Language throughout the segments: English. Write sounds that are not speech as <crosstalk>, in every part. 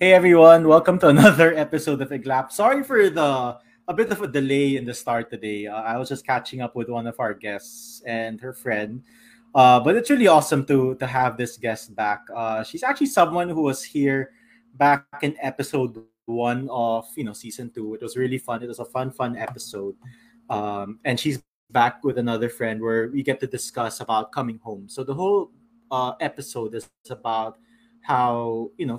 Hey everyone, welcome to another <laughs> episode of Iglap. Sorry for the a bit of a delay in the start today. Uh, I was just catching up with one of our guests and her friend. Uh, but it's really awesome to to have this guest back. Uh, she's actually someone who was here back in episode one of you know season two. It was really fun. It was a fun, fun episode. Um, and she's back with another friend where we get to discuss about coming home. So the whole uh, episode is about how you know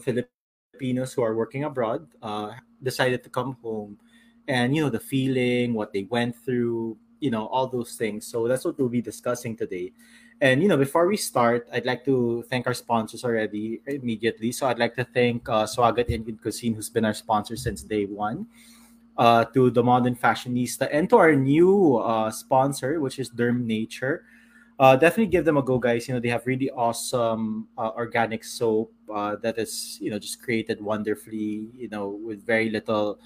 Filipinos who are working abroad uh, decided to come home, and you know the feeling, what they went through, you know all those things. So that's what we'll be discussing today. And you know, before we start, I'd like to thank our sponsors already immediately. So I'd like to thank uh, Swagat Indian Cuisine, who's been our sponsor since day one uh, to the Modern Fashionista, and to our new uh, sponsor, which is Derm Nature. Uh, definitely give them a go, guys. You know they have really awesome uh, organic soap uh, that is you know just created wonderfully. You know with very little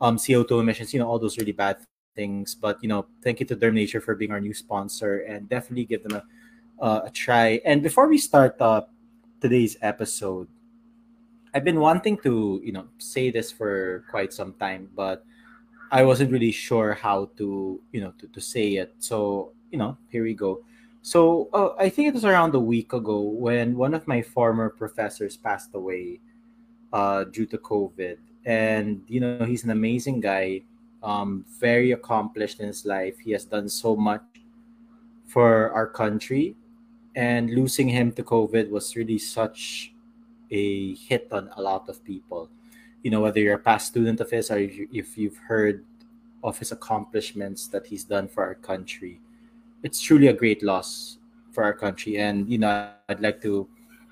um, CO2 emissions. You know all those really bad things. But you know thank you to Derm Nature for being our new sponsor, and definitely give them a, uh, a try. And before we start uh, today's episode, I've been wanting to you know say this for quite some time, but I wasn't really sure how to, you know, to, to say it. So, you know, here we go. So, uh, I think it was around a week ago when one of my former professors passed away uh, due to COVID. And, you know, he's an amazing guy, um, very accomplished in his life. He has done so much for our country. And losing him to COVID was really such a hit on a lot of people you know whether you're a past student of his or if, you, if you've heard of his accomplishments that he's done for our country it's truly a great loss for our country. And you know i'd like to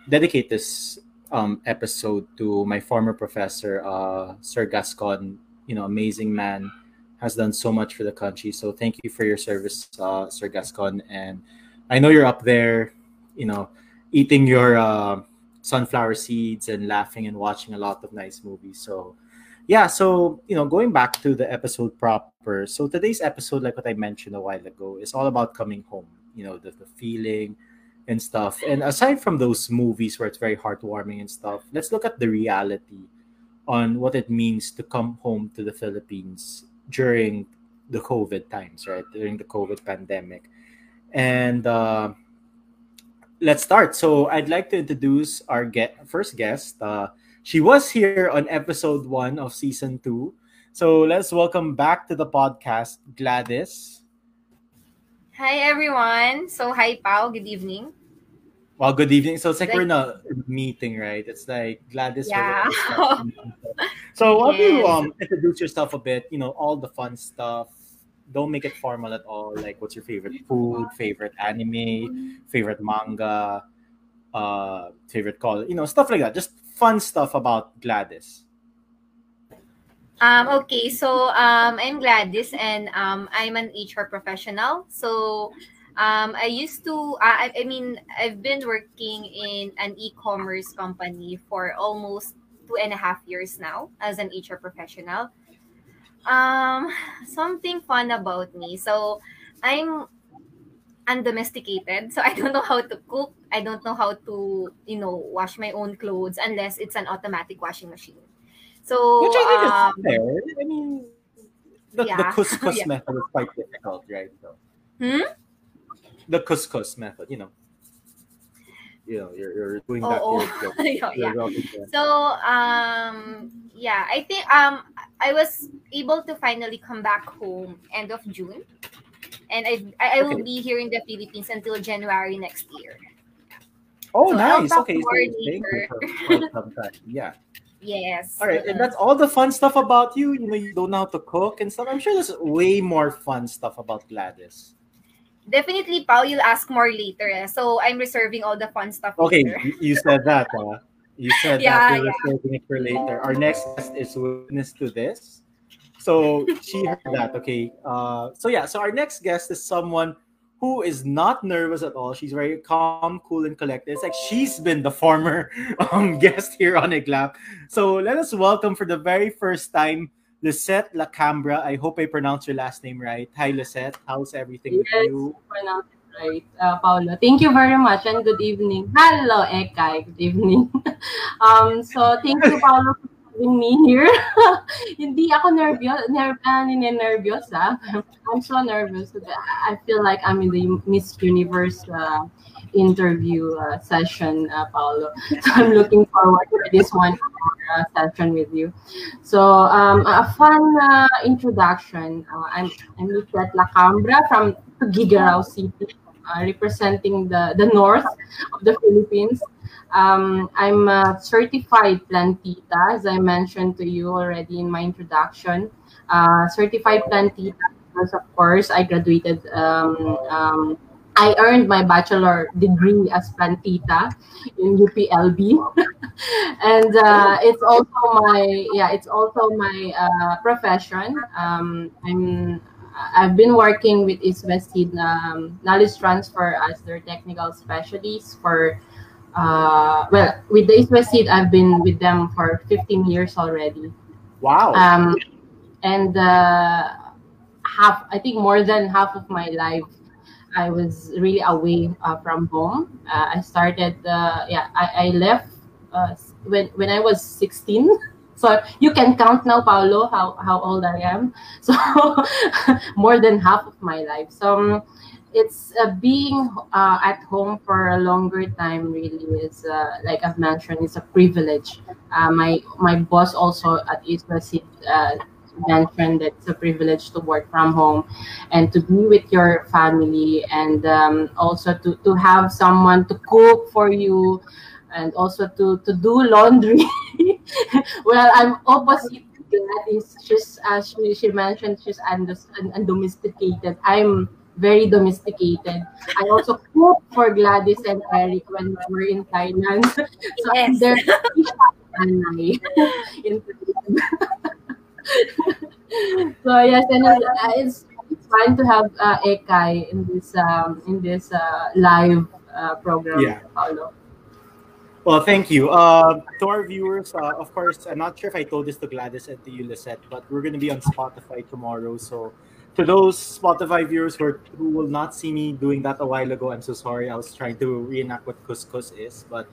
dedicate this um, episode to my former professor uh, sir gascon. You know amazing man has done so much for the country. So thank you for your service uh, sir gascon. And i know you're up there you know eating your uh, sunflower seeds and laughing and watching a lot of nice movies. So, yeah, so you know, going back to the episode proper. So today's episode, like what I mentioned a while ago, is all about coming home. You know, the, the feeling and stuff. And aside from those movies where it's very heartwarming and stuff, let's look at the reality on what it means to come home to the Philippines during the COVID times, right? During the COVID pandemic. And uh, let's start. So I'd like to introduce our get first guest. Uh, she was here on episode one of season two. So let's welcome back to the podcast Gladys. Hi everyone. So hi Pao. Good evening. Well, good evening. So it's like, we're in a meeting, right? It's like Gladys. Yeah. <laughs> so why yes. you um introduce yourself a bit? You know all the fun stuff don't make it formal at all. Like, what's your favorite food, favorite anime, favorite manga, uh, favorite color, you know, stuff like that. Just fun stuff about Gladys. Um, okay, so um, I'm Gladys and um, I'm an HR professional. So um, I used to, I, I mean, I've been working in an e commerce company for almost two and a half years now as an HR professional. Um, something fun about me. So, I'm undomesticated. So I don't know how to cook. I don't know how to, you know, wash my own clothes unless it's an automatic washing machine. So Which I think um, is fair. I mean the, yeah. the <laughs> kuskos yeah. method is quite difficult, right? So, hmm? The kuskos method, you know. You know, you're, you're doing that. Oh, oh. <laughs> yeah. So um yeah, I think um I was able to finally come back home end of June, and I I, will okay. be here in the Philippines until January next year. Oh, so nice. Okay, so <laughs> yeah. Yes. All right, and that's all the fun stuff about you. You know, you don't know how to cook and stuff. I'm sure there's way more fun stuff about Gladys. Definitely, Paul. You'll ask more later. Eh? So I'm reserving all the fun stuff. Okay, later. you said that. Uh. You said <laughs> yeah, that we were saving it for later. Our next guest is witness to this. So she heard that. Okay. Uh, so yeah. So our next guest is someone who is not nervous at all. She's very calm, cool, and collected. It's like she's been the former <laughs> um, guest here on Iglap. So let us welcome for the very first time Lisette Lacambra. I hope I pronounced your last name right. Hi, Lisette. How's everything yes, with you? Pronounced right, uh, Paolo. Thank you very much and good evening. Hello, Ekay. Good evening. <laughs> Um, so thank you, Paolo, for having me here. <laughs> Hindi ako nervous, ner uh, nervous ah. I'm so nervous. I feel like I'm in the Miss Universe uh, interview uh, session, uh, Paolo. <laughs> So I'm looking forward to this one uh, session with you. So um, a fun uh, introduction. Uh, I'm I'm Lisette Lacambra from Tuguegarao City, representing the the north of the Philippines. Um, I'm a certified plantita, as I mentioned to you already in my introduction. Uh, certified plantita because, of course, I graduated um, um, I earned my bachelor degree as plantita in UPLB, <laughs> and uh, it's also my yeah, it's also my uh, profession. Um, I'm I've been working with East West Seed um, knowledge transfer as their technical specialist for uh, well with the East West Seed I've been with them for 15 years already. Wow. Um, and uh, half I think more than half of my life I was really away uh, from home. Uh, I started, uh, yeah, I, I left uh, when when I was 16. <laughs> So you can count now, Paolo, how, how old I am. <laughs> So <laughs> more than half of my life. So um, it's uh, being uh, at home for a longer time really is like I've mentioned, it's a privilege. my my boss also at East West mentioned that it's a privilege to work from home and to be with your family and um, also to, to have someone to cook for you and also to, to do laundry. <laughs> well, I'm opposite that is as she, she mentioned she's undomesticated. I'm very domesticated. I also cook for Gladys and Eric when we were in Thailand. <laughs> so yes. they're <laughs> in <laughs> so yes, and uh, it's, it's fun to have uh, Ekay in this um, in this uh, live uh, program. Yeah. Paolo. Well, thank you. Uh, to our viewers, uh, of course, I'm not sure if I told this to Gladys and to you, Lisette, but we're going to be on Spotify tomorrow. So, to those Spotify viewers who, are, who will not see me doing that a while ago, I'm so sorry. I was trying to reenact what kuskos is. But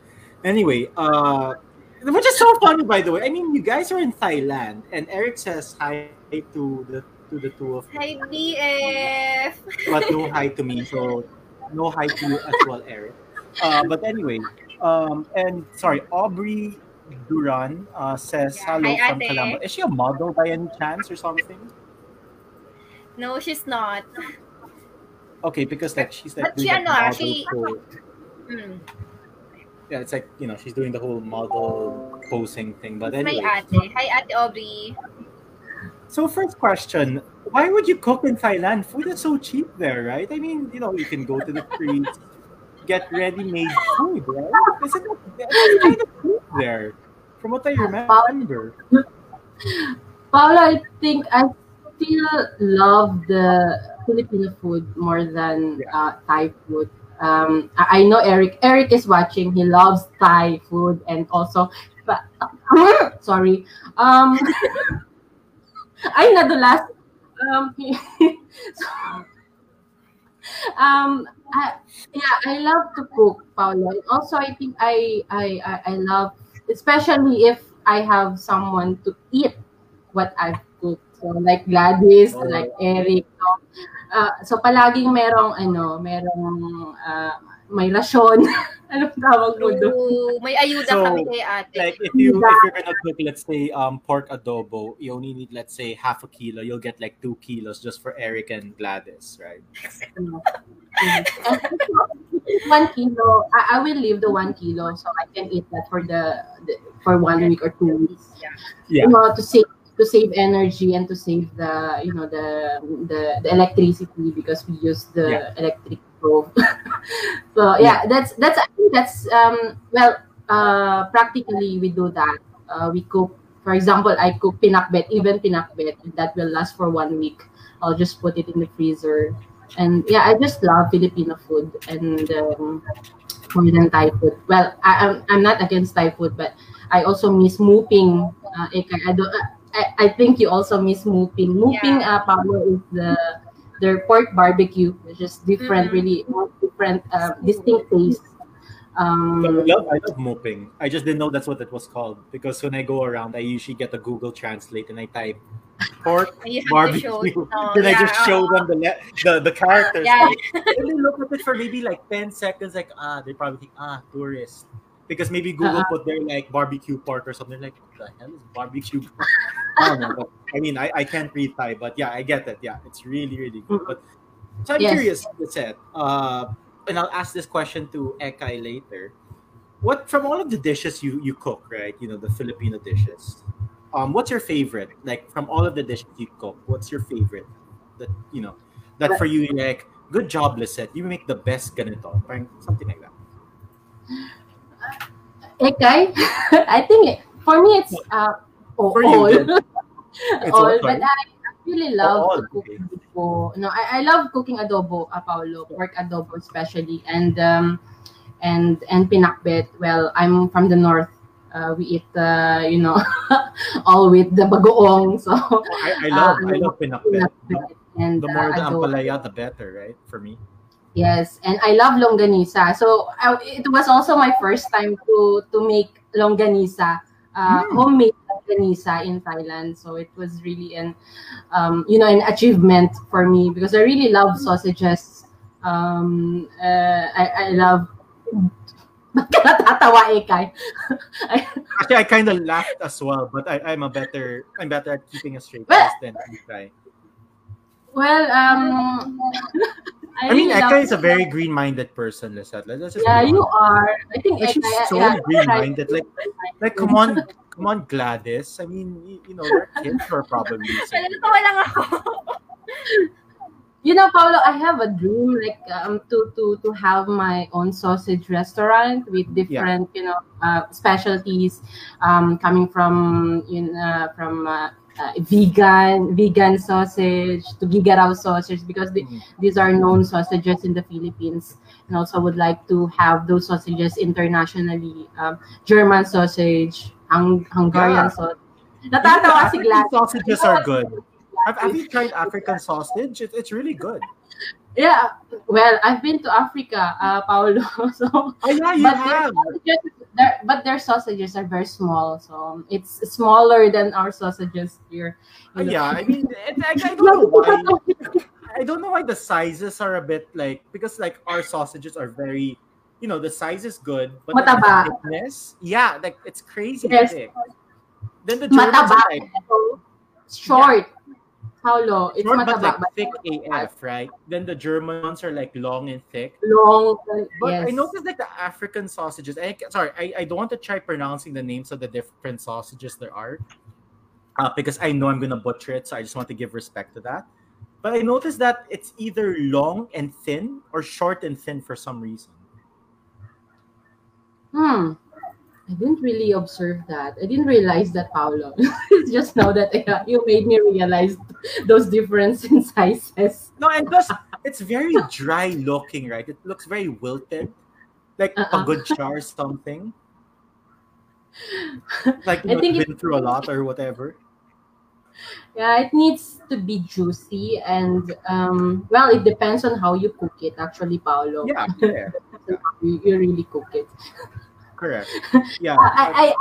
anyway, uh, which is so funny, by the way. I mean, you guys are in Thailand, and Eric says hi to the to the two of you. Hi, BF. But no hi to me, so no hi to you as well, Eric. Uh, but anyway, um, and sorry, Aubrey Duran uh, says yeah. hello hi, from Calamba. Is she a model by any chance or something? No, she's not. Okay, because like she's like but she, ano, she, mm yeah, it's like you know she's doing the whole model posing thing. But anyway, hi Ate, hi Ate Aubrey. So first question, why would you cook in Thailand? Food is so cheap there, right? I mean, you know, you can go to the streets, get ready-made food, right? Isn't it kind of cheap there? From what I remember. Paolo, I think I still love the Filipino food more than yeah. uh, Thai food um, I know Eric. Eric is watching. He loves Thai food and also, but <laughs> sorry. Um, <laughs> I'm not the last. Um, so, <laughs> um, I, yeah, I love to cook, Paolo. And also, I think I, I, I, I love, especially if I have someone to eat what I've. So, like Gladys, oh. like Eric. So, uh, so palaging merong ano, merong uh, may rasyon. <laughs> Anong tawag mo doon? May ayuda so, kami kay ate. Like if you if you're gonna cook, let's say um pork adobo, you only need let's say half a kilo. You'll get like two kilos just for Eric and Gladys, right? <laughs> one kilo. I, I will leave the one kilo so I can eat that for the, the for one week or two weeks. Yeah. yeah. You know, to save to save energy and to save the you know the the, the electricity because we use the yeah. electric stove. <laughs> so yeah, yeah, that's that's I think that's um well uh practically we do that. Uh, we cook for example I cook pinakbet even pinakbet that will last for one week. I'll just put it in the freezer. And yeah, I just love Filipino food and um, more than Thai food. Well, I, I'm, I'm not against Thai food, but I also miss mooping. Uh, I don't, I, I think you also miss Mooping. Mooping yeah. uh, Paolo is the their pork barbecue, which is different, mm-hmm. really different, uh, distinct taste. Um, I love, I love mooping. I just didn't know that's what it was called because when I go around, I usually get a Google Translate and I type pork You have to barbecue. show. <laughs> Oh, then I just show them the le- the, the characters. Yeah. <laughs> <laughs> and they look at it for maybe like 10 seconds, like, ah, they probably think, ah, tourist. Because maybe Google Uh-uh. put their like barbecue pork or something like, what the hell is barbecue pork? <laughs> I don't know. But, I mean, I, I can't read Thai, but yeah, I get it. Yeah, it's really, really good. But so I'm Yes. curious, said, uh, and I'll ask this question to Ekay later. What from all of the dishes you you cook, right? You know, the Filipino dishes. Um, what's your favorite? Like from all of the dishes you cook, what's your favorite? That you know, that for you, like, good job, Lisette. You make the best ganito, something like that. Ekay, <laughs> I think for me it's uh, all. For you. <laughs> It's all, but? I really love all, to cook okay. adobo. No, I, I love cooking adobo, uh, Paolo, pork adobo especially, and um, and and pinakbet. Well, I'm from the north. Uh, we eat, uh, you know, <laughs> all with the bagoong. So I, I love Uh, I love pinakbet. pinakbet and The more the uh, adobo. ampalaya, the better, right? For me. Yes, and I love longganisa. So I, it was also my first time to to make longganisa, uh, Mm. homemade longganisa in Thailand. So it was really an, um, you know, an achievement for me because I really love sausages. Um, uh, I, I love. <laughs> Natatawa, Ekay? <laughs> I- Actually, I kind of laughed as well, but I, I'm a better I'm better at keeping a straight face than you guy. well, um, <laughs> I mean, really Eka is a very green-minded person, Lisette. Let's just Yeah, you are. I think Like, she's so yeah, green-minded. Like, like, come on, come on, Gladys. I mean, you, you know, kids are probably. Nalatawa lang ako. <laughs> You know, Paolo, I have a dream like um to to to have my own sausage restaurant with different you know uh, specialties um coming from you know from uh, uh, vegan vegan sausage to Tuguegarao sausage because the, Mhm. these are known sausages in the Philippines and also would like to have those sausages internationally um, German sausage Hung- Yeah. Hungarian sausage Even the Natatawa si Gladys. sausages are good. Have, have you tried African sausage? It, it's really good. Yeah, well, I've been to Africa, uh, Paolo. <laughs> So, Oh yeah, you have. sausages, their, but their sausages are very small, so it's smaller than our sausages here. Know. yeah, I mean, I, I <laughs> don't know why. I don't know why the sizes are a bit like because like our sausages are very, you know, the size is good, but the thickness, yeah, like it's crazy Yes. thick. Then the Germans Mataba. are like Short. Paolo, it's short but like thick AF, right? Then the German ones are like long and thick. long. But yes. I noticed like the African sausages. I, sorry, I, I don't want to try pronouncing the names of the different sausages there are, uh, because I know I'm gonna butcher it. So I just want to give respect to that. But I noticed that it's either long and thin or short and thin for some reason. Hmm. I didn't really observe that. I didn't realize that, Paolo. <laughs> it's just now that you made me realize those difference in sizes. No, and plus it's very dry looking, right? It looks very wilted, like a Uh-uh. good char or something. <laughs> Like I think it- been through a lot or whatever. Yeah, it needs to be juicy and um well it depends on how you cook it actually, Paolo. Yeah, yeah, <laughs> You, you really cook it. Correct. <laughs> Yeah, I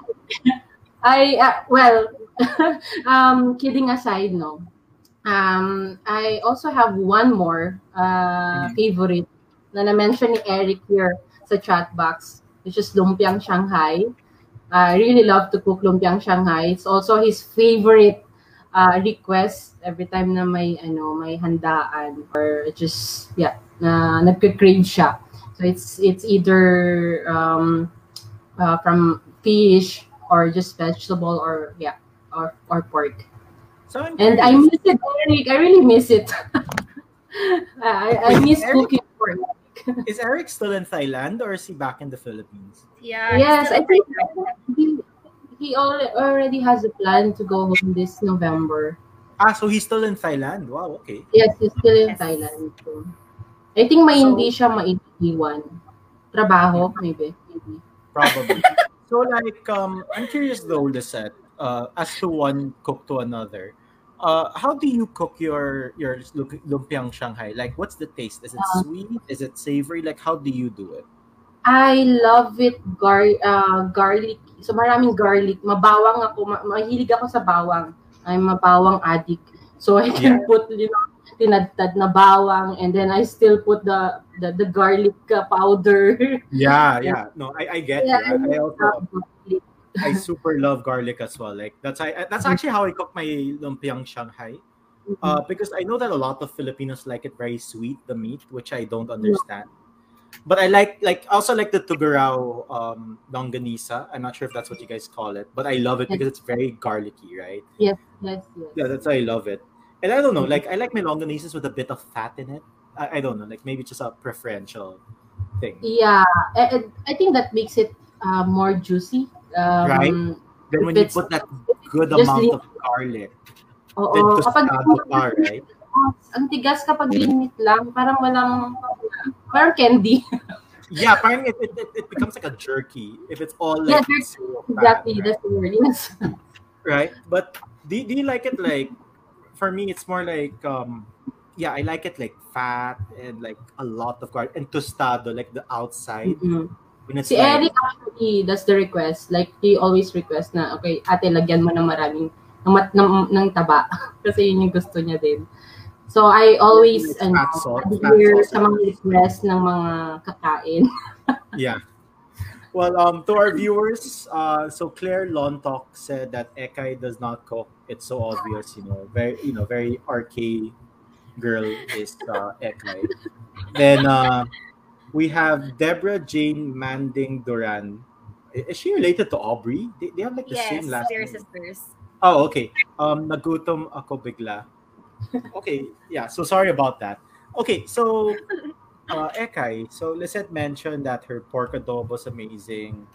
I, I uh, well <laughs> um kidding aside no. Um I also have one more uh Mhm. favorite na na-mention ni Eric here sa chat box which is lumpiang Shanghai. I really love to cook lumpiang Shanghai. It's also his favorite uh, request every time na may ano may handaan or just yeah na nagka-crave siya. So it's it's either um, uh, from fish or just vegetable or yeah or or pork. so I'm And I miss it, Eric. I really miss it. <laughs> I, I miss Eric? cooking pork. <laughs> Is Eric still in Thailand or is he back in the Philippines? Yeah. Yes, I think he, he al- already has a plan to go home this November. Ah, so he's still in Thailand. Wow, okay. Yes, he's still in Yes. Thailand. So, I think may So- hindi siya maiiwan. Trabaho, maybe. maybe. Probably. so like um I'm curious though, Lisette, uh as to one cook to another. Uh how do you cook your your lumpiang Shanghai? Like what's the taste? Is it Uh, sweet? Is it savory? Like how do you do it? I love it gar uh, garlic. So maraming garlic. Mabawang ako. Ma- mahilig ako sa bawang. I'm a bawang addict. So I can Yeah. put, you know, tinadtad na bawang and then I still put the the, the garlic uh, powder. Yeah, yeah. <laughs> No, I, I get Yeah, you. I, I also. I super love garlic as well. Like that's I that's actually how I cook my lumpiang Shanghai. Uh, because I know that a lot of Filipinos like it very sweet, the meat, which I don't understand. But I like like also like the Tuguegarao um longanisa. I'm not sure if that's what you guys call it, but I love it because it's very garlicky, right? Yes, yes, yes. Yeah, that's why I love it. And I don't know, like I like my longanisas with a bit of fat in it. I, I don't know, like maybe just a preferential thing. Yeah, I, I- think that makes it uh, more juicy. Um, Right. Then when you put that good amount leave- of garlic, Oo, then kapag tostado pa, right? ang tigas kapag linit lang, parang walang, parang candy. <laughs> Yeah, apparently it, it, it, it becomes like a jerky if it's all Yeah, like jerky. zero fat, exactly, right? that's the word. Yes. right? But do, do you like it like for me it's more like um yeah, I like it like fat and like a lot of garlic and tostado like the outside Mhm. when it's Si like, Eric actually, that's the request. Like, he always request na, okay, ate, lagyan mo ng maraming, ng, mat- ng, ng taba. <laughs> Kasi yun yung gusto niya din. So, I always, ano, fat sauce, fat adhere sa mga request ng mga kakain. <laughs> yeah. Well, um, to our viewers, uh, so Claire Lontok said that Ekay does not cook. It's so obvious, you know, very, you know, very arcade girl is uh, Ekay. Then uh, we have Deborah Jane Manding Duran. Is she related to Aubrey? They, they have like the Yes, same last they're name. sisters. Oh, okay. Um, nagutom ako bigla. Okay, yeah. So sorry about that. Okay, so uh, Ekay. So Lisette mentioned that her pork adobo is amazing.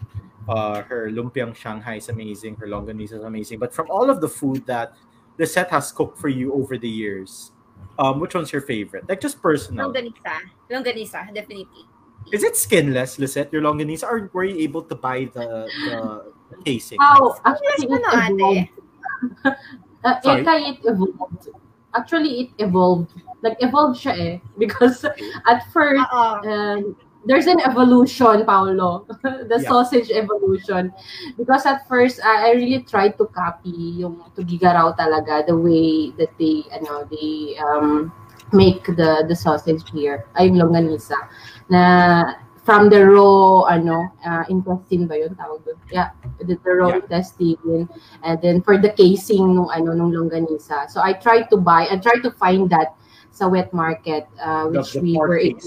Uh, her lumpiang Shanghai is amazing. Her longanisa is amazing. But from all of the food that the set has cooked for you over the years, um, which one's your favorite? Like just personal. Longganisa. Longganisa, definitely. Is it skinless, Lisette? Your longanisa, or were you able to buy the the, the casing? How? Actually, it ate? evolved. uh, Sorry? Eka, it evolved. Actually, it evolved. Like, evolved siya eh. <laughs> Because at first, Oo. um, there's an evolution, Paolo. <laughs> the Yeah. sausage evolution. Because at first, I, I really tried to copy yung tugigaraw talaga, the way that they, ano, they um, make the the sausage here. Ay, yung longanisa. Na from the raw, ano, uh, intestine ba yun tawag doon? Yeah, the, the raw Yeah. intestine. And then for the casing nung, ano, nung longanisa. So I tried to buy, I tried to find that sa wet market, uh, which we were able.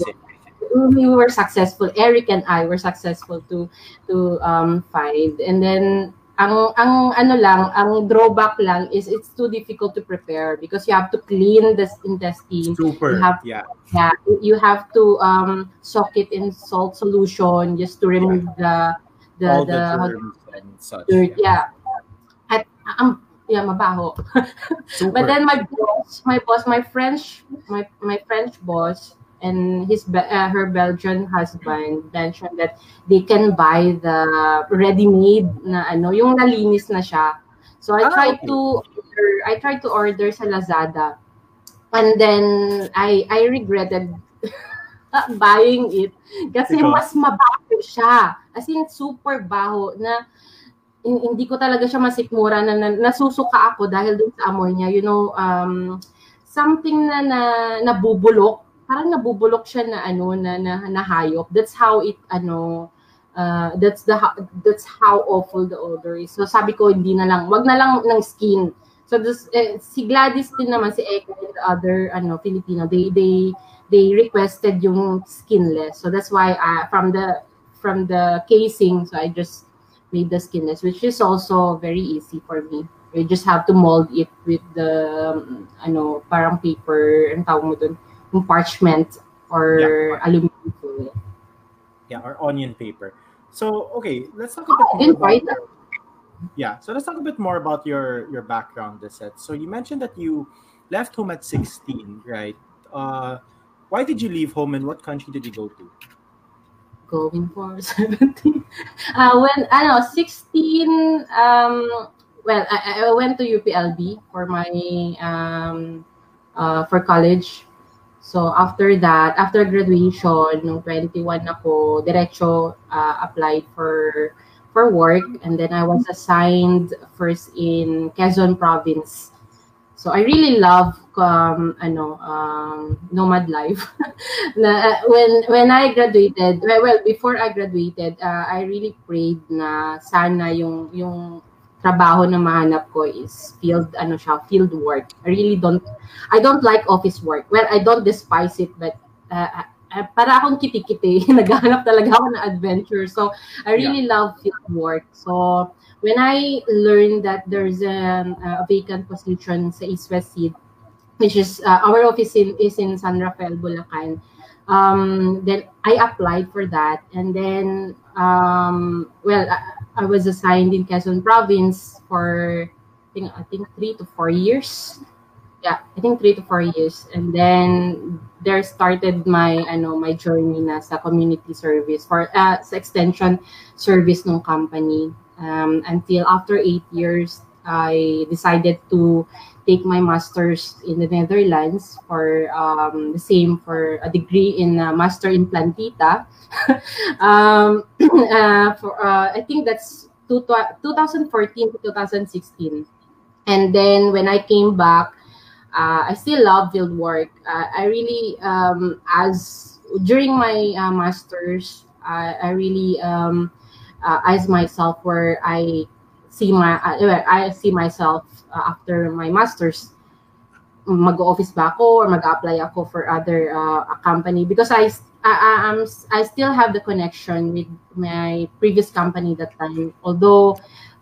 We were successful. Eric and I were successful to to um find. And then ang ang ano lang, ang drawback lang is it's too difficult to prepare because you have to clean the intestine. Super. You have- yeah. Yeah, you have to um soak it in salt solution just to remove the the all the, the, such. dirt. Yeah. At um yeah, mabaho. <laughs> Super. But then my boss, my boss, my French, my my French boss, and his uh, her Belgian husband mentioned that they can buy the ready-made na ano, yung nalinis na siya. So I Ah, tried okay. to order, I tried to order sa Lazada, and then I I regretted <laughs> buying it kasi Because? mas mabaho siya. As in super baho na hin- hindi ko talaga siya masikmura na, na nasusuka ako dahil dun sa amoy niya. You know, um, something na, na nabubulok. Parang nabubulok siya na ano na, na, na hayop. That's how it ano uh, that's the that's how awful the odor is. So sabi ko hindi na lang, wag na lang ng skin. So this, eh, si Gladys din naman si Eka and the other ano Filipino, they they they requested yung skinless. So that's why uh, from the from the casing, so I just made the skinless, which is also very easy for me. You just have to mold it with the um, ano parang paper, ang tawag mo dun, parchment or Yeah. aluminum foil. yeah, or onion paper. So okay, let's talk a bit Oh, more about your, yeah. So let's talk a bit more about your your background, Lisette. So you mentioned that you left home at 16, right? Uh, why did you leave home and what country did you go to? going for <laughs> 17. Uh, when, I know 16, um, well, I, I went to UPLB for my, um, uh, for college. So after that, after graduation, nung 21 ako, diretso uh, applied for for work and then I was assigned first in Quezon province. So I really love um, ano um, nomad life. <laughs> na, uh, when when I graduated, well before I graduated, uh, I really prayed na sana yung yung trabaho na mahanap ko is field ano siya field work. I really don't I don't like office work. Well I don't despise it but uh, uh, para akong kiti-kiti. <laughs> Naghahanap talaga ako ng adventure. So I really yeah. love field work. So when I learned that there's a, a vacant position sa East West Seed which is uh, our office in, is in San Rafael Bulacan um, then I applied for that. And then um, well I was assigned in Quezon province for I think I think three to four years. Yeah, I think three to four years, and then there started my ano my journey na sa community service for uh, sa extension service ng company. Um, until after eight years, I decided to take my master's in the Netherlands for um, the same for a degree in uh, master in plantita. <laughs> um, <clears throat> uh, for uh, I think that's two, 2014 to 2016. And then when I came back, uh, I still love field work. Uh, I really, um, as during my masters, I, I really um, asked myself where I see my uh, I see myself uh, after my masters mag-office ba ako or mag-apply ako for other uh, company? Because I I, I'm I still have the connection with my previous company that time. Although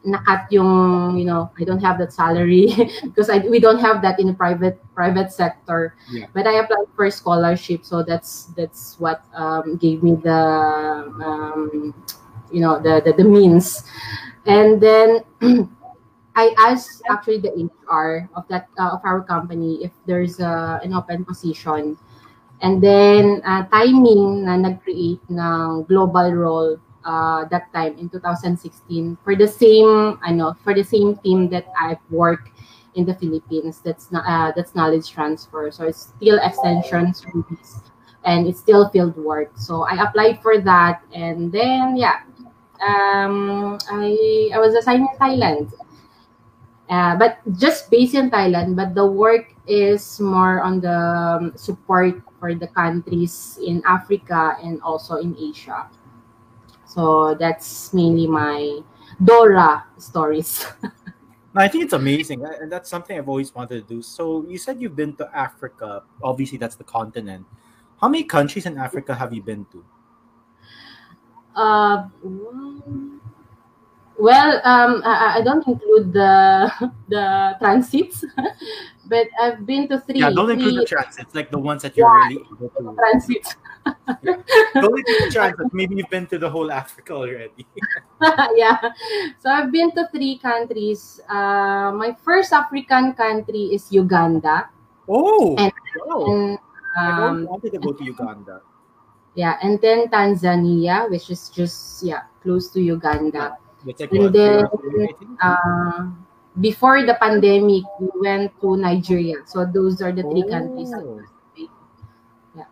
nakat yung you know I don't have that salary <laughs> because I we don't have that in the private private sector. Yeah. but I applied for scholarship so that's that's what um, gave me the um, you know the, the the means and then <clears throat> I asked actually the HR of that uh, of our company if there's a, an open position. And then uh, timing na nag-create ng global role uh, that time in 2016 for the same ano for the same team that I've worked in the Philippines. That's uh, that's knowledge transfer. So it's still extension service and it's still field work. So I applied for that and then yeah, um, I I was assigned in Thailand uh, but just based in Thailand, but the work is more on the um, support for the countries in Africa and also in Asia. So that's mainly my Dora stories. <laughs> I think it's amazing, and that's something I've always wanted to do. So you said you've been to Africa. Obviously, that's the continent. How many countries in Africa have you been to? Uh, well, um, I, I don't include the <laughs> the transits, <laughs> but I've been to three. Yeah, don't include three, the transits, like the ones that you're yeah, really able to. <laughs> Transits. yeah. Don't include the transits. Maybe you've been to the whole Africa already. yeah, so I've been to three countries. Uh, my first African country is Uganda. Oh, and, wow. and um, I wanted to go to Uganda. Yeah, and then Tanzania, which is just yeah close to Uganda. Like and then uh, before the pandemic, we went to Nigeria. So those are the three oh. countries. Yeah.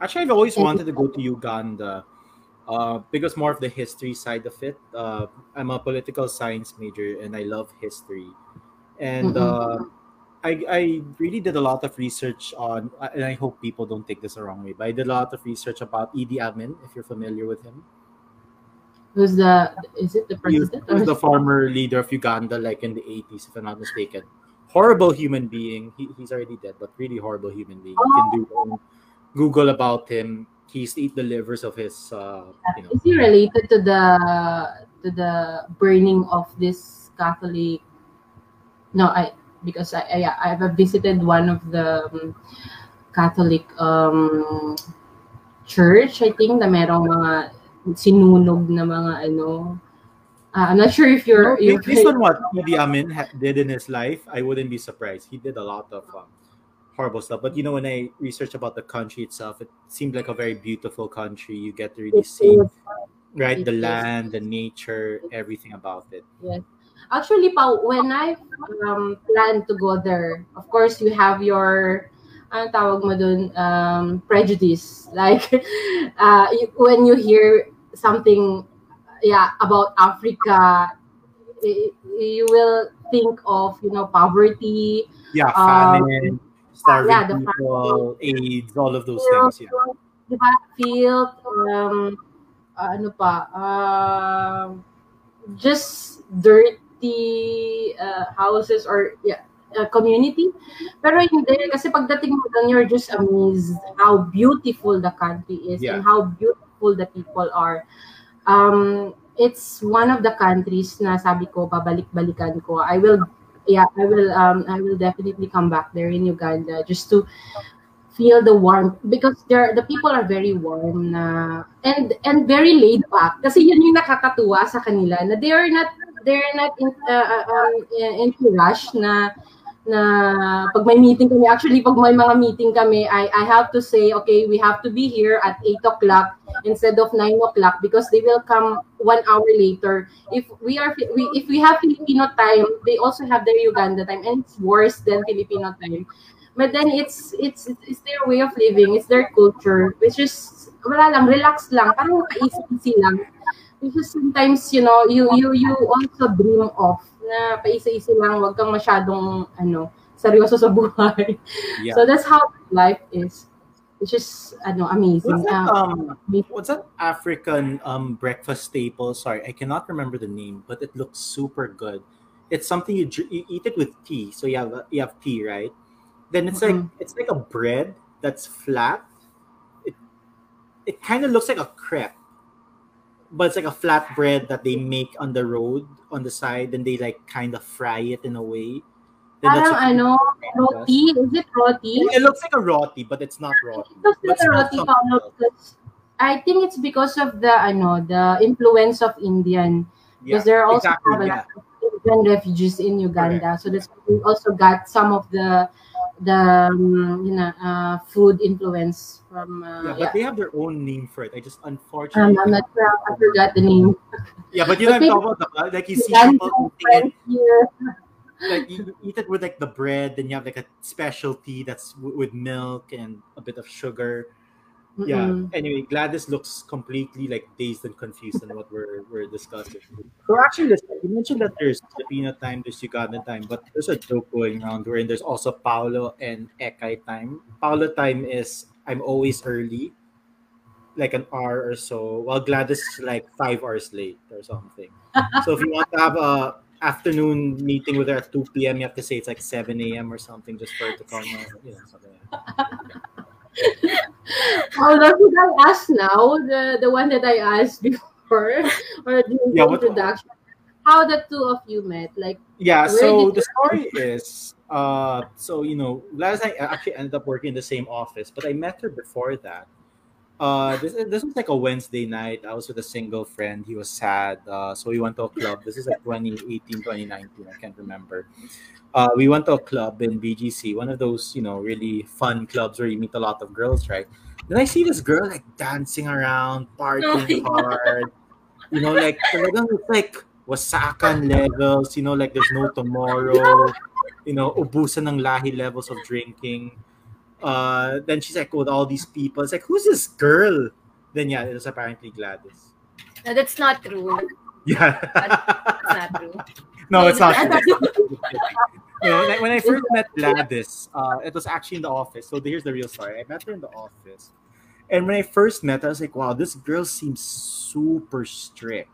Actually, I've always and wanted to go to Uganda uh, because more of the history side of it. Uh, I'm a political science major and I love history. And mm-hmm. I, I really did a lot of research on, and I hope people don't take this the wrong way, but I did a lot of research about Idi Amin, if you're familiar with him. Who's the is it the president? He was the former leader of Uganda, like in the 80s, if I'm not mistaken. Horrible human being. He, he's already dead, but really horrible human being. Oh. You can do Google about him. He's eat the livers of his. Uh, you know. Is he related to the to the burning of this Catholic? No, I because I, I I've visited one of the um, Catholic um, church. I think na merong mga sinunog na mga ano. Uh, I'm not sure if you're, no, based on what Idi Amin did in his life, I wouldn't be surprised. He did a lot of um, horrible stuff. But you know, when I researched about the country itself, it seemed like a very beautiful country. You get to really see, right, the land, the nature, everything about it. Yes. Actually, pa, when I um, plan to go there, of course, you have your ano tawag mo dun, um, prejudice. <laughs> Like, uh, you, when you hear something, yeah, about Africa, you will think of, you know, poverty, Yeah, Um, famine, starving yeah, the people, AIDS, all of those Field, things. Yeah. di ba? Field, um, ano pa, um, just dirty uh, houses or yeah, uh, community. Pero hindi, kasi pagdating mo doon, you're just amazed how beautiful the country is Yeah. and how beautiful the people are. Um, it's one of the countries na sabi ko, babalik-balikan ko. I will, yeah, I will, um, I will definitely come back there in Uganda just to feel the warmth because there the people are very warm na and and very laid back kasi yun yung nakakatuwa sa kanila na they are not they're not in, uh, uh, um, into rush na na pag may meeting kami. Actually pag may mga meeting kami I I have to say okay we have to be here at 8 o'clock instead of 9 o'clock because they will come one hour later. If we are we if we have Filipino time they also have their Uganda time and it's worse than Filipino time. But then it's it's it's their way of living it's their culture which is wala lang relax lang. Parang paisa-isi lang is sometimes you know you you you also dream of na paisa-isi lang wag kang masyadong ano seryoso sa <laughs> buhay Yeah. so that's how life is which is ano amazing What's that, Uh, um, what's that African um, breakfast staple? Sorry, I cannot remember the name, but it looks super good. It's something you, you eat it with tea. So you have you have tea, right? Then it's like it's like a bread that's flat. It it kind of looks like a crepe, but it's like a flat bread that they make on the road on the side. Then they like kind of fry it in a way. Parang what you ano eat for breakfast. roti is it roti It looks like a roti, but it's not roti. It looks like a roti Paolo, because I think it's because of the ano the influence of Indian because there are also exactly, yeah. Indian refugees in Uganda, so that's why we also got some of the the um, you know uh, food influence from Yeah, uh, but yeah. they have their own name for it. I just Um, unfortunately. I'm not sure. I forgot the name. <laughs> yeah, but you know what I'm talking about. the- Like you see people eating it, like you eat it with like the bread, then you have like a specialty that's w- with milk and a bit of sugar. Yeah. Mm-mm. Anyway, Gladys looks completely like dazed and confused on what we're we're discussing. So actually, listen, you mentioned that there's Filipino time, there's Ugandan time, but there's a joke going around wherein there's also Paolo and Ekay time. Paolo time is I'm always early, like an hour or so, while Gladys is like five hours late or something. so if you want to have a afternoon meeting with her at 2 p.m., you have to say it's like 7 a.m. or something just for her to come. You know, something like that should I ask now? The the one that I asked before <laughs> or the Yeah, introduction. How the two of you met? Like Yeah, so the story is uh so you know, last night I actually ended up working in the same office, but I met her before that. Uh this this was like a Wednesday night. I was with a single friend. He was sad. Uh so we went to a club. This is like 2018, 2019, I can't remember. Uh we went to a club in BGC, one of those, you know, really fun clubs where you meet a lot of girls, right? Then I see this girl like dancing around, partying hard. You know, like talagang it's like wasakan levels, you know, like there's no tomorrow, you know, ubusan ng lahi levels of drinking. Uh, then she's like with all these people. It's like, who's this girl? Then yeah, it was apparently Gladys. No, that's not true. <laughs> Yeah. That's not true. no, it's not. true. <laughs> no, like, when I first met Gladys, uh, it was actually in the office. So here's the real story. I met her in the office. And when I first met her, I was like, wow, this girl seems super strict.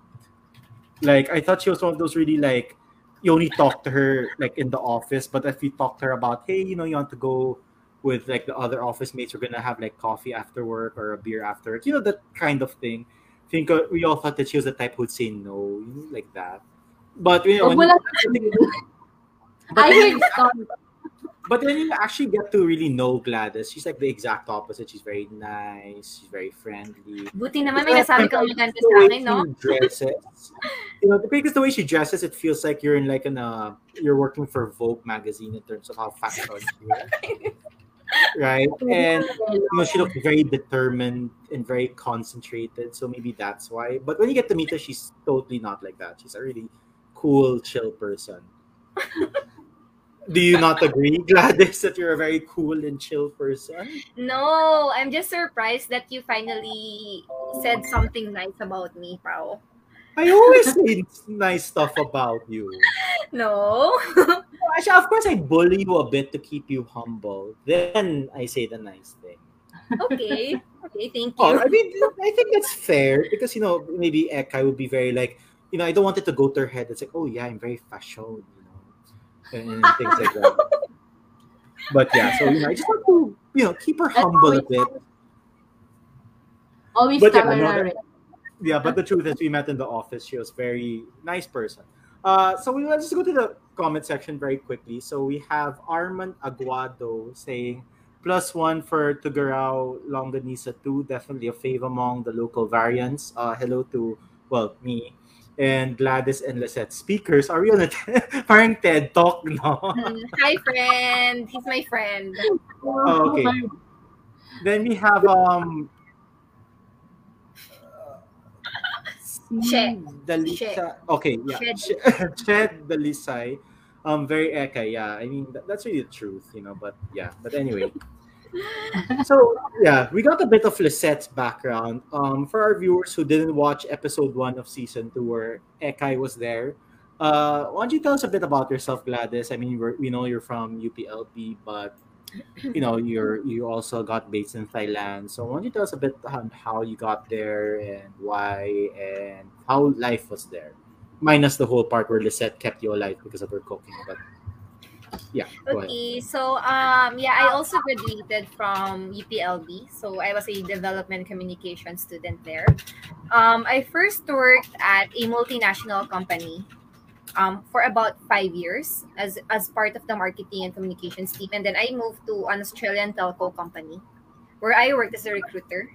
Like, I thought she was one of those really, like, you only talk to her, like, in the office. But if you talk to her about, hey, you know, you want to go with, like, the other office mates, we're going to have, like, coffee after work or a beer after you know, that kind of thing. I think uh, we all thought that she was the type who'd say no, you know, like that. But you know, when <laughs> I then, but then you actually get to really know Gladys. She's like the exact opposite. She's very nice. She's very friendly. Buti naman may nasabi kang maganda sa akin, no? dresses, you know, because the way she dresses, it feels like you're in like an uh, you're working for Vogue magazine in terms of how fashion she is. <laughs> right? <laughs> And you know, she looks very determined and very concentrated. So maybe that's why. But when you get to meet her, she's totally not like that. She's a really cool, chill person. <laughs> Do you not agree, <laughs> Gladys, that you're a very cool and chill person? No, I'm just surprised that you finally said something nice about me, Pao. I always say nice stuff about you. No. Actually, of course, I bully you a bit to keep you humble. Then I say the nice thing. okay. Okay, thank Oh, you. I mean, I think that's fair because you know maybe Eka would be very like you know I don't want it to go to her head. It's like oh yeah, I'm very fashion, you know, and, and things like that. <laughs> But yeah, so you know, I just want to you know keep her That's humble a bit. Always But yeah, camera no, ready. Yeah, but the truth is, we met in the office. She was very nice person. Uh, so we let's just go to the comment section very quickly. So we have Armand Aguado saying plus one for Tugarao Longanisa two, definitely a fave among the local variants. Uh, hello to well me and Gladys and Lisette speakers. Are we on a <laughs> parang TED talk no? Mm, Hi, friend. He's my friend. Oh, okay. Then we have um Che. Dalisa. Okay, yeah. Ched. Che- Ched <laughs> Dalisay. Um, very eka, yeah. I mean, that, that's really the truth, you know. But yeah, but anyway. <laughs> so yeah, we got a bit of Lisette's background. Um, for our viewers who didn't watch episode one of season two, where Ekay was there, uh, why don't you tell us a bit about yourself, Gladys? I mean, we're, we know you're from UPLB, but you know you're you also got based in Thailand. So why don't you tell us a bit on how you got there and why and how life was there, minus the whole part where Lisette kept you alive because of her cooking. But yeah. Okay, so um yeah, I also graduated from UPLB. So I was a development communication student there. Um I first worked at a multinational company um for about 5 years as as part of the marketing and communications team and then I moved to an Australian telco company where I worked as a recruiter.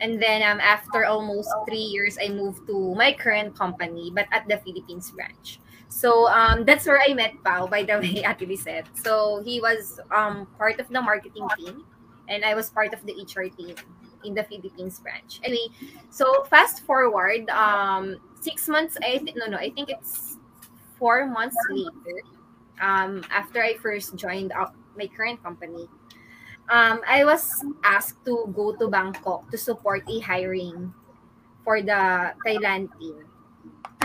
And then um after almost 3 years I moved to my current company but at the Philippines branch. So um, that's where I met Pao, by the <laughs> way, Ate Lisette. So he was um, part of the marketing team, and I was part of the HR team in the Philippines branch. Anyway, so fast forward, um, six months, I th- no, no, I think it's four months later, um, after I first joined up my current company, um, I was asked to go to Bangkok to support a hiring for the Thailand team.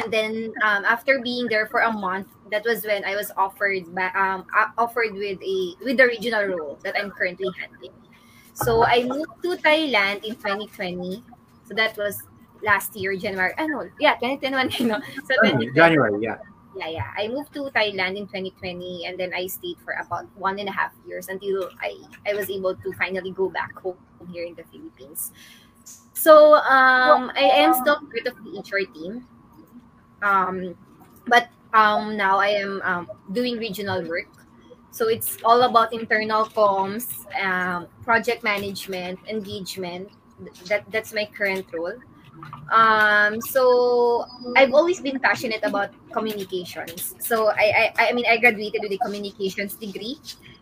And then um, after being there for a month that was when i was offered ba- um, offered with a with the regional role that i'm currently handling. So i moved to thailand in 2020 so that was last year january i know yeah 2021 <laughs> you know. So 2020, January, yeah. Yeah yeah i moved to thailand in 2020 and then i stayed for about one and a half years until i i was able to finally go back home here in the philippines so um i am still part of the hr team um, but um, now I am um, doing regional work. So it's all about internal comms, um, project management, engagement. That that's my current role. Um, so I've always been passionate about communications. So I, I I mean I graduated with a communications degree,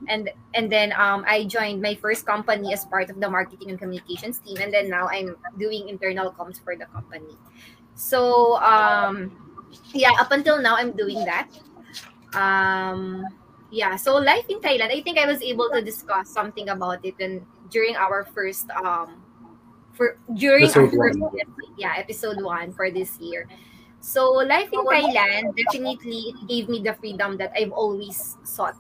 and and then um, I joined my first company as part of the marketing and communications team, and then now I'm doing internal comms for the company. So um, yeah, up until now I'm doing that. Um, yeah, so life in Thailand. I think I was able to discuss something about it and during our first um for during our Episode first one. yeah episode one for this year. So life in Thailand definitely gave me the freedom that I've always sought.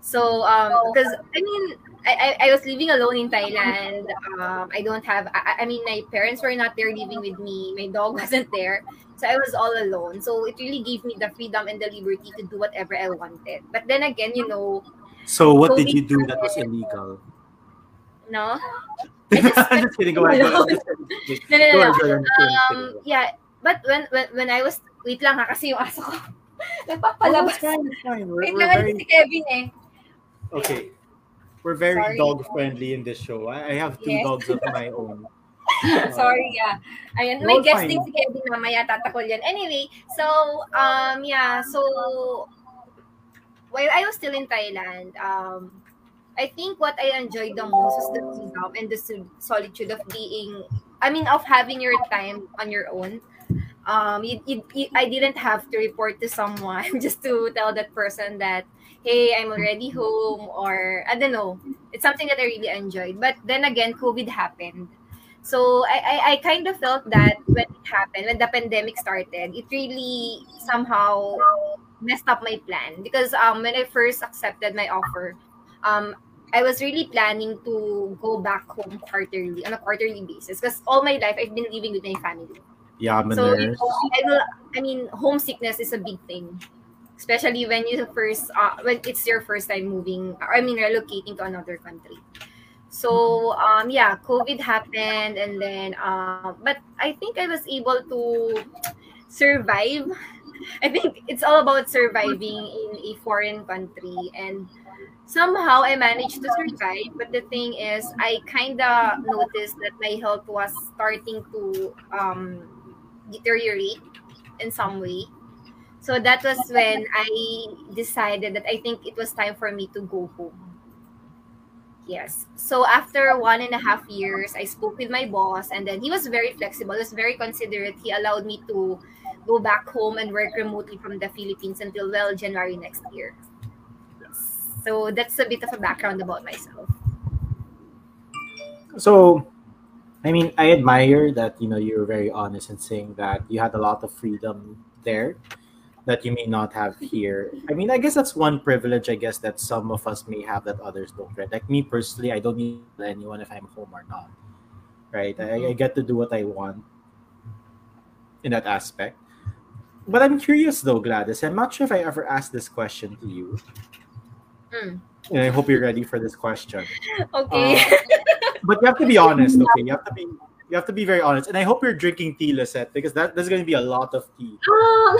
So um because I mean I, I, I was living alone in Thailand. Um, I don't have. I, I mean, my parents were not there living with me. My dog <laughs> wasn't there, so I was all alone. So it really gave me the freedom and the liberty to do whatever I wanted. But then again, you know, So what did you do that was illegal? no, I just <laughs> I'm just kidding. Go ahead. Go ahead. <laughs> no, no, Go no. ahead, go ahead. Um, yeah, but when when when I was wait lang ha kasi yung aso ko <laughs> Oh, nagpapalabas. it's fine, fine. We're, Wait we're lang very si Kevin eh. okay. We're very Sorry. dog friendly in this show. I, I have two Yes. dogs of my own. Sorry, yeah. Ayun, No, may it's guesting fine. si Kevin mamaya tatakol yan. Anyway, so, um, yeah, so, while I was still in Thailand, um, I think what I enjoyed the most was the freedom and the solitude of being, I mean, of having your time on your own. um, you, you, you, I didn't have to report to someone <laughs> just to tell that person that, hey, I'm already home, or I don't know. It's something that I really enjoyed. But then again, COVID happened. So I, I, I kind of felt that when it happened, when the pandemic started, it really somehow messed up my plan because um when I first accepted my offer, um I was really planning to go back home quarterly on a quarterly basis because all my life I've been living with my family. Yeah, I'm So nurse. I will. I mean, homesickness is a big thing, especially when you first uh, when it's your first time moving. I mean, relocating to another country. So um yeah, COVID happened, and then um, but I think I was able to survive. <laughs> I think it's all about surviving in a foreign country and somehow I managed to survive. But the thing is, I kind of noticed that my health was starting to um, deteriorate in some way. So that was when I decided that I think it was time for me to go home. Yes. So after one and a half years, I spoke with my boss, and then he was very flexible. He was very considerate. He allowed me to go back home and work remotely from the Philippines until well January next year. So that's a bit of a background about myself. So, I mean, I admire that you know you're very honest in saying that you had a lot of freedom there that you may not have here. I mean, I guess that's one privilege. I guess that some of us may have that others don't. Right? Like me personally, I don't need anyone if I'm home or not. Right? I, I mm-hmm. get to do what I want in that aspect. But I'm curious though, Gladys. I'm not sure if I ever asked this question to you. Mm. And I hope you're ready for this question. <laughs> Okay. but you have to be honest, okay? You have to be you have to be very honest. And I hope you're drinking tea, Lisette, because that there's going to be a lot of tea. Um,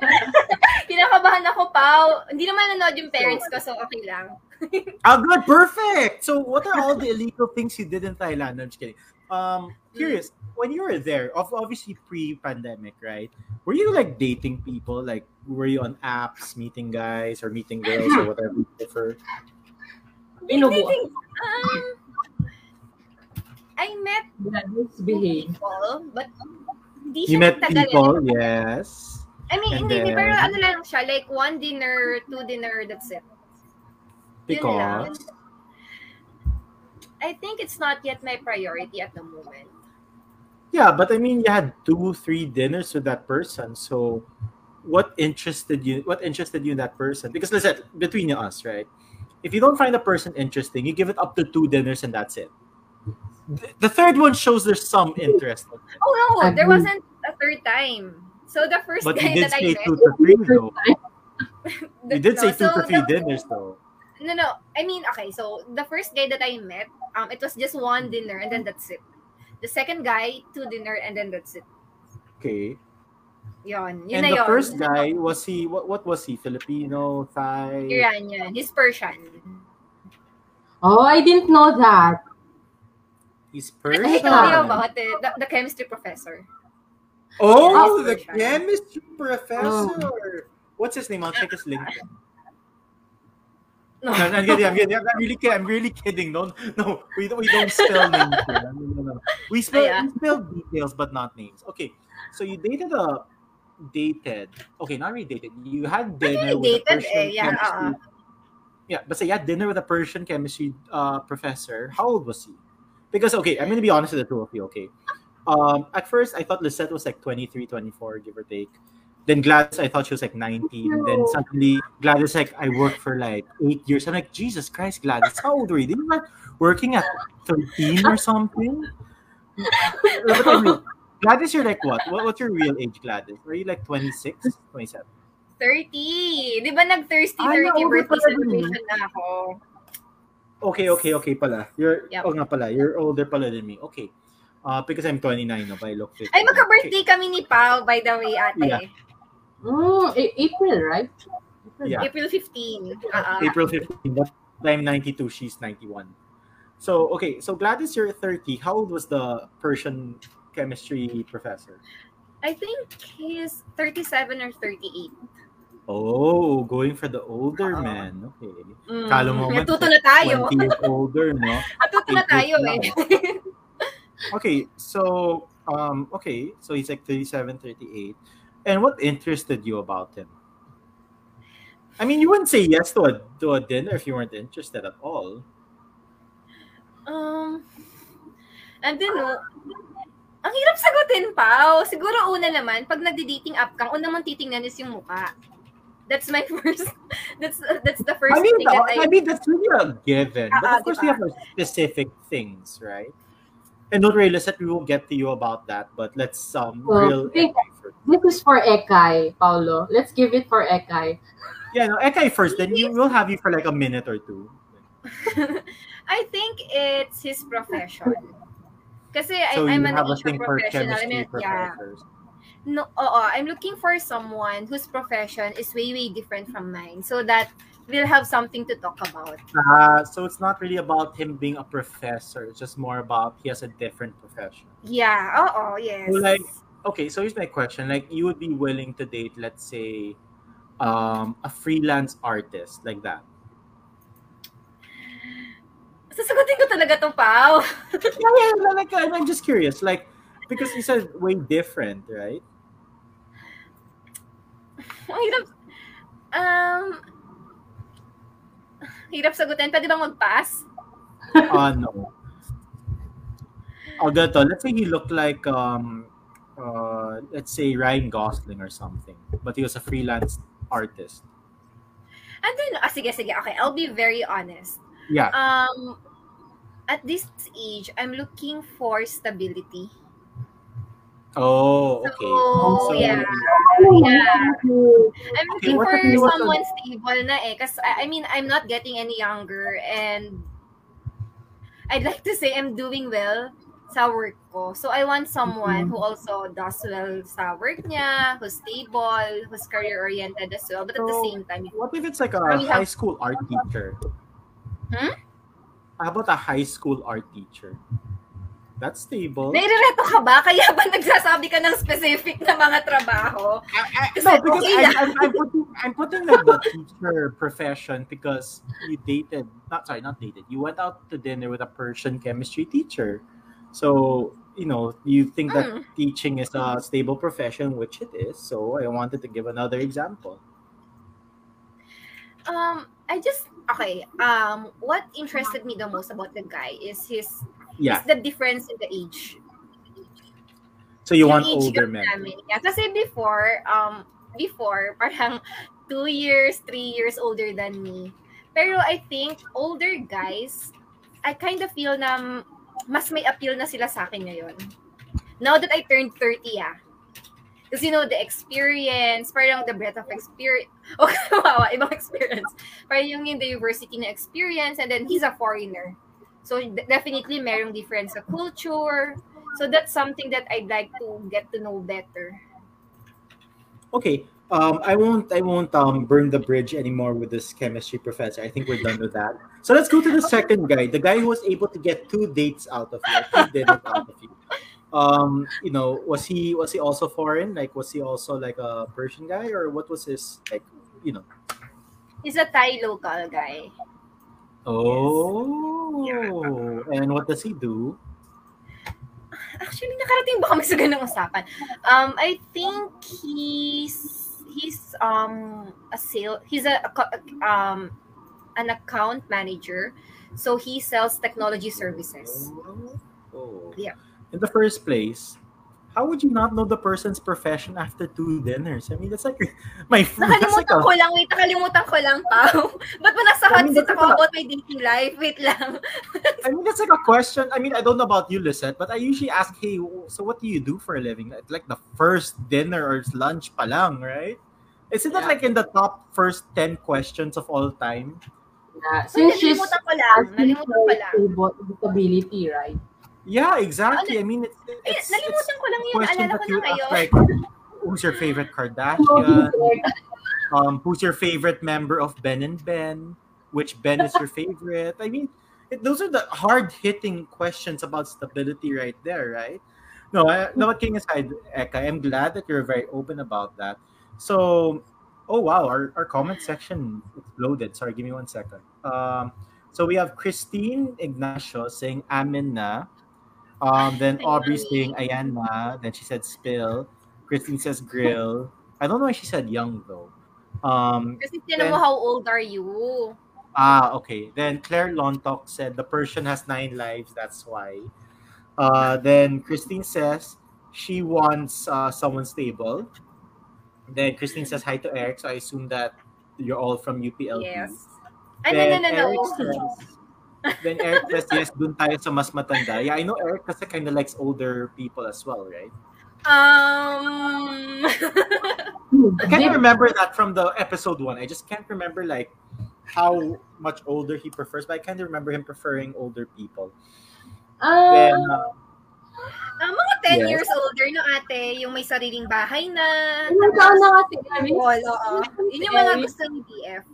<laughs> Kinakabahan ako, Pao. Hindi naman nanood yung parents ko, so okay lang. Ah, good, perfect. So, what are all the illegal things you did in Thailand? No, I'm just kidding. Um, curious. When you were there, ob- obviously pre-pandemic, right? Were you like dating people? Like, were you on apps, meeting guys or meeting girls or whatever you prefer? Binubuo. Um, I met yeah, people, but hindi You siya met nagtagal. people, yes. I mean, and hindi, hindi, then- pero ano lang siya, like one dinner, two dinner, that's it. Yun lang. Because I think it's not yet my priority at the moment. Yeah, but I mean, you had two, three dinners with that person. So, what interested you? What interested you in that person? Because listen, between us, right? If you don't find a person interesting, you give it up to two dinners and that's it. The- The third one shows there's some interest, Oh no, there Agree. wasn't a third time. So the first but guy you did that I say met, two to three, though. the- <laughs> You did say no, two so to three the- dinners, though. No, no. I mean, okay. So the first guy that I met, um, it was just one dinner and then that's it. The second guy, two dinner and then that's it. Okay. Yon, yun And na the yon. first guy was he? What? What was he? Filipino, Thai? Iranian. He's Persian. Oh, I didn't know that. He's Persian. I told Persian. you about it. The, the chemistry professor. Oh, the chemistry professor. What's his name? I'll check his LinkedIn. No. I'm kidding. I'm kidding. I'm really kidding. I'm really kidding. No, no, we don't. We don't spell <laughs> names. Here. No, no. We spell, Yeah. we spell details, but not names. Okay, so you dated a dated. Okay, not really dated. You had dinner with really a dated, Persian eh, yeah, chemistry. uh-uh. Yeah, but say you had dinner with a Persian chemistry uh, professor. How old was he? Because okay, I'm gonna be honest with the two of you. Okay, um, at first I thought Lisette was like 23, 24, give or take. Then Gladys, I thought she was like 19. Then suddenly Gladys like I worked for like eight years. I'm like, Jesus Christ, Gladys, how old were you? Didn't you start working at 13 or something? But anyway, Gladys, you're like what? what? What's your real age, Gladys? Are you like 26, 27? 30. Di ba nag-thirsty Ah, 30 naubos birthday celebration na ako? Okay, okay, okay pala. You're, Yep. oh nga pala, you're older pala than me. Okay. Uh, because I'm 29 no, but I look 50. Ay, magka-birthday kami ni Pao, by the way, ate. Yeah. Mm, A- April, right? April. Yeah. April 15. Ah, ah. April 15, but I'm 92, she's 91. So, okay, so Gladys, you're 30. How old was the Persian chemistry professor? I think he's 37 or 38. Oh, going for the older man. Okay. Mm. Kala mo man, Natuto na tayo. 20 years older, no? <laughs> Natuto na tayo eh. <laughs> Okay, so Um, okay, so he's like 37, 38. And what interested you about him? I mean, you wouldn't say yes to a to a dinner if you weren't interested at all. Um, and then, no, ang hirap sagutin, Pao. Siguro una naman, pag nagdi-dating app kang, una mong titingnan is yung mukha. That's my <laughs> first, that's that's the first I mean, thing that I, I mean that's really a given. But Ah, of course, diba? we have specific things, right? And don't realize that we will get to you about that, but let's um Well, real I think- Ekay first. This is for Ekay, Paolo. Let's give it for Ekay. Yeah, no, Ekay first, then you will have you for like a minute or two. <laughs> I think it's his profession. Kasi I, So I'm you an have a HR thing for professional. I chemistry mean, yeah. professors. No, oo, I'm looking for someone whose profession is way, way different from mine. So that we'll have something to talk about. Uh, so it's not really about him being a professor. It's just more about he has a different profession. Yeah, Oh, yes. So, like, okay, so here's my question. Like, you would be willing to date, let's say, um, a freelance artist like that. Sasagutin ko talaga to, Pao. <laughs> yeah, yeah, like, I'm just curious. Like, because he said way different, right? Ang hirap. Um, hirap sagutin. Pwede bang mag-pass? Uh, no. Oh, ganito. Let's say he looked like, um, uh, let's say Ryan Gosling or something, but he was a freelance artist. And then, ah, sige, sige. Okay, I'll be very honest. Yeah. Um, at this age, I'm looking for stability. Oh, okay. So, So, yeah. Oh, Yeah. I'm looking for if he was someone stable na eh. Kasi, I I mean, I'm not getting any younger and I'd like to say I'm doing well sa work ko. So, I want someone Mm-hmm. who also does well sa work niya, who's stable, who's career-oriented as well. But at the same time, What if it's like a Or we have- high school art teacher? Hmm? How about a high school art teacher? That's stable. nairereto ka ba? Kaya ba nagsasabi ka ng specific na mga trabaho? I, I, no, because okay I, I'm, I'm putting I'm putting like the <laughs> teacher profession because you dated not sorry not dated you went out to dinner with a Persian chemistry teacher, so you know you think that Mm. teaching is a stable profession, which it is. So I wanted to give another example. Um, I just okay. Um, what interested me the most about the guy is his Yeah. is the difference in the age. So you want age older men? namin. Yeah, kasi before, um, before <laughs> parang two years, three years older than me. Pero I think older guys, I kind of feel na mas may appeal na sila sa akin ngayon. Now that I turned 30, ah. Because you know, the experience, parang the breadth of experience. <laughs> Okay, <laughs> wow, ibang experience. Parang yung, yung the university na experience, and then he's a foreigner. So definitely merong difference sa culture. So that's something that I'd like to get to know better. Okay. Um, I won't. I won't um burn the bridge anymore with this chemistry professor. I think we're done with that. So let's go to the second guy, the guy who was able to get two dates out of you, two dinners out of you. Um, you know, was he was he also foreign? Like, was he also like a Persian guy, or what was his like? You know. He's a Thai local guy. Oh, and what does he do? Actually, nakarating ba kami sa ganung usapan? Um, I think he's he's um a sale he's a, a um an account manager. So he sells technology services. Oh. Yeah. In the first place, how would you not know the person's profession after two dinners? I mean, that's like <laughs> my that's like Nakalimutan a ko lang, wait, nakalimutan ko lang, Pao. <laughs> Ba't mo nasa I hot mean, seat that's ako a- about my dating life? Wait lang. I mean, that's like a question. I mean, I don't know about you, Lisette, but I usually ask, hey, so what do you do for a living? Like the first dinner or lunch palang, right? Isn't that Yeah. like in the top first 10 questions of all time? Yeah. So, Since she's nalimutan ko lang. asking Nalimutan ko lang. stable right? Yeah, exactly. I mean, it's, it's, it's nalimutan ko lang yun. that ko you na ask, ngayon. like, who's your favorite Kardashian? <laughs> Um, who's your favorite member of Ben and Ben? Which Ben is your favorite? I mean, it, those are the hard-hitting questions about stability right there, right? No, I, no, kidding aside, Eka, I'm glad that you're very open about that. So, oh wow, our, our comment section exploded. Sorry, give me one second. Um, so we have Christine Ignacio saying Amen na. Um, then Aubrey saying ayan na. Then she said spill. Christine says grill. I don't know why she said young though. Um, Kasi tinan mo how old are you? ah, okay. Then Claire Lontok said the Persian has nine lives. That's why. Uh, then Christine says she wants uh, someone stable. Then Christine says hi to Eric. So I assume that you're all from UPLB. Yes. Ay, no, no, Then no, no. Eric says, then Eric says, yes, dun tayo sa mas matanda. Yeah, I know Eric kasi kind of likes older people as well, right? Um, I can't remember that from the episode one. I just can't remember like how much older he prefers, but I can't remember him preferring older people. Ah, Then, uh, ah, mga 10 Yes. years older no ate, yung may sariling bahay na. ilang taon na kasi kami? All, oo. Yun yung mga gusto ni BF.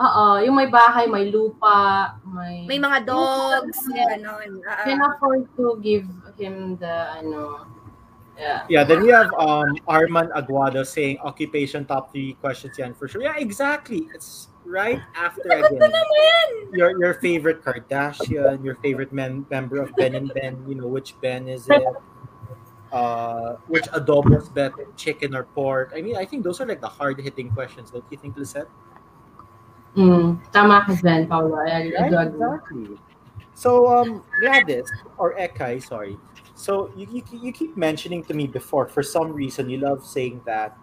Oo, yung may bahay, may lupa, may... May mga dogs, gano'n. Ah, Can afford to give him the, ano, yeah. yeah, then we have um Arman Aguado saying occupation top three questions yan for sure. Yeah, exactly. It's right after again. Your your favorite Kardashian, your favorite men, member of Ben and Ben, you know, which Ben is it? Uh, which adobo is better, chicken or pork? I mean, I think those are like the hard hitting questions, don't you think, Lisette? Mm, tama ka dyan. I, Right, exactly. So, um, Gladys or Ekay, sorry. So you, you you keep mentioning to me before for some reason you love saying that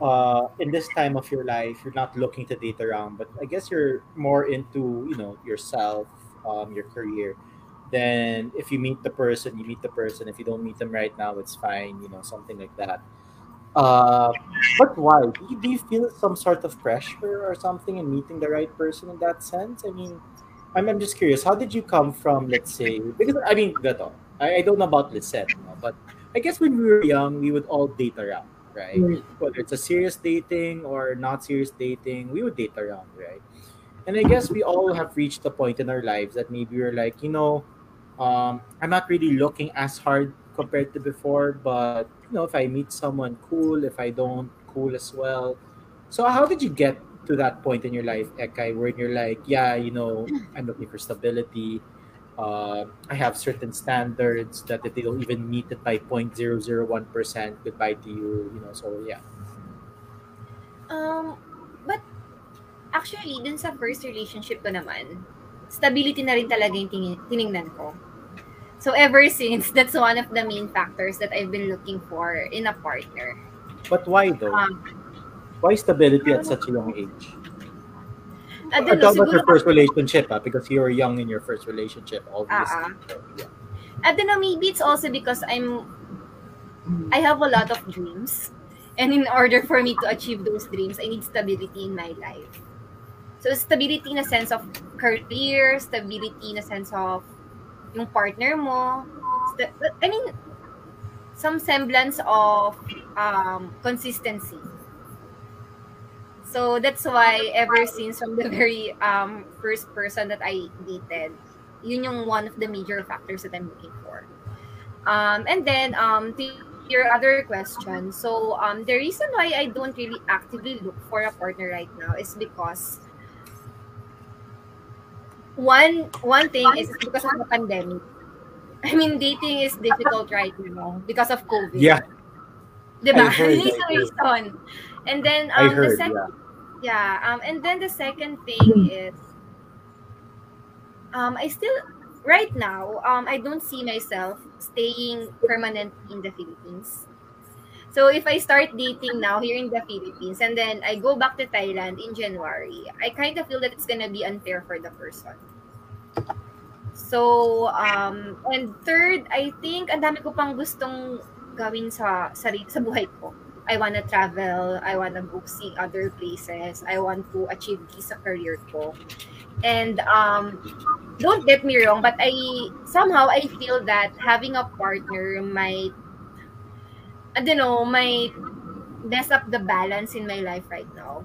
uh, in this time of your life you're not looking to date around, but I guess you're more into you know yourself, um, your career. Then if you meet the person, you meet the person. If you don't meet them right now, it's fine. You know something like that. Uh, but why? Do you, do you feel some sort of pressure or something in meeting the right person in that sense? I mean, I'm, I'm just curious. How did you come from, let's say, because I mean, gato, I, I don't know about Lisette, no, but I guess when we were young, we would all date around, right? Mm. Whether it's a serious dating or not serious dating, we would date around, right? And I guess we all have reached a point in our lives that maybe we're like, you know, um, I'm not really looking as hard compared to before, but you know, if I meet someone cool, if I don't, cool as well. So how did you get to that point in your life, Ekay, where you're like, yeah, you know, I'm looking for stability. Uh, I have certain standards that if they don't even meet it by 0.001%, goodbye to you, you know, so yeah. Um, but actually, dun sa first relationship ko naman, stability na rin talaga yung tingin, ko. So ever since, <laughs> that's one of the main factors that I've been looking for in a partner. But why though? Um, why stability at such a young age? I don't know, talk about your first relationship, ah, because you were young in your first relationship, obviously. Ah, So, yeah. I don't know, maybe it's also because I'm I have a lot of dreams. And in order for me to achieve those dreams, I need stability in my life. So stability in a sense of career, stability in a sense of yung partner mo. I mean, some semblance of um, consistency. So that's why ever since from the very um, first person that I dated, yun yung one of the major factors that I'm looking for. Um, and then um, to your other question, so um, the reason why I don't really actively look for a partner right now is because one one thing is because of the pandemic. I mean, dating is difficult right You now because of COVID. Yeah, Diba? I heard, I heard. reason. And then um, the second yeah. yeah um and then the second thing <clears throat> is um i still right now um i don't see myself staying permanently in the philippines so if i start dating now here in the philippines and then i go back to thailand in january i kind of feel that it's gonna be unfair for the person so um and third i think ang dami ko pang gustong gawin sa sa, sa buhay ko I want to travel, I want to go see other places, I want to achieve this sa career ko. And um, don't get me wrong, but I somehow I feel that having a partner might, I don't know, might mess up the balance in my life right now.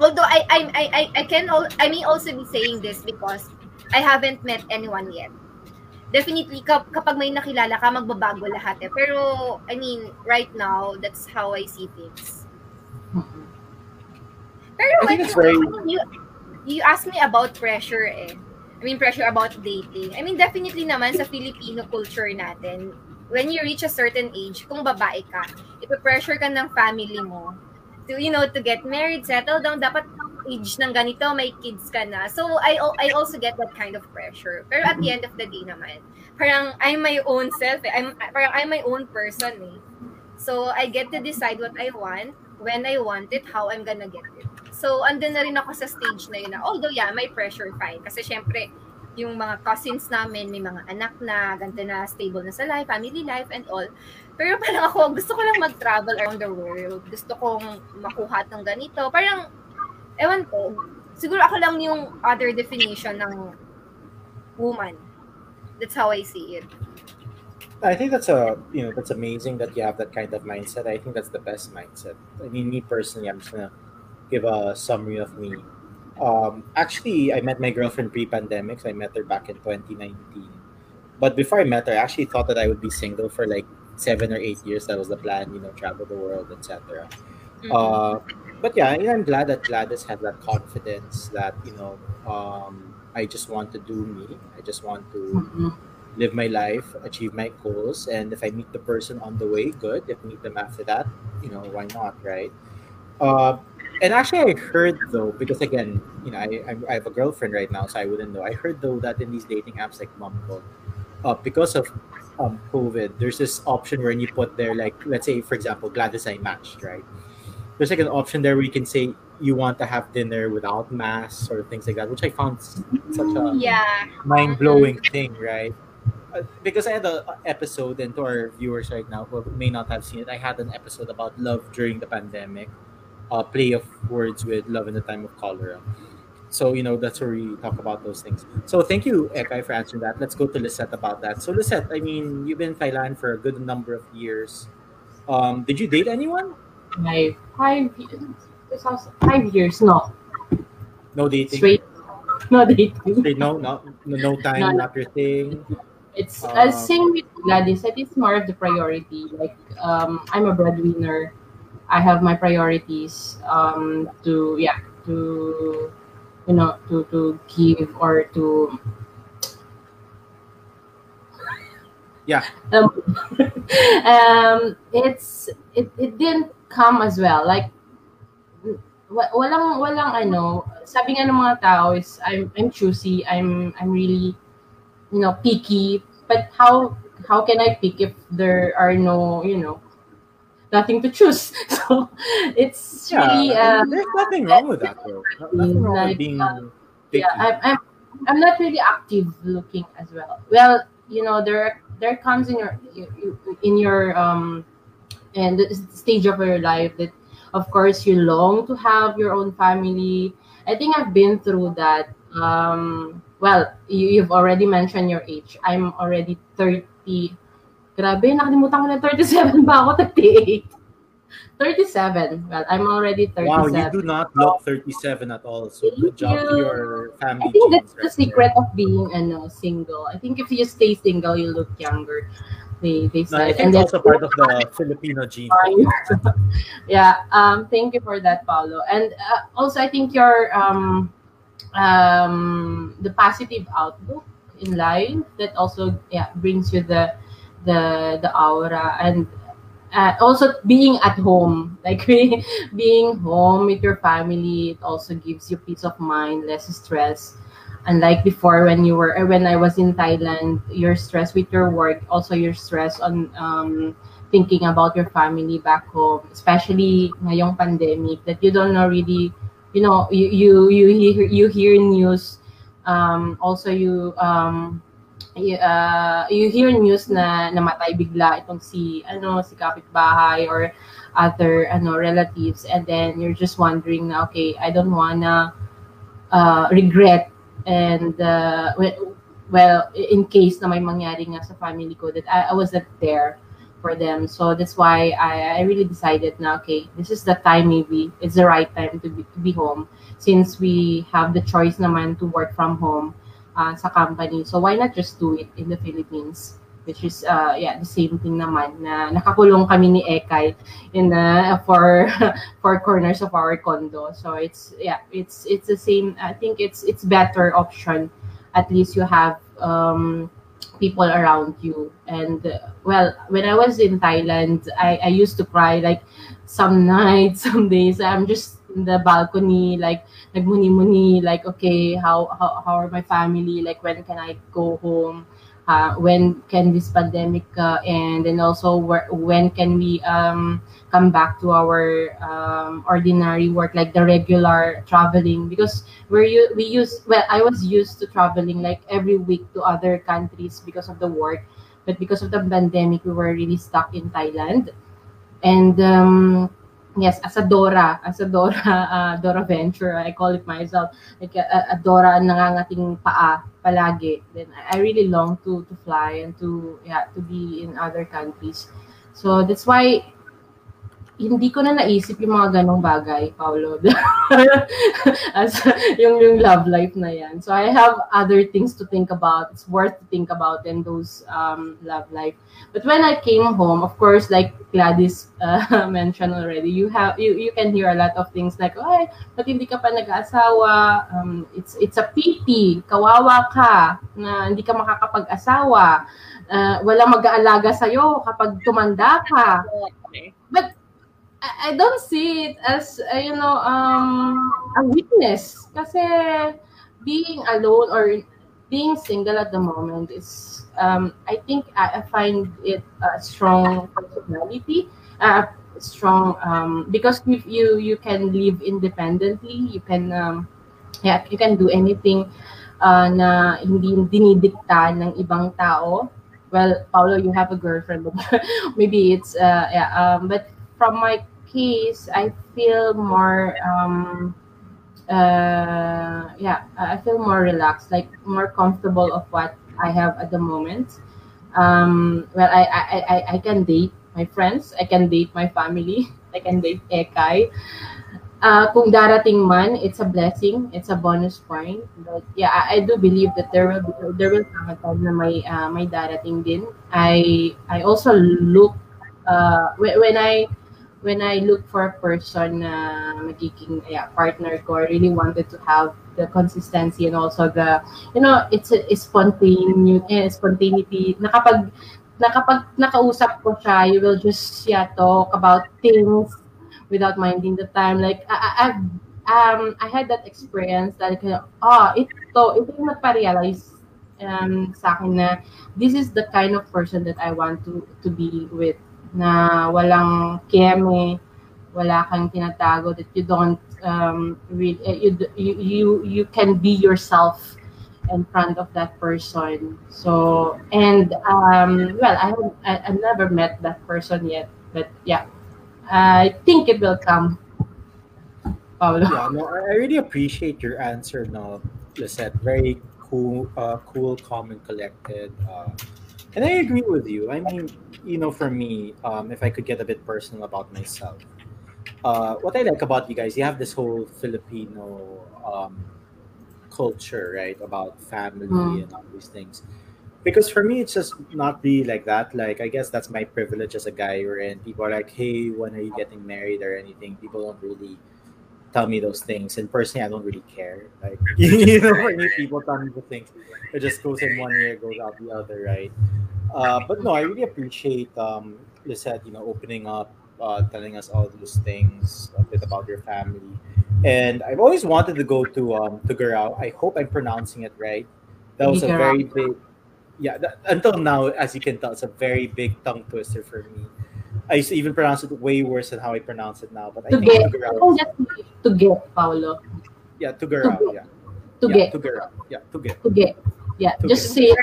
Although I I I I, I can al- I may also be saying this because I haven't met anyone yet definitely kap- kapag may nakilala ka magbabago lahat eh. Pero I mean, right now that's how I see things. Pero I when it's very- you you asked me about pressure eh. I mean, pressure about dating. I mean, definitely naman sa Filipino culture natin, when you reach a certain age, kung babae ka, ipa-pressure ka ng family mo to, you know, to get married, settle down, dapat age ng ganito, may kids ka na. So, I, I also get that kind of pressure. Pero at the end of the day naman, parang I'm my own self. Eh. I'm, parang I'm my own person eh. So, I get to decide what I want, when I want it, how I'm gonna get it. So, andun na rin ako sa stage na yun na, although yeah, may pressure fine. Kasi syempre, yung mga cousins namin, may mga anak na, ganito na, stable na sa life, family life, and all. Pero parang ako, gusto ko lang mag-travel around the world. Gusto kong makuha ng ganito. Parang, ewan ko, siguro ako lang yung other definition ng woman. That's how I see it. I think that's a you know that's amazing that you have that kind of mindset. I think that's the best mindset. I mean, me personally, I'm just gonna give a summary of me um, actually, I met my girlfriend pre-pandemic. So I met her back in 2019. But before I met her, I actually thought that I would be single for like seven or eight years. That was the plan, you know, travel the world, etc. Mm-hmm. Uh, but yeah, I'm glad that Gladys has that confidence that you know um, I just want to do me. I just want to mm-hmm. live my life, achieve my goals, and if I meet the person on the way, good. If I meet them after that, you know, why not, right? Uh, and actually, I heard though, because again, you know, I, I have a girlfriend right now, so I wouldn't know. I heard though that in these dating apps like Bumble, uh, because of um, COVID, there's this option where you put there, like, let's say, for example, Gladys I matched, right? There's like an option there where you can say you want to have dinner without masks or things like that, which I found such a yeah. mind blowing thing, right? Uh, because I had an episode, and to our viewers right now who may not have seen it, I had an episode about love during the pandemic uh, play of words with love in the time of cholera. So, you know, that's where we talk about those things. So, thank you, Ekay, for answering that. Let's go to Lisette about that. So, Lisette, I mean, you've been in Thailand for a good number of years. Um, did you date anyone? Five, five, five years, no. No dating? Straight, no dating. Straight, no, no, no time, no. not your thing. It's um, uh, same with Gladys. I think it's more of the priority. Like, um, I'm a breadwinner I have my priorities um, to yeah to you know to to give or to yeah. <laughs> Um, um it's it, it didn't come as well. Like walang walang ano sabi nga ng mga tao is I'm I'm choosy I'm I'm really you know picky. But how how can I pick if there are no you know nothing to choose. <laughs> So it's yeah, really uh, there's nothing wrong with that though. Nothing wrong like, with being uh, yeah, I'm, I'm I'm not really active looking as well. Well, you know, there there comes in your in your um and the stage of your life that of course you long to have your own family. I think I've been through that. Um well, you, you've already mentioned your age. I'm already 30 Grabe, nakalimutan ko na 37 ba ako? 38. 37. Well, I'm already 37. Wow, you do not look 37 at all. So good job to your family. I think that's the secret of being ano, single. I think if you stay single, you look younger. They, they said. No, think and it's also part of the <laughs> Filipino gene. <laughs> yeah. Um. Thank you for that, Paulo. And uh, also, I think your um, um, the positive outlook in life that also yeah brings you the the the aura and uh, also being at home. <laughs> Like being home with your family it also gives you peace of mind less stress. Unlike before when you were when i was in thailand your stress with your work also your stress on um, thinking about your family back home especially ngayong pandemic that you don't know really you know you you you hear, you hear news um, also you um, uh, you hear news na namatay bigla itong si ano si kapitbahay or other ano relatives. And then you're just wondering na okay I don't wanna uh, regret and uh, well in case na may mangyari nga sa family ko that I, I wasn't there for them. So that's why I, I really decided na okay this is the time maybe it's the right time to be, to be home. Since we have the choice naman to work from home uh, sa company. So why not just do it in the Philippines? Which is uh, yeah, the same thing naman na nakakulong kami ni Ekay in the four <laughs> four corners of our condo. So it's yeah, it's it's the same. I think it's it's better option at least you have um, people around you. And uh, well, when I was in Thailand, I, I used to cry like some <laughs> nights, some days. I'm just in the balcony, like nagmuni-muni, like okay, how, how how are my family? Like when can I go home? Uh, when can this pandemic uh, end? And also where, when can we um, come back to our um, ordinary work, like the regular traveling? Because we're u- we use well, I was used to traveling like every week to other countries because of the work, but because of the pandemic, we were really stuck in Thailand. And um, yes, as a Dora, as a Dora, <laughs> uh, Dora Venture, I call it myself, like a, a Dora nangangating paa palagi. Then I really long to to fly and to yeah to be in other countries. So that's why hindi ko na naisip yung mga ganong bagay, Paolo. <laughs> As yung, yung love life na yan. So I have other things to think about. It's worth to think about in those um, love life. But when I came home, of course, like Gladys <laughs> uh, mentioned already, you have you, you can hear a lot of things like, ay, ba't hindi ka pa nag-asawa? Um, it's, it's a pity. Kawawa ka na hindi ka makakapag-asawa. Uh, walang mag-aalaga sa'yo kapag tumanda ka. But I, I don't see it as uh, you know um a weakness. Kasi being alone or being single at the moment is um I think I, I find it a strong personality strong um because if you you can live independently. You can um yeah you can do anything uh, na hindi dinidikta ng ibang tao. Well Paolo, you have a girlfriend <laughs> but maybe it's uh yeah um but from my case, I feel more um uh yeah, I feel more relaxed, like more comfortable of what I have at the moment. Um well I I, I, I can date my friends, I can date my family, <laughs> I can date Ekay. Uh, kung darating man, it's a blessing, it's a bonus point. But yeah, I, I do believe that there will be, there will come a time na may uh, may darating din. I I also look uh, when I when I look for a person na magiging yeah, partner ko, I really wanted to have the consistency and also the, you know, it's a, it's spontaneous, eh, spontaneity. Na kapag, na kapag nakausap ko siya, you will just yeah, talk about things without minding the time. Like, I, I, um, I had that experience that, oh, ito, ito yung nagpa-realize um, sa akin na this is the kind of person that I want to to be with na walang keme, wala kang tinatago that you don't um, read, you, you, you, you can be yourself in front of that person. So, and um, well, I have I, never met that person yet, but yeah, I think it will come. Paolo. Yeah, no, I I really appreciate your answer, no, Lisette. Very cool, uh, cool, calm, and collected. Uh, and I agree with you. I mean, you know, for me, um, if I could get a bit personal about myself, uh, what I like about you guys, you have this whole Filipino um, culture, right, about family Mm. and all these things. Because for me, it's just not really like that. Like, I guess that's my privilege as a guy, wherein people are like, "Hey, when are you getting married?" or anything. People don't really tell me those things, and personally, I don't really care. Like, <laughs> <laughs> you know, for me, people tell me the things. It just goes in one ear, goes out the other, right? Uh, but no, I really appreciate um, Lisette, you know, opening up, uh, telling us all those things, a bit about your family. And I've always wanted to go to um, to Gurao. I hope I'm pronouncing it right. That was a very big, yeah. That, until now, as you can tell, it's a very big tongue twister for me. I used to even pronounce it way worse than how I pronounce it now. But I To think get, Tugurao, to get, Paolo. yeah, Tugurao, To yeah, To yeah, get, Tugurao, yeah, Tuge. to get. Yeah, To just get. say it.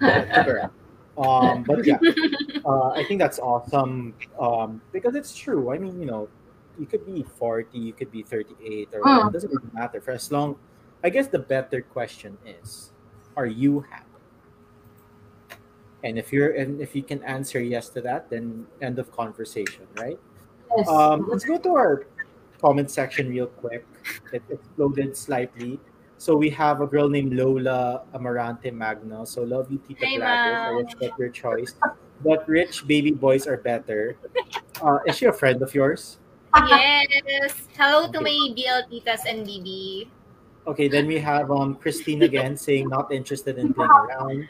Yeah, Tugurao. Um, but yeah, <laughs> uh, I think that's awesome um, because it's true. I mean, you know, you could be 40, you could be 38, or Mm. it doesn't really matter. For as long, I guess the better question is, are you happy? And if you're, and if you can answer yes to that, then end of conversation, right? Yes. Um, let's go to our comment section real quick. It exploded slightly. So we have a girl named Lola Amarante Magno. So love you, Tita Gladys. I respect your choice. But rich baby boys are better. Uh, is she a friend of yours? Yes. Hello to my BL titas and BB. Okay, then we have um Christine again saying not interested in playing around.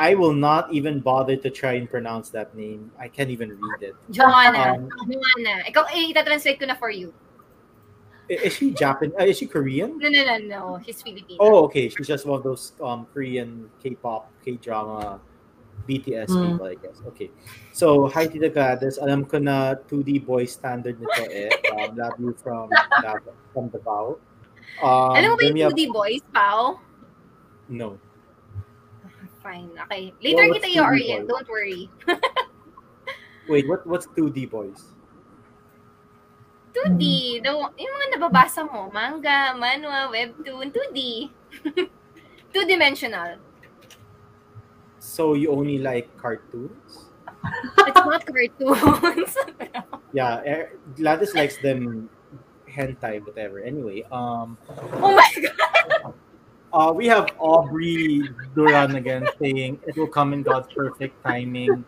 I will not even bother to try and pronounce that name. I can't even read it. Joanna. Um, Joanna. Ikaw, eh, ita-translate ko na for you. Is she Japan? Uh, is she Korean? No, no, no, no. She's Filipino. Oh, okay. She's just one of those um Korean K-pop, K-drama, BTS Mm. people, I guess. Okay. So, hi Tita Gladys. Alam ko na 2D boy standard nito eh. Um, love you from from Davao. Um, Alam mo ba we yung 2D boys, Pao? No. Fine, okay. Later what's kita 2D i-orient, don't worry. <laughs> Wait, what what's 2D boys? 2D, the, yung mga nababasa mo, manga, manhwa, webtoon, 2D. <laughs> Two-dimensional. So you only like cartoons? It's not cartoons. <laughs> Yeah, er, Gladys likes them hentai, whatever. Anyway, um, oh my God! Uh, we have Aubrey Duran again saying it will come in God's perfect timing.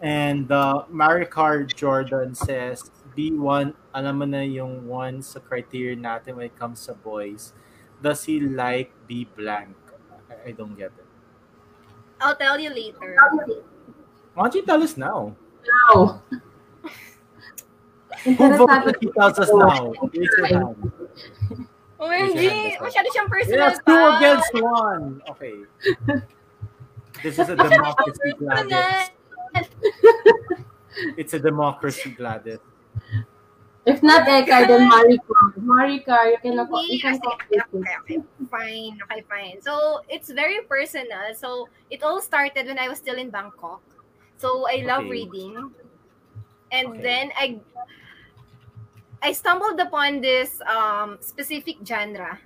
And uh, Maricar Jordan says, B1, alam mo na yung one sa criteria natin when it comes sa boys. Does he like B blank? I, I don't get it. I'll tell you later. Why don't you tell us now? Wow. Who voted he tells us now? <laughs> Raise your hand. OMG! Masyado siyang personal Yes, two pa. against one. Okay. <laughs> This is a democracy, Gladys. <laughs> It's a democracy, Gladys. If not Eka, then Marika. Marika, you can, you can Okay, talk okay, with okay, okay, fine, okay, fine. So, it's very personal. So, it all started when I was still in Bangkok. So, I love Okay. reading. And Okay. then, I I stumbled upon this um, specific genre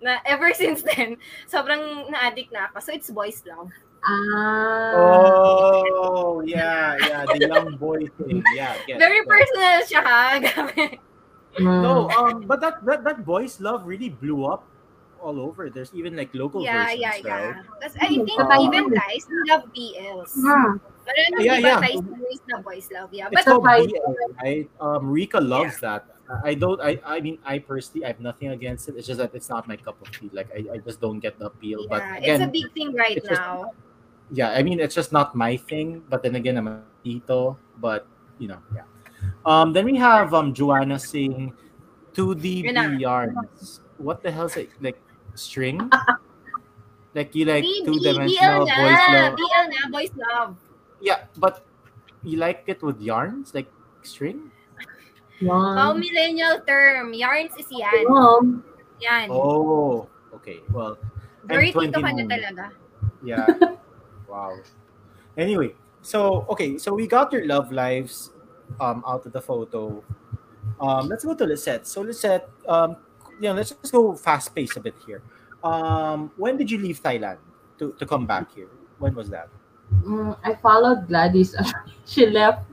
na ever <laughs> since then, sobrang na-addict na ako. So, it's boys love. Ah. Oh, yeah, yeah, the young boy thing. Yeah, get, Very personal siya, ha? <laughs> Mm. No, um, but that, that that boys love really blew up all over. There's even like local yeah, versions, yeah, right? yeah. Because I think Um, even guys love BLs. Ah. Marami Yeah, yeah. tayo stories na boys love, yeah. It's But called But- BL, right? Um, Rika loves that. I don't. I. I mean, I personally, I have nothing against it. It's just that it's not my cup of tea. Like, I, I just don't get the appeal. But again, it's a big thing right it's just- now. yeah, I mean, it's just not my thing. But then again, I'm a tito. But you know, yeah. Um, then we have um Joanna saying, "2D Yun yarns." What the hell is it? Like string? <laughs> like you like B- two B- BL dimensional na, boys love? BL na, boys love. Yeah, but you like it with yarns, like string? Pao Wow. millennial term, yarns is yan. Yan. Oh, okay. Well, Very I'm tito ka na 29. talaga. Yeah. <laughs> wow. Anyway, so okay, so we got your love lives um out of the photo. Um let's go to Lisette. So Lisette, um you know, let's just go fast pace a bit here. Um when did you leave Thailand to, to come back here? When was that? mm, I followed Gladys. <laughs> she left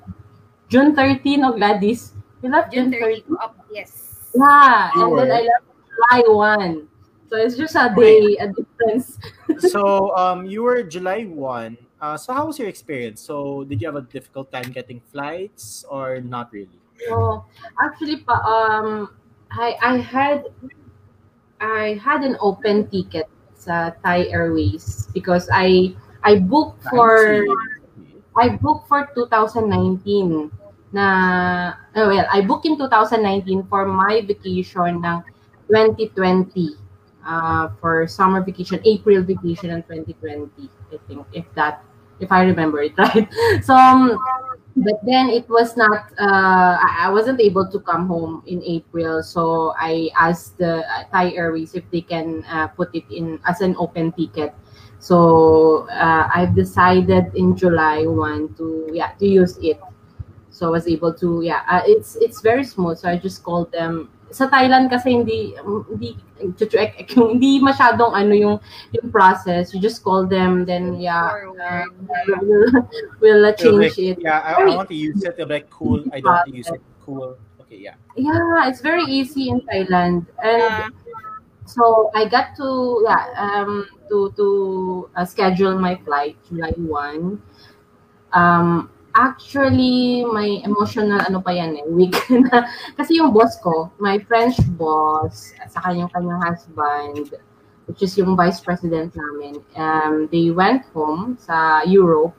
June 13 of Gladys. You left June June 30 13. up, yes. Yeah, and then I left July 1. So it's just a day, a difference. <laughs> so um you were July 1. Uh so how was your experience? So did you have a difficult time getting flights or not really? So actually, pa, um, I I had I had an open ticket sa Thai Airways because I I booked for I booked for 2019 na oh, well I booked in 2019 for my vacation ng 2020 uh, for summer vacation April vacation in 2020 I think if that if I remember it <laughs> right. So um, but then it was not uh, I wasn't able to come home in April. So I asked the uh, Thai Airways if they can uh, put it in as an open ticket. So uh, I've decided in July 1 to yeah to use it. So I was able to yeah uh, it's it's very smooth. So I just called them sa Thailand kasi hindi hindi chuchuek yung <laughs> hindi masyadong ano yung yung process you just call them then yeah uh, we'll, <laughs> we'll change like, it Yeah, I, I want to use it. They'll be like cool. I don't want to use it. Cool. Okay, yeah. yeah it's very easy in Thailand and Yeah. so I got to yeah um to to uh, schedule my flight July 1 um Actually, may emotional ano pa yan eh, week <laughs> na. Kasi yung boss ko, my French boss, at saka yung kanyang husband, which is yung vice president namin, um, they went home sa Europe.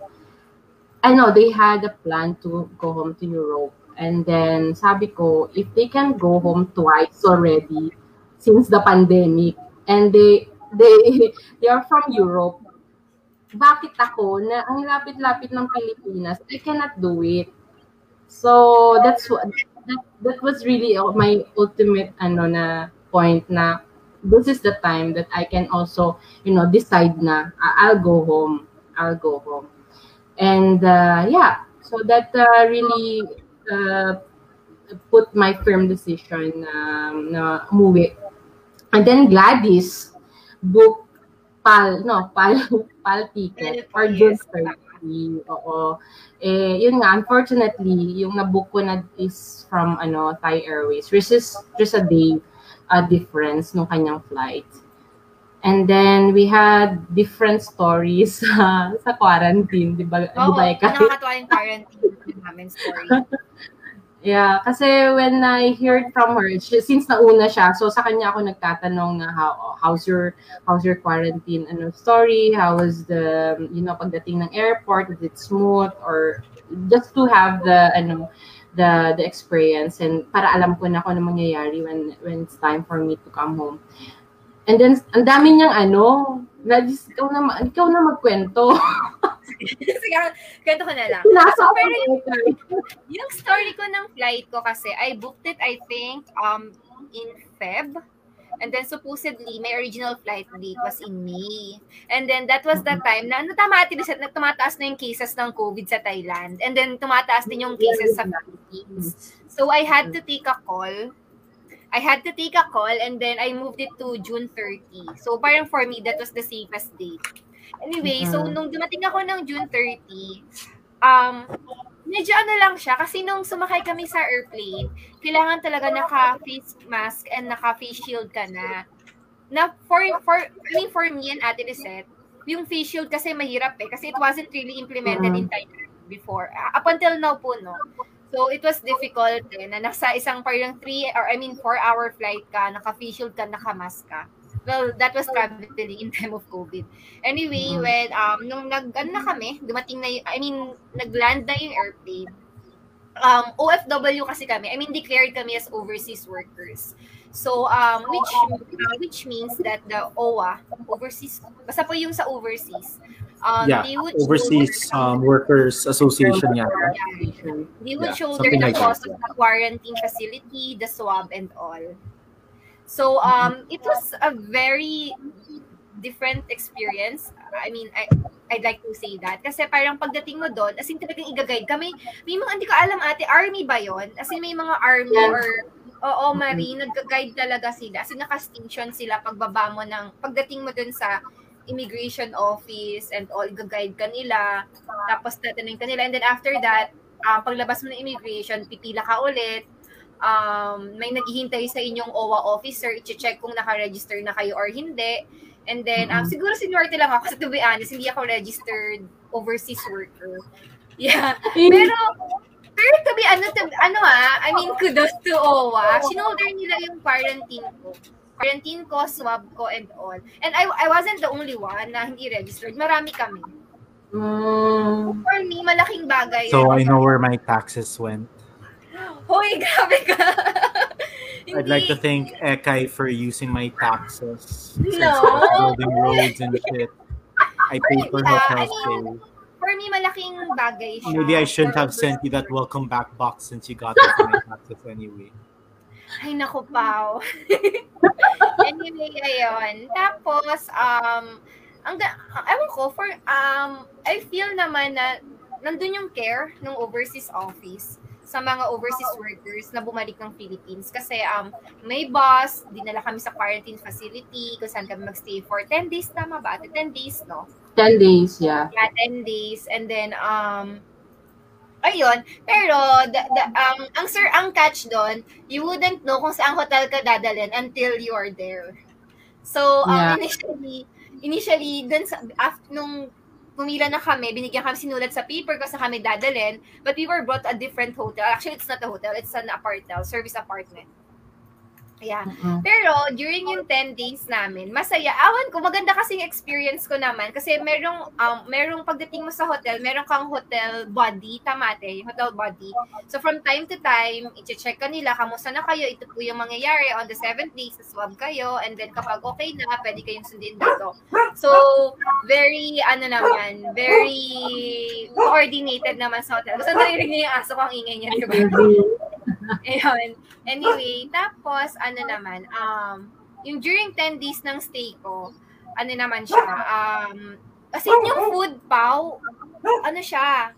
I know, they had a plan to go home to Europe. And then, sabi ko, if they can go home twice already since the pandemic, and they, they, <laughs> they are from Europe, bakit ako na ang lapit-lapit ng Pilipinas, I cannot do it. So that's what that, that was really my ultimate ano na point na this is the time that I can also, you know, decide na I'll go home. I'll go home. And uh, yeah, so that uh, really uh, put my firm decision um, na umuwi. And then Gladys booked PAL, no, PAL, <laughs> PAL ticket for June 30. Oo. Eh, yun nga, unfortunately, yung nabook ko na is from, ano, Thai Airways, which is just a day uh, difference nung kanyang flight. And then, we had different stories <laughs> sa, sa quarantine, di ba? Oo, di ba, Eka? nakakatawa yung quarantine <laughs> namin story. Yeah, kasi when I heard from her, since nauna siya, so sa kanya ako nagtatanong na how how's your how's your quarantine ano story, how was the you know pagdating ng airport, was it smooth or just to have the ano the the experience and para alam ko na kung ano mangyayari when when it's time for me to come home. And then ang dami niyang ano, Gladys, ikaw na ikaw na magkwento. <laughs> <laughs> Sige, kwento ko na lang. So, pero ako. Yung story ko ng flight ko kasi, I booked it, I think, um, in Feb. And then supposedly, my original flight date was in May. And then that was the time na natamati na tumataas na yung cases ng COVID sa Thailand. And then tumataas din yung cases sa Philippines. So I had to take a call. I had to take a call and then I moved it to June 30. So parang for me, that was the safest date. Anyway, so Mhm. nung dumating ako ng June 30, um, medyo ano lang siya, kasi nung sumakay kami sa airplane, kailangan talaga naka-face mask and naka-face shield ka na. Na for, for, I mean, for me and Ate Lisette, yung face shield kasi mahirap eh, kasi it wasn't really implemented in Thailand before. Uh, up until now po, no? So, it was difficult eh, na nasa isang parang three, or I mean, four-hour flight ka, naka-face shield ka, naka-mask ka. Well, that was traveling in time of COVID. Anyway, Mhm. when, um, nung nag, ano na kami, dumating na yung, I mean, nag-land na yung airplane, um, OFW kasi kami, I mean, declared kami as overseas workers. So, um, which uh, which means that the OWA, overseas, basta po yung sa overseas, um, yeah, they would Overseas um, Workers Association yata. they would Yeah, shoulder the like cost of the quarantine facility, the swab, and all. So um, it was a very different experience. I mean, I I'd like to say that. Kasi parang pagdating mo doon, as in talagang i-guide kami. May mga, hindi ko alam ate, army ba yon? As in may mga army Yeah. or oo, marine, nag-guide talaga sila. As in naka-station sila pagbaba mo ng, pagdating mo doon sa immigration office and all, i-guide ka nila. Tapos tatanungin ka nila. And then after that, ah, paglabas mo ng immigration, pipila ka ulit. Um, may naghihintay sa inyong OWA officer, i-check kung naka-register na kayo or hindi. And then, um, Mhm. siguro seniority lang ako. Kasi <laughs> to be honest, hindi ako registered overseas worker. <laughs> Yeah. Pero, pero to be, ano, to, ano ah, I mean, kudos to OWA. Sinolder nila yung quarantine ko. Quarantine ko, swab ko, and all. And I, I wasn't the only one na hindi registered. Marami kami. Mm, For me, malaking bagay. So. I know where my taxes went. Hoy, grabe ka. <laughs> I'd like to thank Ekay for using my taxes. No. building roads and shit. I paid for Yeah, hotel I stay. mean, For me, malaking bagay siya. Maybe I shouldn't have sent you that welcome back box since you got it for my taxes anyway. Ay, naku, Pao. <laughs> anyway, ayun. Tapos, um, ang, ewan ko, for, um, I feel naman na nandun yung care ng overseas office sa mga overseas workers na bumalik ng Philippines. Kasi um, may bus, dinala kami sa quarantine facility kung saan kami magstay for 10 days, tama ba? 10 days, no? 10 days, yeah. Yeah, 10 days. And then, um, ayun. Pero, the, the, um, ang sir, ang catch doon, you wouldn't know kung saan hotel ka dadalhin until you are there. So, um, Yeah. initially, initially, dun sa, after, nung pumila na kami, binigyan kami sinulat sa paper kasi kami dadalhin, but we were brought a different hotel. Actually, it's not a hotel, it's an apartment, service apartment. Yeah. Mhm. Pero during yung 10 days namin, masaya. Awan ko, maganda kasing experience ko naman kasi merong um merong pagdating mo sa hotel, meron kang hotel body, tamate, yung hotel body. So from time to time, i-check ka nila, kamusta na kayo, ito po yung mangyayari on the 7th day, sa swab kayo, and then kapag okay na, pwede kayong sundin dito. So, very, ano naman, very coordinated naman sa hotel. Gusto narinig niyo yung aso ko, ang ingay niya, di ba? <laughs> Ayun. Anyway, tapos, ano naman, um, yung during 10 days ng stay ko, ano naman siya, um, kasi yung food pao, ano siya,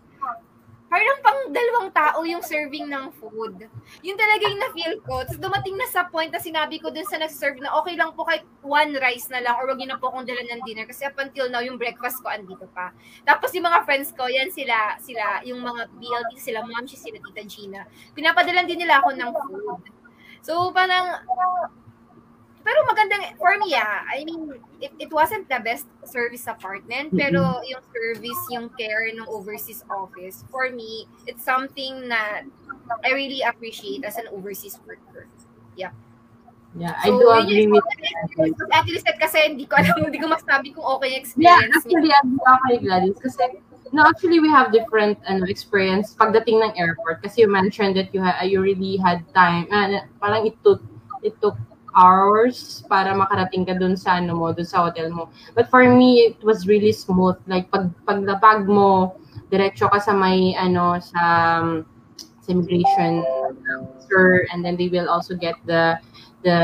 parang pang dalawang tao yung serving ng food. Yun talaga yung na-feel ko. Tapos dumating na sa point na sinabi ko dun sa nag-serve na okay lang po kahit one rice na lang or wag na po akong dala ng dinner kasi up until now yung breakfast ko andito pa. Tapos yung mga friends ko, yan sila, sila, yung mga BLT sila, mom, sila, tita Gina. Pinapadalan din nila ako ng food. So, parang, pero magandang, for me, ah, I mean, it, it wasn't the best service apartment, pero yung service, yung care ng overseas office, for me, it's something that I really appreciate as an overseas worker. Yeah, I So, do agree with experience ko. At least kasi hindi ko alam, <laughs> hindi ko masabi kung okay yung Yeah, experience niya. actually, agree ako kay Gladys. Kasi, no, actually, we have different ano, experience pagdating ng airport. Kasi you mentioned that you, ha- you really had time. Uh, parang it took, it took hours para makarating ka dun sa ano mo, dun sa hotel mo. But for me, it was really smooth. Like, pag, paglapag mo, diretso ka sa may, ano, sa, um, sa immigration sir, and then they will also get the, the,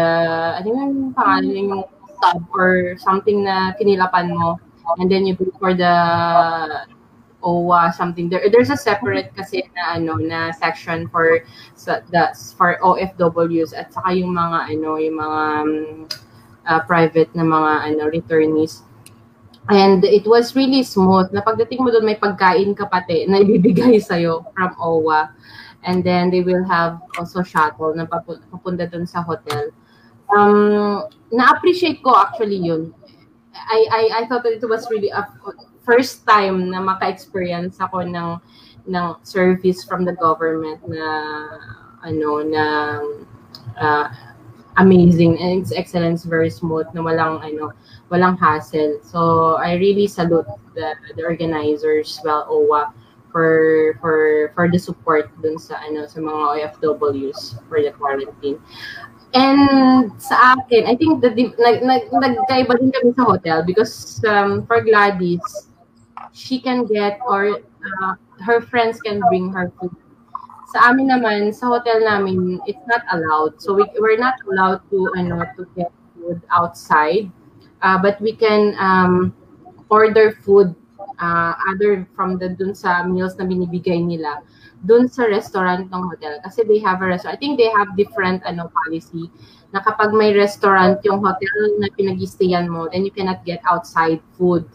I think yung pangalan yung sub or something na kinilapan mo. And then you go for the OWA something there. There's a separate kasi na ano na section for sa the for OFWs at saka yung mga ano yung mga um, uh, private na mga ano returnees. And it was really smooth. Na pagdating mo doon may pagkain ka pati na ibibigay <laughs> sa'yo from OWA and then they will have also shuttle na papu- papunta doon sa hotel. Um na-appreciate ko actually yun. I I I thought that it was really a first time na maka-experience ako ng ng service from the government na ano na uh, amazing and it's excellence very smooth na walang ano walang hassle. So I really salute the the organizers well OWA for for for the support dun sa ano sa mga OFWs for the quarantine. And sa akin, I think the nag, nag, nagkaiba din kami sa hotel because um, for Gladys, she can get or uh, her friends can bring her food. Sa amin naman, sa hotel namin, it's not allowed. So we, we're not allowed to ano to get food outside. Uh, but we can um, order food uh, other from the dun sa meals na binibigay nila dun sa restaurant ng hotel kasi they have a restaurant. I think they have different ano policy na kapag may restaurant yung hotel na pinag-stayan mo, then you cannot get outside food.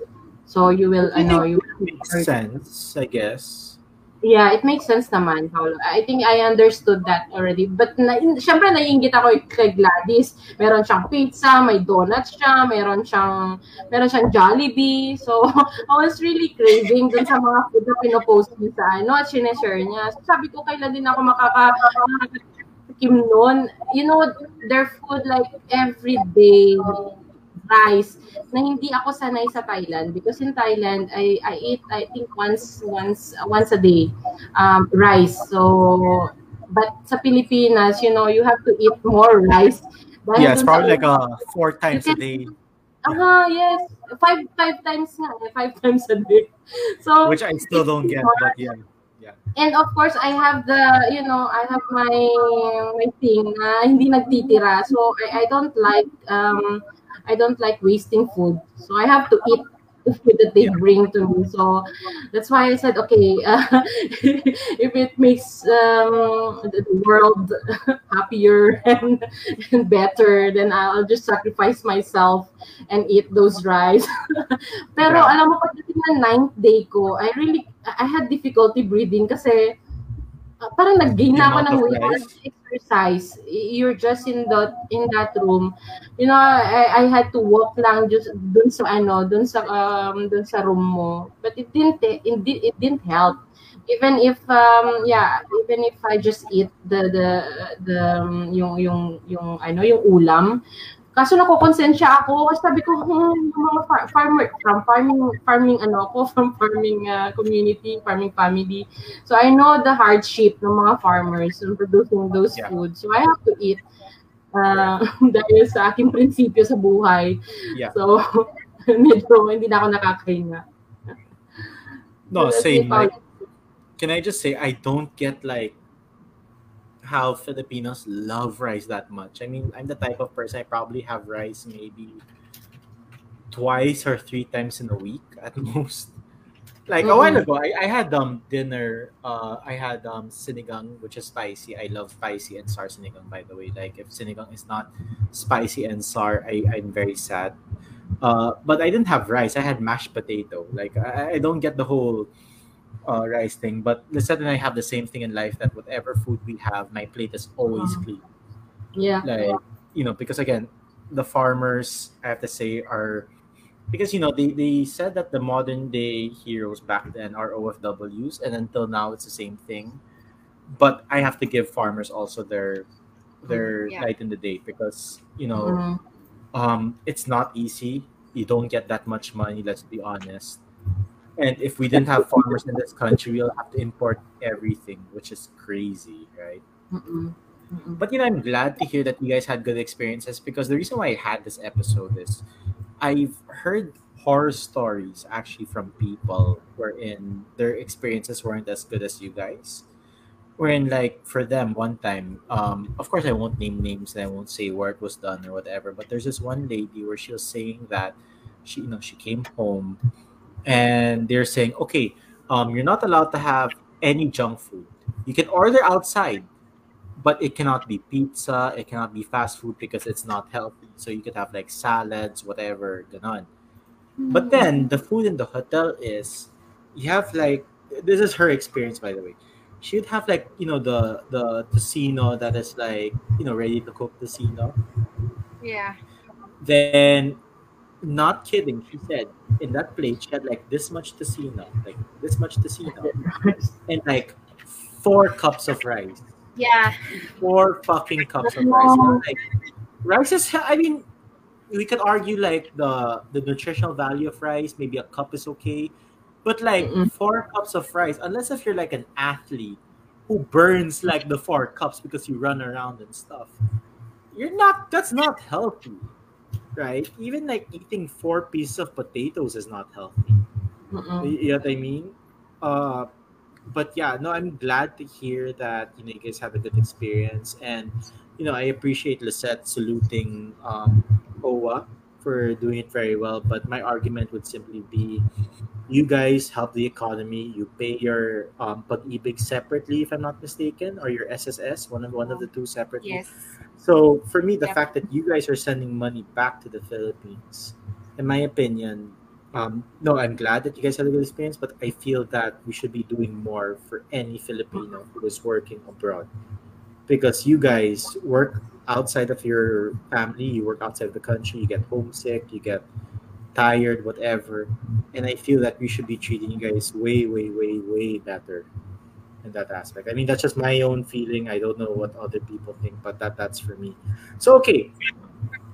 So you will I think you Makes sense, I guess. Yeah, it makes sense naman, Paolo. I think I understood that already. But na, syempre naiingit ako kay Gladys. Meron siyang pizza, may donuts siya, meron siyang meron siyang Jollibee. So, <laughs> I was really craving dun sa mga food na pinopost niya sa ano at sineshare niya. So, sabi ko, kailan din ako makaka makakatikim nun. You know, their food like every day rice na hindi ako sanay sa Thailand because in Thailand I I eat I think once once once a day um rice so but sa Pilipinas you know you have to eat more rice dahil Yeah, it's probably like uh, four times a can- day, Aha, yes. Five five times nga, eh, five <laughs> times a day. So which I still don't get, but yeah yeah. And of course, I have the, you know, I have my my thing na hindi nagtitira. So I, I don't like um I don't like wasting food. So I have to eat the food that they bring to me. So that's why I said, okay, uh, <laughs> if it makes um, the world <laughs> happier and, and better, then I'll just sacrifice myself and eat those rice. <laughs> Pero Yeah. alam mo, pagdating ng ninth day ko, I really, I had difficulty breathing kasi uh, parang nag-gain na ako ng weight exercise. You're just in the in that room. You know, I, I had to walk lang just dun sa ano, dun sa um dun sa room mo. But it didn't it, it didn't help. Even if um yeah, even if I just eat the the the um, yung yung yung ano yung ulam, Kaso nakokonsensya ako kasi sabi ko, hmm, yung mga far- farmer, from farming, farming ano ako, <laughs> from farming uh, community, farming family. So I know the hardship ng mga farmers in producing those Yeah. foods. So I have to eat uh, <laughs> dahil sa aking prinsipyo sa buhay. Yeah. So <laughs> medyo hindi na ako nakakahinga. No, So, same. Like, can I just say I don't get like how Filipinos love rice that much. I mean, I'm the type of person I probably have rice maybe twice or three times in a week at <laughs> most. Like a while Mhm. ago, I, I had um dinner. Uh, I had um sinigang, which is spicy. I love spicy and sour sinigang. By the way, like if sinigang is not spicy and sour, I I'm very sad. Uh, but I didn't have rice. I had mashed potato. Like I, I don't get the whole uh, rice thing. But Lisette and I have the same thing in life that whatever food we have, my plate is always Mhm. clean. Yeah. Like you know, because again, the farmers I have to say are because you know they, they said that the modern day heroes back then are OFWs, and until now it's the same thing. But I have to give farmers also their their Yeah. light in the day because you know Mhm. um, it's not easy. You don't get that much money, let's be honest. And if we didn't have farmers in this country, we'll have to import everything, which is crazy, right? Mm-mm. Mm-mm. But you know, I'm glad to hear that you guys had good experiences because the reason why I had this episode is I've heard horror stories actually from people wherein their experiences weren't as good as you guys. Wherein like for them one time, um, of course I won't name names and I won't say where it was done or whatever, but there's this one lady where she was saying that she you know she came home and they're saying, Okay, um, you're not allowed to have any junk food. You can order outside, but it cannot be pizza, it cannot be fast food because it's not healthy. So you could have like salads, whatever, ganon. But hmm. then the food in the hotel is you have like this is her experience by the way. She'd have like, you know, the the tocino that is like, you know, ready to cook tocino. Yeah. Then not kidding, she said in that plate she had like this much tocino, like this much tocino, <laughs> and like four cups of rice. Yeah. four fucking cups of rice. Like rice is I mean we could argue like the the nutritional value of rice, maybe a cup is okay. But like Mm-mm. four cups of rice, unless if you're like an athlete who burns like the four cups because you run around and stuff, you're not that's not healthy. Right? Even like eating four pieces of potatoes is not healthy. Mm-mm. You, you know what I mean? Uh, but yeah, no, I'm glad to hear that you know you guys have a good experience, and you know I appreciate Lisette saluting um, OWWA for doing it very well. But my argument would simply be, you guys help the economy. You pay your um, pag-ibig separately, if I'm not mistaken, or your SSS, one of one of the two separately. Yes. So for me, the Yep. fact that you guys are sending money back to the Philippines, in my opinion, um, no, I'm glad that you guys had a good experience, but I feel that we should be doing more for any Filipino who is working abroad. Because you guys work outside of your family, you work outside of the country, you get homesick, you get tired, whatever. And I feel that we should be treating you guys way, way, way, way better in that aspect. I mean, that's just my own feeling. I don't know what other people think, but that that's for me. So okay,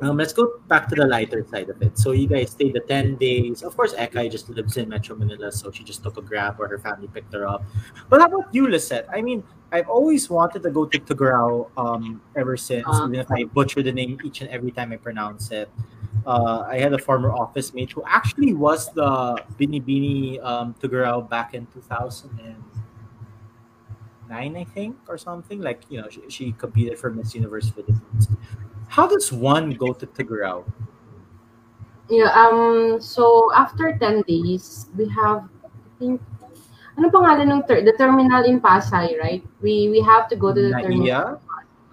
um, let's go back to the lighter side of it. So you guys stayed the ten days. Of course, Ekay just lives in Metro Manila, so she just took a grab, or her family picked her up. But how about you, Lisette? I mean, I've always wanted to go to Tugarao um, ever since, Uh. even if I butcher the name each and every time I pronounce it. Uh, I had a former office mate who actually was the Binibini um, Tugarao back in 2009, I think, or something. Like, you know, she, she competed for Miss Universe Philippines. How does one go to Tugarao? Yeah, um, so after 10 days, we have, I think, ano pangalan ng ter- the terminal in Pasay, right? We we have to go to the terminal. NAIA?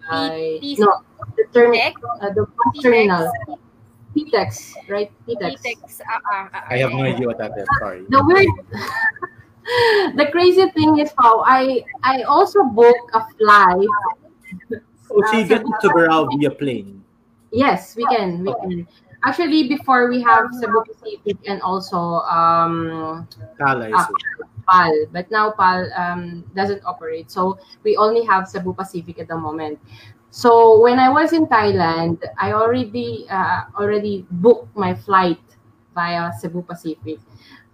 Pasay. P- no, the terminal, uh, the bus terminal. PITX, right? PITX. Pitex. Ah, ah, ah, I have no idea what that is. Sorry. The word, <laughs> the crazy thing is how I I also booked a flight. So she Uh, get to Tugurao via plane. Yes, we can. We can. Actually, before we have Cebu Pacific and also um, Kala is PAL, but now PAL um, doesn't operate. So we only have Cebu Pacific at the moment. So when I was in Thailand, I already uh, already booked my flight via Cebu Pacific.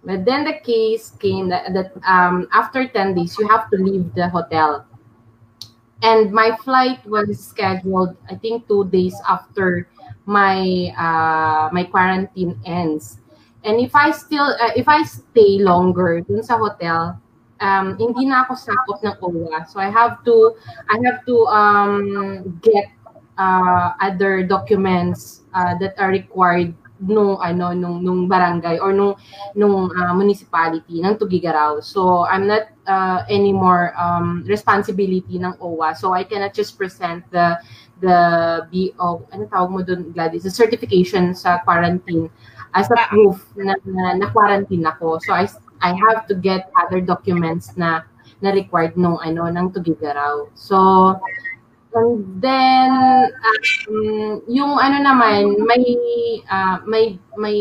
But then the case came that, that um, after 10 days, you have to leave the hotel. And my flight was scheduled, I think, two days after my uh, my quarantine ends. And if I still, uh, if I stay longer dun sa hotel, um, hindi na ako sakop ng OWA. So I have to, I have to um, get uh, other documents uh, that are required nung ano nung nung barangay or nung nung uh, municipality ng Tugigaraw. So I'm not uh, anymore um, responsibility ng OWA. So I cannot just present the the BO, ano tawag mo doon Gladys, the certification sa quarantine as a proof na, na, na quarantine ako. So I I have to get other documents na na required nung ano ng Tugigaraw. So and then um, yung ano naman may uh, may may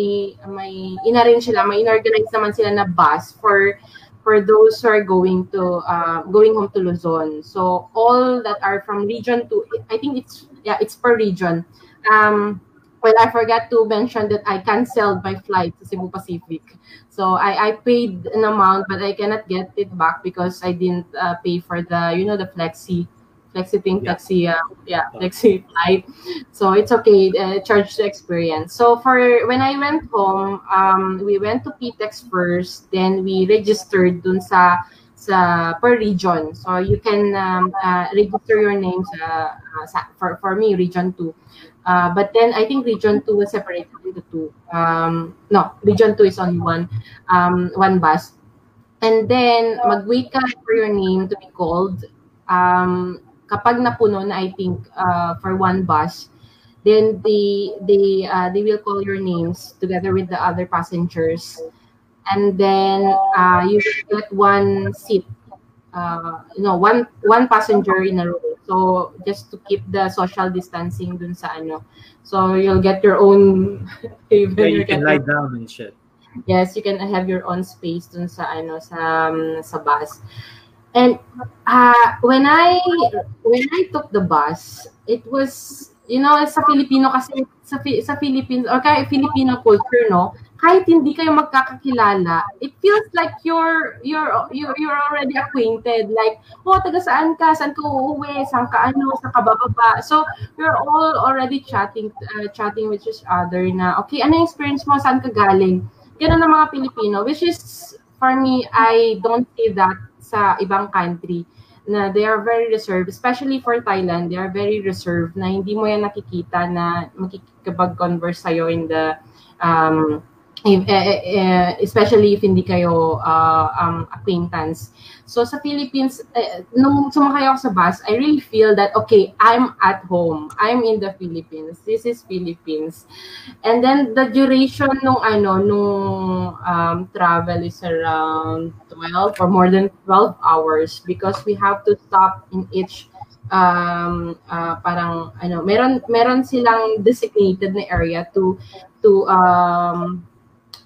may inarrange sila, may inorganize naman sila na bus for for those who are going to uh, going home to Luzon. So all that are from region to I think it's yeah it's per region. Um, well, I forgot to mention that I canceled my flight to Cebu Pacific. So I, I paid an amount, but I cannot get it back because I didn't uh, pay for the you know the flexi flexi thing, Yeah. flexi uh, yeah flexi <laughs> flight. So it's okay, uh, charge the experience. So for when I went home, um, we went to PITX first, then we registered dun sa sa per region. So you can um, uh, register your name sa, uh, sa for for me region 2. Uh, but then I think region 2 was separated into two. Um, no, region 2 is only one um, one bus. And then mag-wait ka for your name to be called. Um, kapag napuno na I think uh, for one bus, then they they uh, they will call your names together with the other passengers and then uh, you will get one seat uh, you know one one passenger in a row so just to keep the social distancing dun sa ano so you'll get your own <laughs> even Yeah, you can lie down and shit. Yes, you can have your own space dun sa ano sa um, sa bus. And uh, when I when I took the bus, it was you know sa Filipino kasi sa sa Philippines or kaya Filipino culture no, kahit hindi kayo magkakakilala, it feels like you're you're you're, you're already acquainted. Like, oh, taga saan ka? Saan ka uuwi? Saan ka ano? Saan ka bababa? So, we're all already chatting uh, chatting with each other na, okay, ano yung experience mo? Saan ka galing? Ganun ng mga Pilipino, which is, for me, I don't see that sa ibang country na they are very reserved, especially for Thailand, they are very reserved na hindi mo yan nakikita na makikipag-converse sa'yo in the um, if, eh, eh, especially if hindi kayo uh, um, acquaintance. So sa Philippines, eh, nung sumakay ako sa bus, I really feel that, okay, I'm at home. I'm in the Philippines. This is Philippines. And then the duration nung ano, nung um, travel is around 12 or more than 12 hours because we have to stop in each um uh, parang ano meron meron silang designated na area to to um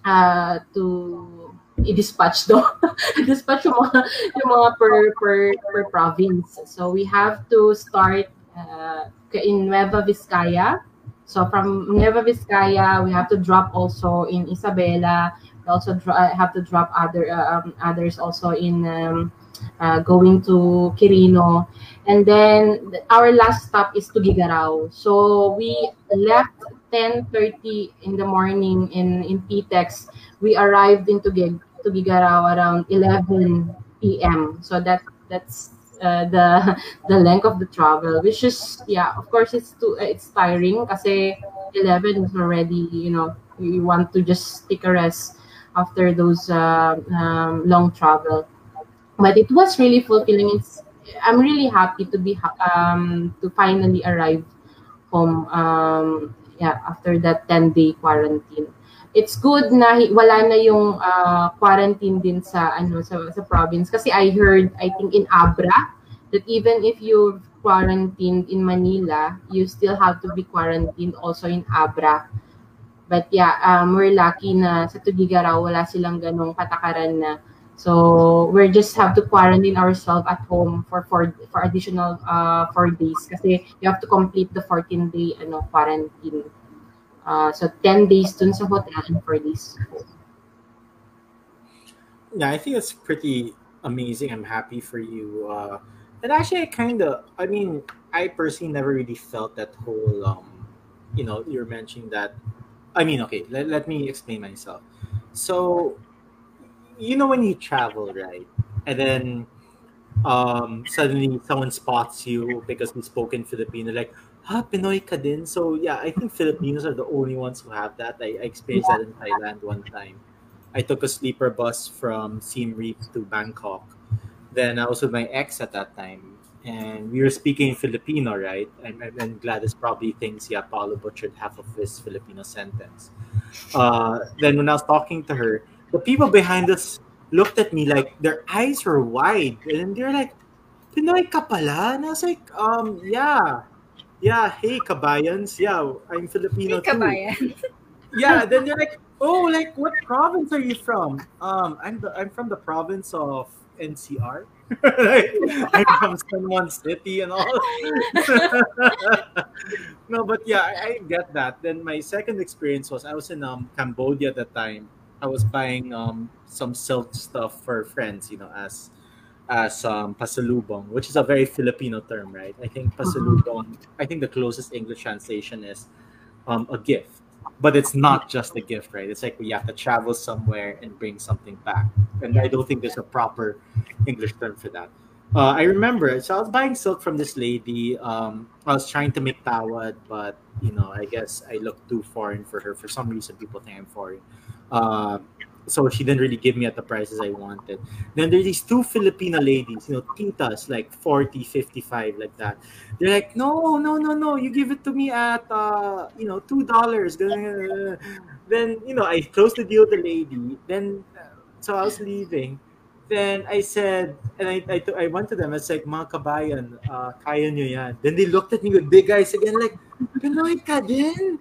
uh, to i-dispatch do <laughs> dispatch yung mga yung mga per per per province. So we have to start uh, in Nueva Vizcaya. So from Nueva Vizcaya we have to drop also in Isabela. We also uh, have to drop other uh, um, others also in um, uh, going to Quirino. And then our last stop is Tuguegarao so we left 10:30 in the morning in in PITX. We arrived in Gig to Gigarao around 11 p.m. So that that's uh, the <laughs> the length of the travel, which is yeah, of course it's too it's tiring kasi 11 is already you know you want to just take a rest after those uh, um, long travel. But it was really fulfilling. It's I'm really happy to be um to finally arrive home um yeah, after that 10-day quarantine. It's good na wala na yung uh, quarantine din sa ano sa, sa province kasi I heard I think in Abra that even if you quarantined in Manila, you still have to be quarantined also in Abra. But yeah, um, we're lucky na sa Tugigaraw wala silang ganong patakaran na So we just have to quarantine ourselves at home for for for additional uh, four days kasi you have to complete the 14 day ano quarantine. Uh, so 10 days dun sa hotel and 4 days Yeah, I think it's pretty amazing. I'm happy for you. Uh, and actually, I kind of, I mean, I personally never really felt that whole, um, you know, you're mentioning that. I mean, okay, let, let me explain myself. So you know when you travel, right? And then um, suddenly someone spots you because you spoke in Filipino, like, ha, Pinoy ka din? So yeah, I think Filipinos are the only ones who have that. I, I experienced yeah. that in Thailand one time. I took a sleeper bus from Siem Reap to Bangkok. Then I was with my ex at that time. And we were speaking Filipino, right? And, and Gladys probably thinks, yeah, Paolo butchered half of his Filipino sentence. Uh, then when I was talking to her, the people behind us looked at me like their eyes were wide and they're like, Pinoy ka pala? And I was like, um, yeah. Yeah, hey kabayans. Yeah, I'm Filipino hey, kabayan. <laughs> yeah, then they're like, oh, like what province are you from? Um, I'm the I'm from the province of NCR. <laughs> I'm from San Juan City and all. <laughs> no, but yeah, I, I, get that. Then my second experience was I was in um Cambodia at the time I was buying um, some silk stuff for friends, you know, as as um, pasalubong, which is a very Filipino term, right? I think mm-hmm. pasalubong. I think the closest English translation is um, a gift, but it's not just a gift, right? It's like we have to travel somewhere and bring something back, and I don't think there's a proper English term for that. Uh, I remember, so I was buying silk from this lady. Um, I was trying to make tawad, but you know, I guess I look too foreign for her. For some reason, people think I'm foreign. Uh, so she didn't really give me at the prices I wanted. Then there's these two Filipino ladies, you know, titas, like 40, 55, like that. They're like, no, no, no, no, you give it to me at, uh, you know, $2. Then, you know, I closed the deal with the lady. Then, so I was leaving. Then I said, and I, I, I went to them, I like, mga kabayan, uh, kaya nyo yan. Then they looked at me with big eyes again, like, Pinoy ka din?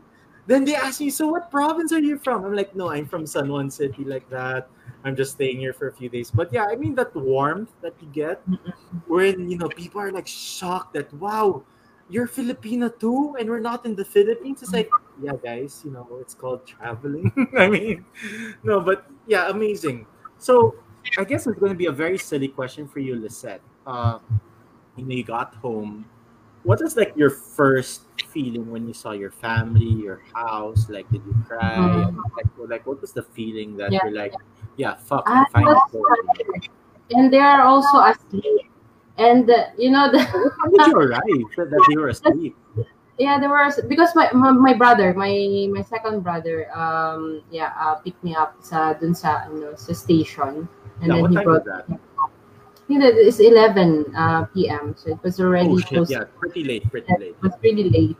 Then they ask me, so what province are you from? I'm like, no, I'm from San Juan City, like that. I'm just staying here for a few days. But yeah, I mean that warmth that you get when you know people are like shocked that wow, you're Filipino too, and we're not in the Philippines. It's like, yeah, guys, you know, it's called traveling. <laughs> I mean, no, but yeah, amazing. So I guess it's going to be a very silly question for you, Lisette. Uh, you know, you got home. What is like your first feeling when you saw your family, your house? Like, did you cry? Mm-hmm. Like, like, what was the feeling that yeah. you're like, yeah, fuck, I'm finally And they are also asleep. And uh, you know, the how did you arrive that <laughs> they were asleep? Yeah, there was because my, my, my brother, my my second brother, um, yeah, uh, picked me up sa dun sa ano sa station, and yeah, then he brought. That? It's 11 uh, p.m. So it was already oh, close. Yeah, pretty late, pretty late. It was pretty late.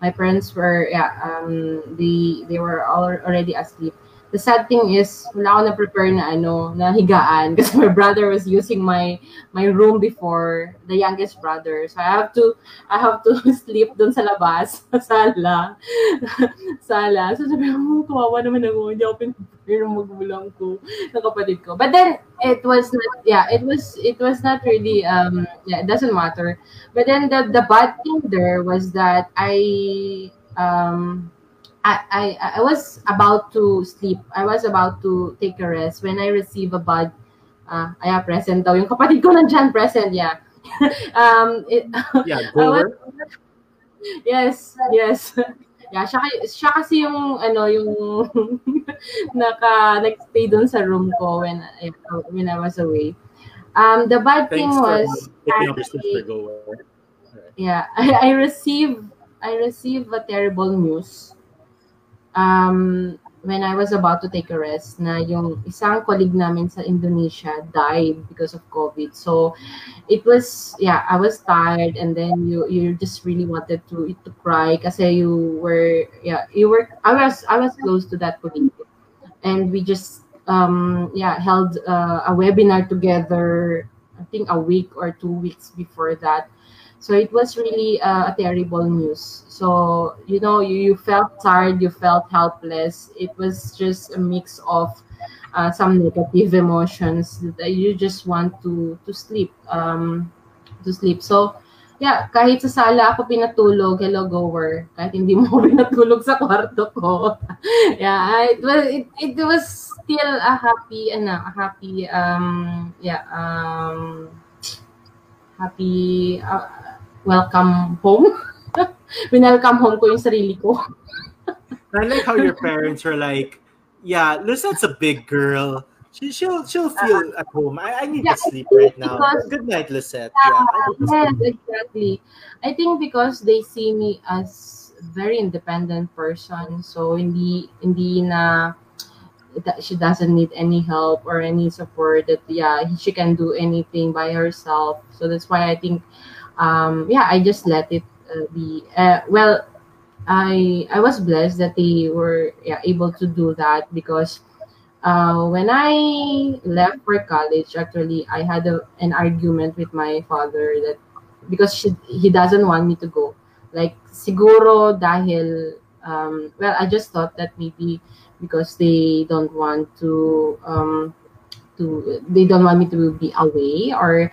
My parents were, yeah, um, they they were all already asleep. The sad thing is, wala ako na-prepare na ano, na higaan <laughs> kasi my brother was using my my room before, the youngest brother. So I have to I have to <laughs> sleep doon sa labas, <laughs> sa sala. sala. So sabi ko, kawawa naman ako, hindi ako pinapare ng magulang ko, ng kapatid ko. But then it was not yeah, it was it was not really um yeah, it doesn't matter. But then the the bad thing there was that I um I, I, I was about to sleep. I was about to take a rest when I receive a bud. Uh, yeah, present daw. Yung kapatid ko <laughs> nandyan, present, yeah. <laughs> um, it, <laughs> yeah, goer? yes, yes. Yeah, siya, siya kasi yung, ano, yung naka, nag-stay dun sa room ko when, when I was away. Um, the bad Thanks thing was, I, yeah, I, I received, I received a terrible news um, when I was about to take a rest na yung isang colleague namin sa Indonesia died because of COVID. So it was yeah, I was tired and then you you just really wanted to to cry kasi you were yeah, you were I was I was close to that colleague. And we just um yeah, held uh, a webinar together I think a week or two weeks before that so it was really uh, a terrible news. So, you know, you, you felt tired, you felt helpless. It was just a mix of uh, some negative emotions that you just want to to sleep. Um, to sleep. So, yeah, kahit sa sala ako pinatulog, hello goer, kahit hindi mo <laughs> pinatulog sa kwarto ko. <laughs> yeah, it was it, it was still a happy ano, a happy um yeah, um happy uh, welcome home. <laughs> Winelcome home ko yung sarili ko. <laughs> I like how your parents were like, yeah, Lisette's a big girl. She, she'll she'll feel uh-huh. at home. I, I need Yeah, to sleep right now. Good night, Lisette. Yeah, Yeah, I need to yes, sleep. exactly. I think because they see me as very independent person, so hindi hindi na that she doesn't need any help or any support. That yeah, she can do anything by herself. So that's why I think, um, yeah, I just let it uh, be. Uh, well, I I was blessed that they were yeah, able to do that because uh, when I left for college, actually, I had a, an argument with my father that because she, he doesn't want me to go. Like, siguro dahil, um, well, I just thought that maybe because they don't want to, um, to, they don't want me to be away or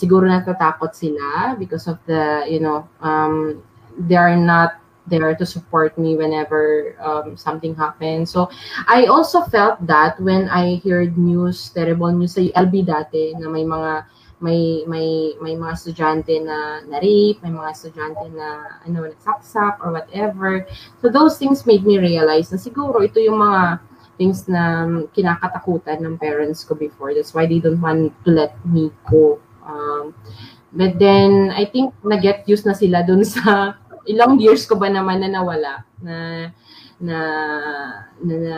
siguro natatakot sila because of the, you know, um, they are not there to support me whenever um, something happens. So, I also felt that when I heard news, terrible news sa LB dati na may mga may may may mga estudyante na na rape, may mga estudyante na ano nagsaksak or whatever. So those things made me realize na siguro ito yung mga things na kinakatakutan ng parents ko before. That's why they don't want to let me go. Um, but then I think na-get used na sila dun sa ilang years ko ba naman na nawala na na, na, na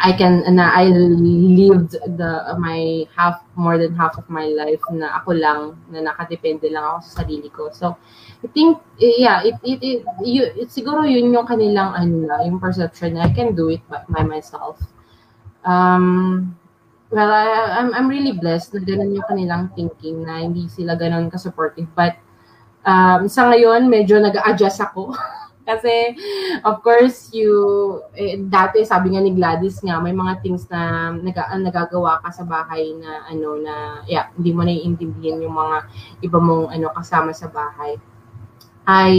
I can na I lived the my half more than half of my life na ako lang na nakadepende lang ako sa sarili ko. So I think yeah, it it, it, you, it siguro yun yung kanilang ano yung perception na I can do it by myself. Um well, I, I'm I'm really blessed na ganun yung kanilang thinking na hindi sila ganun ka-supportive but um, sa ngayon medyo nag-adjust ako <laughs> Kasi, of course, you, eh, dati sabi nga ni Gladys nga, may mga things na naga, nagagawa ka sa bahay na, ano, na, yeah, hindi mo naiintindihan yung mga iba mong, ano, kasama sa bahay. I,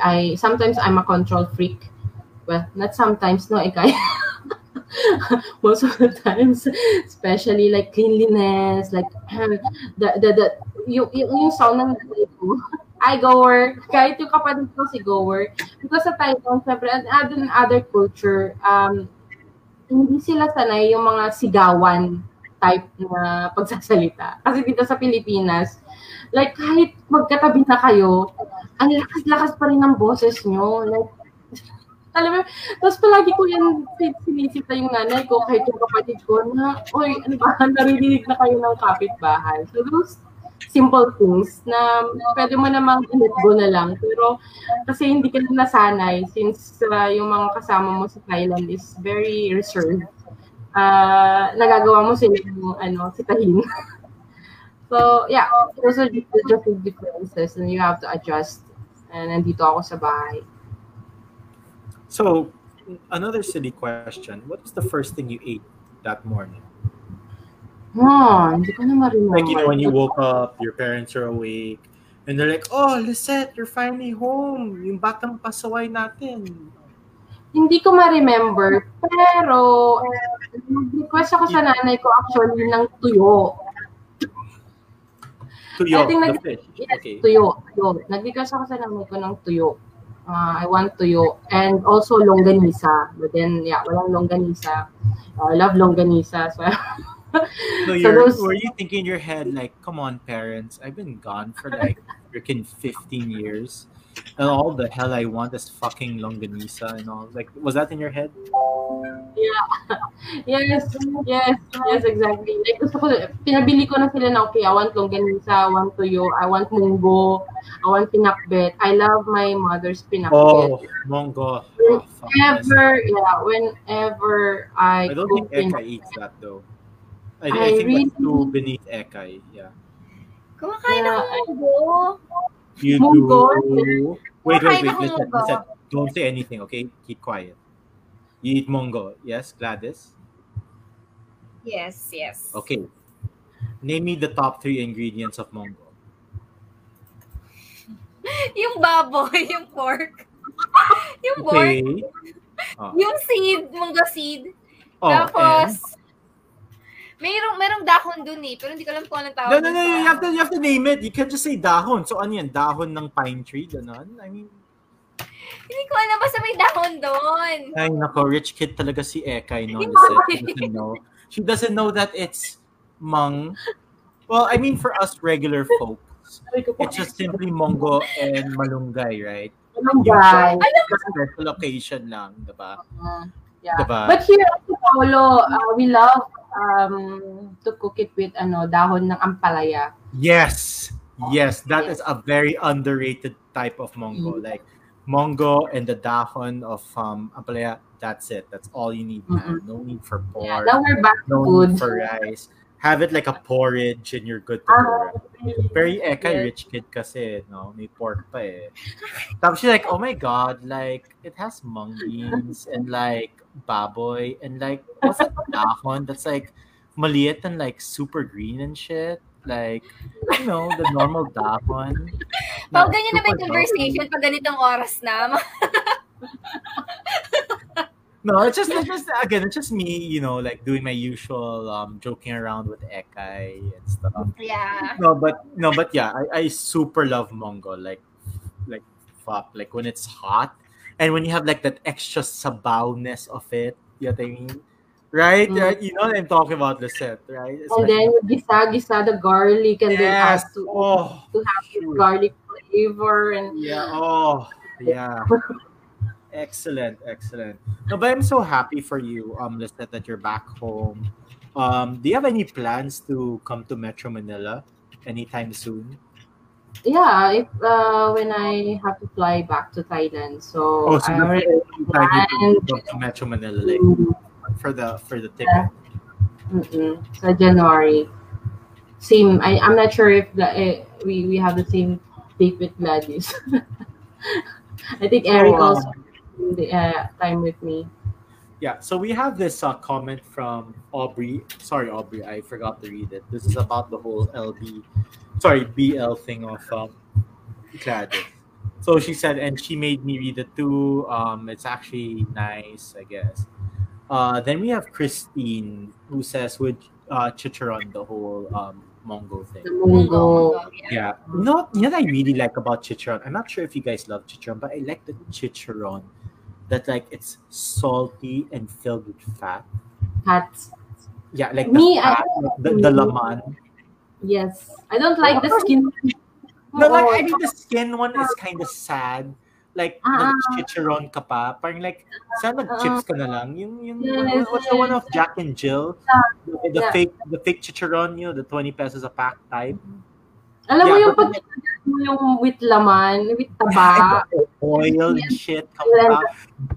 I, sometimes I'm a control freak. Well, not sometimes, no, ikay. <laughs> <laughs> Most of the times, especially like cleanliness, like, <clears throat> the, the, the, yung, yung, yung sound ng nanay ko, <laughs> I goer, kahit yung kapatid ko si goer, because sa Taiwan, syempre, and other, other culture, um, hindi sila sanay yung mga sigawan type na <laughs> pagsasalita. Kasi dito sa Pilipinas, like kahit magkatabi na kayo, ang lakas-lakas pa rin ng boses nyo. Like, alam mo, tapos palagi ko yan sinisita yung nanay ko, kahit yung kapatid ko, na, oy, ano ba, <laughs> naririnig na kayo ng kapitbahay. So those simple things na pwede mo namang let go na lang. Pero kasi hindi ka na nasanay since uh, yung mga kasama mo sa Thailand is very reserved. Uh, nagagawa mo sila yung ano, sitahin. <laughs> so, yeah, those are just the differences and you have to adjust. And nandito ako sa bahay. So, another silly question. What was the first thing you ate that morning? Oh, hindi ko na ma-remember. Like, you know, when you woke up, your parents are awake, and they're like, oh, Lisette, you're finally home. Yung batang pasaway natin. Hindi ko ma-remember, pero nag-request ako sa nanay ko actually ng tuyo. Tuyo, I think the nag- fish. Yes, Okay. tuyo. tuyo. Nag-request ako sa nanay ko ng tuyo. Uh, I want tuyo. And also longganisa. But then, yeah, walang longganisa. Uh, I love longganisa. So, <laughs> So, you're, those- were you thinking in your head, like, come on, parents, I've been gone for like freaking 15 years. And all the hell I want is fucking longanisa and all. Like, was that in your head? Yeah. <laughs> yes, yes, yes, exactly. Like, gusto ko, pinabili ko na sila na, okay, I want longganisa, I want tuyo, I want munggo, I want pinakbet. I love my mother's pinakbet. Oh, Mongo. Oh, fuck yes. Whenever, yeah, whenever I, I don't cook think in- Ekay eats that though. I, I, I think that's really- too beneath Ekay. Yeah. Kumakain Yeah, ako ng munggo. You do. Wait, wait, wait. Listen, listen. Don't say anything, okay? Keep quiet. You eat mongo. Yes, Gladys? Yes, yes. Okay. Name me the top three ingredients of mongo. <laughs> Yung baboy, yung pork. <laughs> yung pork. Okay. Oh. Yung seed, munggo seed. Oh, Tapos, mayroong, merong dahon dun eh. Pero hindi ko alam kung anong tawag No, no, no, you have to you have to name it. You can't just say dahon. So ano yan? Dahon ng pine tree, ganon? I mean, Hindi ko alam, basta may dahon doon. ay nako, rich kid talaga si Ekay no. Hindi She doesn't know. She doesn't know that it's mung. Well, I mean for us regular po, it's just simply mongo and malunggay, right? malunggay. Special occasion lang, diba? Uh, yeah. Diba? But here at Paolo, uh, we love um, to cook it with ano dahon ng ampalaya. Yes. Yes, that is a very underrated type of mongo. Mm. Like mongo and the dahon of um ampalaya, that's it. That's all you need. man. No need for Yeah, pork. now we're back no food. need for rice. Have it like a porridge and you're good to go. Very eka yes. rich kid kasi, no? May pork pa eh. Tapos she's like, oh my god, like, it has mung beans and like baboy and like, what's that dahon <laughs> that's like maliit and like super green and shit? Like, you know, the normal dahon. <laughs> Pag ganyan na super conversation, pag ganitong oras na, <laughs> No, it's just, it's just again, it's just me, you know, like doing my usual um joking around with Ekay and stuff. yeah. No, but no, but yeah, I, I super love Mongo. Like like fuck. Like when it's hot and when you have like that extra sabawness of it, you know what I mean? Right? Mm. Right? You know what I'm talking about, Lisette, right? It's And like- then you gisa gisa the garlic and then yes. add to, oh, to have shoot. garlic flavor and Yeah. Oh, yeah. excellent, excellent. No, but I'm so happy for you, um, Lisette, that you're back home. Um, do you have any plans to come to Metro Manila anytime soon? Yeah, if uh, when I have to fly back to Thailand, so, Oh, so I the already you to Metro Manila, like Mm, for the for the ticket. mm-mm. So January, same. I I'm not sure if the, eh, we we have the same date with Gladys. <laughs> I think Eric Oh, also the uh, time with me. Yeah, so we have this uh, comment from Aubrey. Sorry, Aubrey, I forgot to read it. This is about the whole LB, sorry, BL thing of um, Gladys. So she said, and she made me read it too. Um, it's actually nice, I guess. Uh, then we have Christine who says, "Would uh, Chicharon the whole um, Mongo thing?" The Mungo. Yeah. Yeah, you know, you know what I really like about Chicharon. I'm not sure if you guys love Chicharon, but I like the Chicharon that like it's salty and filled with fat. Hats. Yeah, like Me, the I- the, the laman. Yes, I don't like the oh. skin. No, like I think oh. the skin one is kind of sad. Like ah, ah, ah. nag-chicharon ka pa, parang like sana ah, nag-chips ka na lang. Yung yung Yes, what's the one of Jack and Jill? The, the Yeah. fake the fake chicharon, you know, the 20 pesos a pack type. Alam mo yung pag mo yung with laman, with taba. <laughs> oil and shit comes out.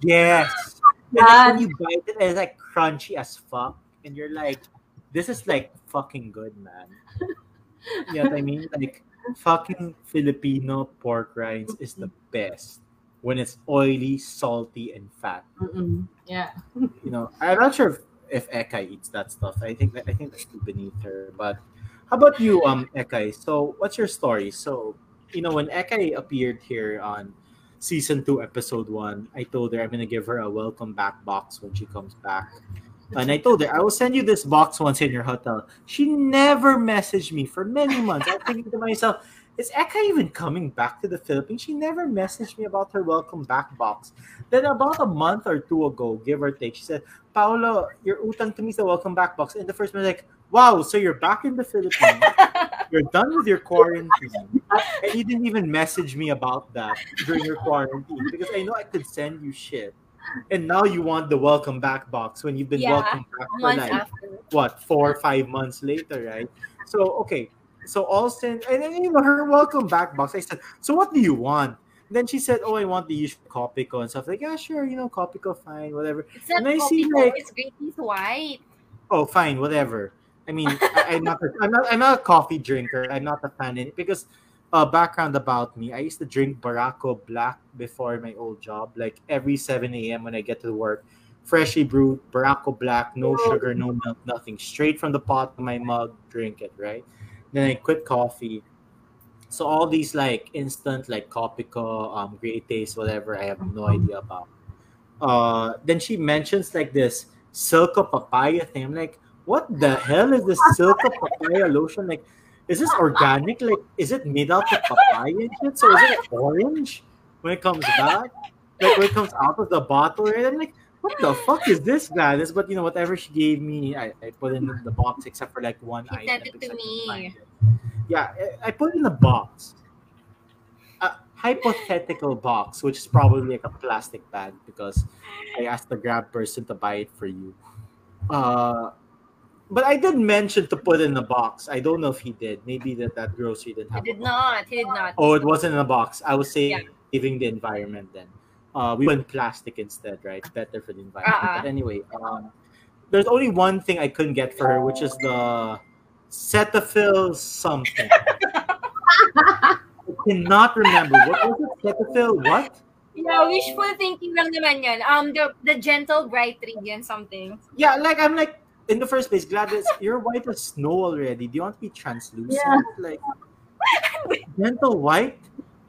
Yes. And then when you bite it, it's like crunchy as fuck. And you're like, this is like fucking good, man. You know what I mean? Like fucking Filipino pork rinds is the best when it's oily, salty, and fat. Mm-mm. Yeah. You know, I'm not sure if, if Ekay eats that stuff. I think that I think that's too beneath her. But how about you, um, Ekay? So what's your story? So, you know, when Ekay appeared here on season two, episode one, I told her I'm gonna give her a welcome back box when she comes back. And I told her I will send you this box once in your hotel. She never messaged me for many months. I'm thinking to myself, is Ekay even coming back to the Philippines? She never messaged me about her welcome back box. Then about a month or two ago, give or take, she said, Paolo, your utang to me is a welcome back box. And the first one like, wow, so you're back in the Philippines. <laughs> You're done with your quarantine. and you didn't even message me about that during your quarantine because I know I could send you shit. And now you want the welcome back box when you've been Yeah, welcome back for like after. what four or five months later, right? So okay, so Alston and then you know her welcome back box. I said, so what do you want? And then she said, oh, I want the usual Kopiko and stuff. Like, yeah, sure, you know, Kopiko, fine, whatever. It's And I see, like- it's. White. Oh, fine, whatever. I mean, I, I'm not, I'm not, I'm not a coffee drinker. I'm not a fan in it because, uh, background about me, I used to drink Barako Black before my old job. Like every 7 a.m. when I get to work, freshly brewed Barako Black, no sugar, no milk, nothing, straight from the pot to my mug, drink it, right? Then I quit coffee. So all these like instant like Kopiko, um, Great Taste, whatever, I have no idea about. Uh, then she mentions like this Silka papaya thing. I'm like, what the hell is this Silka papaya lotion? Like, is this organic? Like, is it made out of papaya and shit? So is it orange when it comes back? Like when it comes out of the bottle, right? I'm like, what the fuck is this, Gladys? But you know, whatever she gave me, I, I put in the box except for like one She item. sent it to me. Yeah, I- I put in a box. A hypothetical box, which is probably like a plastic bag because I asked the grab person to buy it for you. Uh, but I did mention to put it in a box. I don't know if he did. Maybe that that grocery didn't He have. a did not. He did not. Oh, it wasn't in a box. I was Yeah. saving the environment then. Uh, we went plastic instead, right? Better for the environment. Uh-uh. But anyway, um, there's only one thing I couldn't get for her, which is the Cetaphil something. <laughs> I cannot remember. What was it? Cetaphil what? Yeah, wishful thinking lang naman yan. Um, the, the gentle bright radiant something. Yeah, like I'm like in the first place, Gladys, <laughs> you're white as snow already. Do you want to be translucent? Yeah. Like gentle white?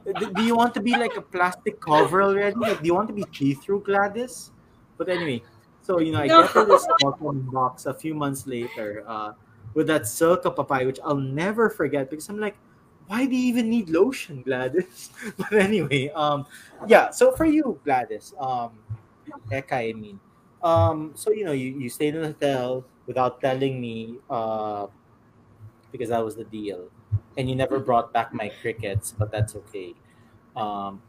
Do you want to be like a plastic cover already? Like, do you want to be see-through, Gladys? But anyway, so you know, I No. get to this welcome box a few months later uh, with that Silka papaya, which I'll never forget because I'm like, why do you even need lotion, Gladys? <laughs> But anyway, um, yeah. So for you, Gladys, um, Eka, I mean, um, so you know, you, you stayed in the hotel without telling me, uh, because that was the deal, and you never brought back my crickets, but that's okay. Um,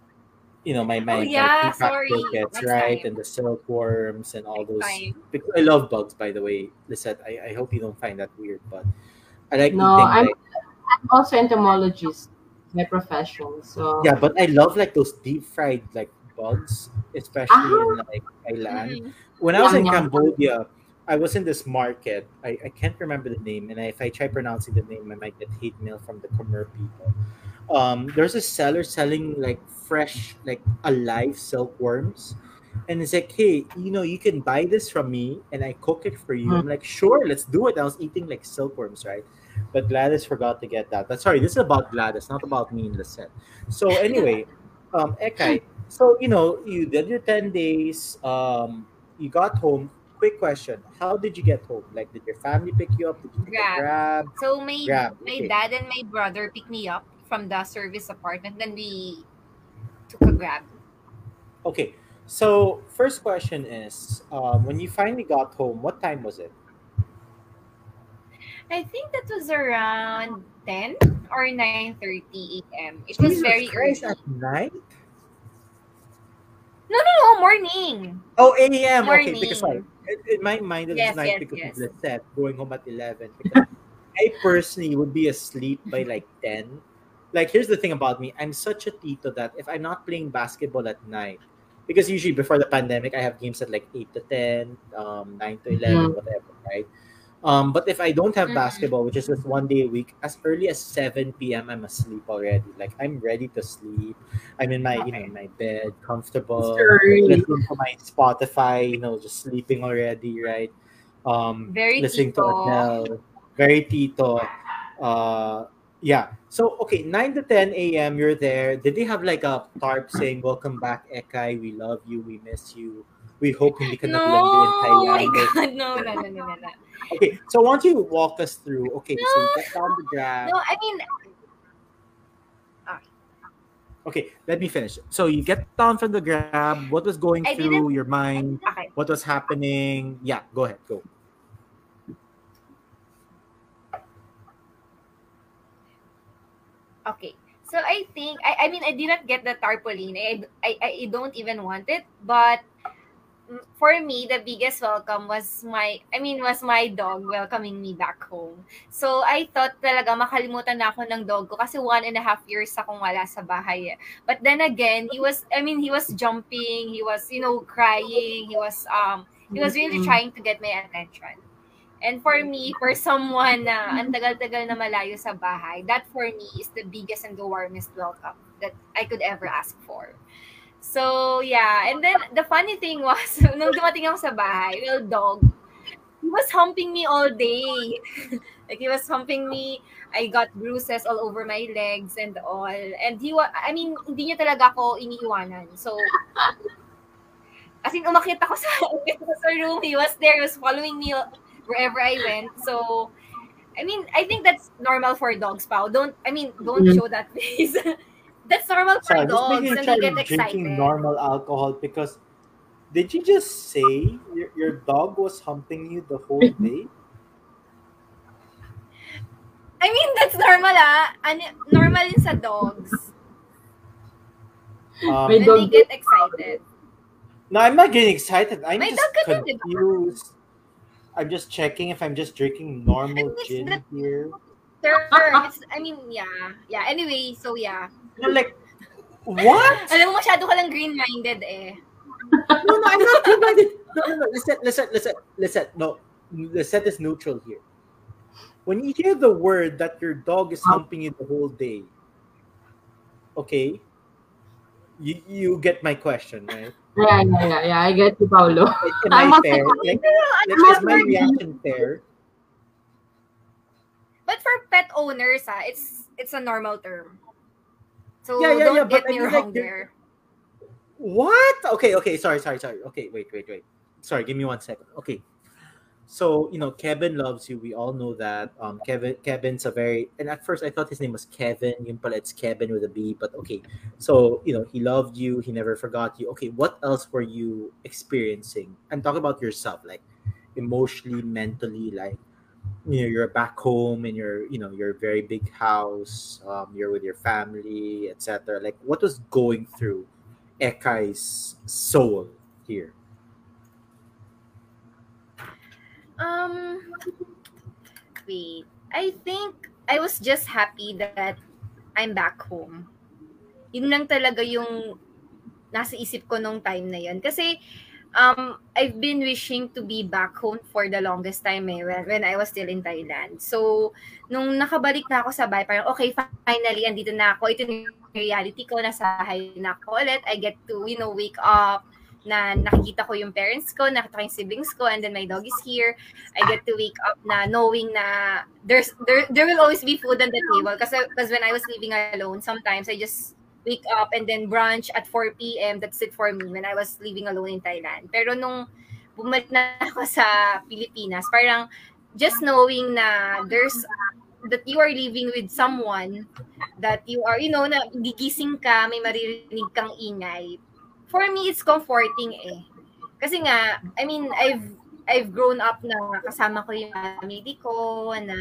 you know, my my, Oh, yeah, my sorry. crickets, Next right, time. and the silkworms and all those. Time. Because I love bugs, by the way, Lisette. I, I hope you don't find that weird, but I like No. I'm- like, I'm also entomologist, my profession. So yeah, but I love like those deep fried like bugs, especially in like Thailand. Mhm. When I was in. Cambodia, I was in this market. I, I can't remember the name, and if I try pronouncing the name, I might get hate mail from the Khmer people. Um, there's a seller selling like fresh, like alive silkworms, and it's like, hey, you know, you can buy this from me, and I cook it for you. I'm like, sure, let's do it. I was eating like silkworms, right? But Gladys forgot to get that. But sorry, this is about Gladys, not about me and Lisette. So <laughs> anyway, um, Ekay, so you know, you did your ten days. Um, you got home. Quick question: How did you get home? Like, did your family pick you up? Did you a grab? So my Grab, my okay. dad and my brother picked me up from the service apartment. Then we took a grab. Okay. So first question is, um, when you finally got home, what time was it? I think that was around 10 or 9.30 a.m. It was very Christ, early. at night. No, no, no, morning. Oh, a.m. Okay, because sorry, in, my mind it was Yes, night yes, because yes. of Lisette going home at eleven. Because <laughs> I personally would be asleep by like ten. Like, here's the thing about me: I'm such a tito that if I'm not playing basketball at night, because usually before the pandemic I have games at like eight to ten, um, nine to eleven, Mhm. whatever, right? Um, but if I don't have Mhm. basketball, which is just one day a week, as early as seven p.m., I'm asleep already. Like I'm ready to sleep. I'm in my you know Okay. my bed, comfortable listening to my Spotify, you know, just sleeping already, right? Um, Very listening to Tito. Adele, very Tito. Uh, yeah. So okay, nine to ten a.m. You're there. Did they have like a tarp saying "Welcome back, Ekay. We love you. We miss you. We hope hindi ka No, naglandi in oh my God, no, no, no, no, no, no. Okay, so why don't you walk us through? Okay, so you get down the grab. No, I mean, Okay, let me finish. So you get down from the grab. What was going I through your mind? okay. What was happening? Yeah, go ahead. Go. Okay. So I think I, I mean I didn't get the tarpaulin. I, I I don't even want it, but for me the biggest welcome was my I mean was my dog welcoming me back home. So I thought talaga makalimutan na ako ng dog ko kasi one and a half years akong wala sa bahay. eh. But then again, he was I mean he was jumping, he was you know crying, he was um he was really Mm. trying to get my attention. And for me, for someone na ang tagal-tagal na malayo sa bahay, that for me is the biggest and the warmest welcome that I could ever ask for. So, yeah. And then, the funny thing was, <laughs> nung dumating ako sa bahay, well, dog, he was humping me all day. <laughs> like, he was humping me. I got bruises all over my legs and all. And he was, I mean, hindi niya talaga ako iniiwanan. So, as in, umakyat ako sa, <laughs> sa room. He was there. He was following me wherever I went. So, I mean, I think that's normal for dogs, Pao. Don't, I mean, don't Mhm. show that face. That's normal for Sorry, dogs, and they get excited. drinking normal alcohol because did you just say your, your dog was humping you the whole <laughs> day? I mean, that's normal, ah. Ano, normal yun sa dogs. Um, May And dog- they get excited. no, I'm not getting excited. I'm May just dog ka din, di ba? confused. I'm just checking if I'm just drinking normal it's gin the- here. Sure, it's, I mean, yeah. Yeah, anyway, so yeah. No, like, what? Alam mo, masyado ka lang green-minded eh. no, no, I'm not green-minded. No, no, no. Listen, listen, listen, listen. No, the set is neutral here. When you hear the word that your dog is humping you the whole day, okay, you you get my question, right? Yeah, yeah, yeah, yeah. I get you, Paolo. Like, am <laughs> I'm I also- fair? Like, like, is my reaction fair? But for pet owners, ah, it's it's a normal term. So Yeah, yeah, don't yeah, but get me I mean, like, wrong you're- there. What? Okay, okay. Sorry, sorry, sorry. Okay, wait, wait, wait. Sorry, give me one second. Okay. So, you know, Kevin loves you. We all know that. Um, Kevin Kevin's a very and at first I thought his name was Kevin. Yun pala, it's Kevin with a B, but okay. So, you know, he loved you, he never forgot you. Okay, what else were you experiencing? And talk about yourself, like emotionally, mentally, like you know, you're back home in your, you know, your very big house, um, you're with your family, etc. Like what was going through Ekay's soul here? Um, wait. I think I was just happy that I'm back home. Yun lang talaga yung nasa isip ko nung time na yun. Kasi um, I've been wishing to be back home for the longest time eh, when, when I was still in Thailand. So, nung nakabalik na ako sa bahay, parang okay, finally, andito na ako. Ito yung reality ko, nasa bahay na ako ulit. I get to, you know, wake up, na nakikita ko yung parents ko, nakita ko yung siblings ko, and then my dog is here. I get to wake up na knowing na there's there there will always be food on the table. Kasi because when I was living alone, sometimes I just wake up and then brunch at 4 p.m. That's it for me when I was living alone in Thailand. Pero nung bumalik na <laughs> ako sa Pilipinas, parang just knowing na there's that you are living with someone that you are, you know, na gigising ka, may maririnig kang ingay. For me, it's comforting eh. Kasi nga, I mean, I've I've grown up na kasama ko yung family ko, na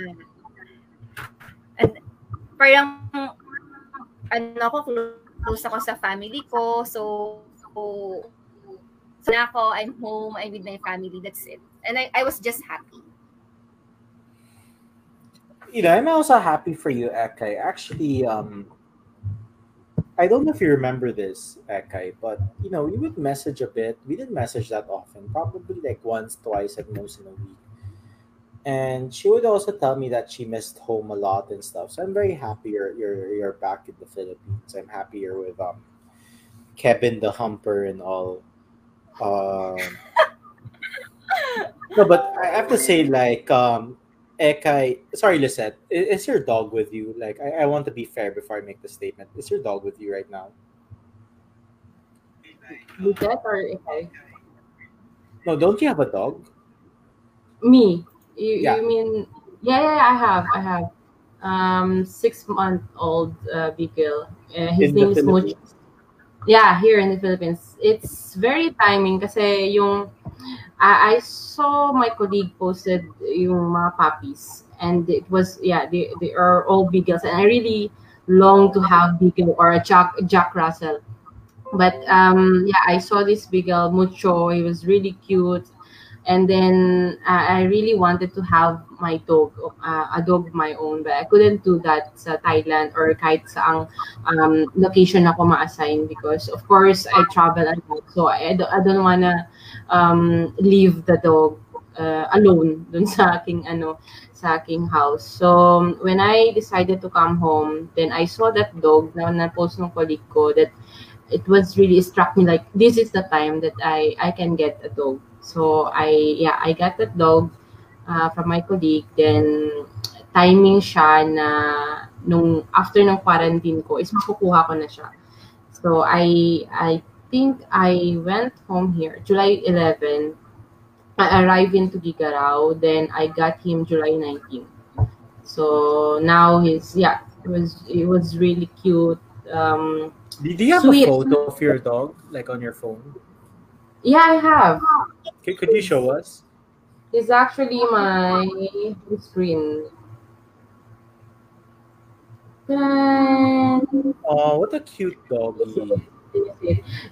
and parang ano ako, close ako sa family ko. So, so, so na ako, I'm home, I'm with my family, that's it. And I, I was just happy. You know, I'm also happy for you, Ekay. Actually, um, I don't know if you remember this, Ekay, but you know, we would message a bit. We didn't message that often, probably like once, twice at most in a week. And she would also tell me that she missed home a lot and stuff. So I'm very happy you're you're, you're back in the Philippines. I'm happier with um Kevin the Humper and all. Um, <laughs> no, but I have to say, like, um, Ekay, sorry, Lisette, is your dog with you? Like, I, I want to be fair before I make the statement. Is your dog with you right now? Lucette or okay? No, don't you have a dog? Me. You, Yeah. you mean yeah, yeah, I have. I have. Um six month old uh Bigil. Uh, his In name is Much. Yeah, here in the Philippines. It's very timing kasi yung I, I saw my colleague posted yung mga puppies and it was yeah, they, they are all Bigils and I really long to have beagle or a Jack Jack Russell. But um, yeah, I saw this beagle Mucho. He was really cute, and then uh, I really wanted to have my dog, uh, a dog of my own, but I couldn't do that sa Thailand or kahit saang um, location ako ma-assign because of course I travel a lot, so I, I don't wanna um, leave the dog uh, alone dun sa aking ano sa aking house. So when I decided to come home, then I saw that dog na na-post ng colleague ko that it was really struck me like this is the time that I I can get a dog. So I yeah, I got that dog uh, from my colleague then timing siya na nung after ng quarantine ko is makukuha ko na siya. So I I think I went home here July 11 I arrived into Gigarao, then I got him July 19. So now he's yeah, it was it was really cute. Um, do you have Sweet. a photo of your dog, like on your phone? Yeah, I have. Could, could you show us? It's actually my screen. Oh, what a cute doggy. <laughs>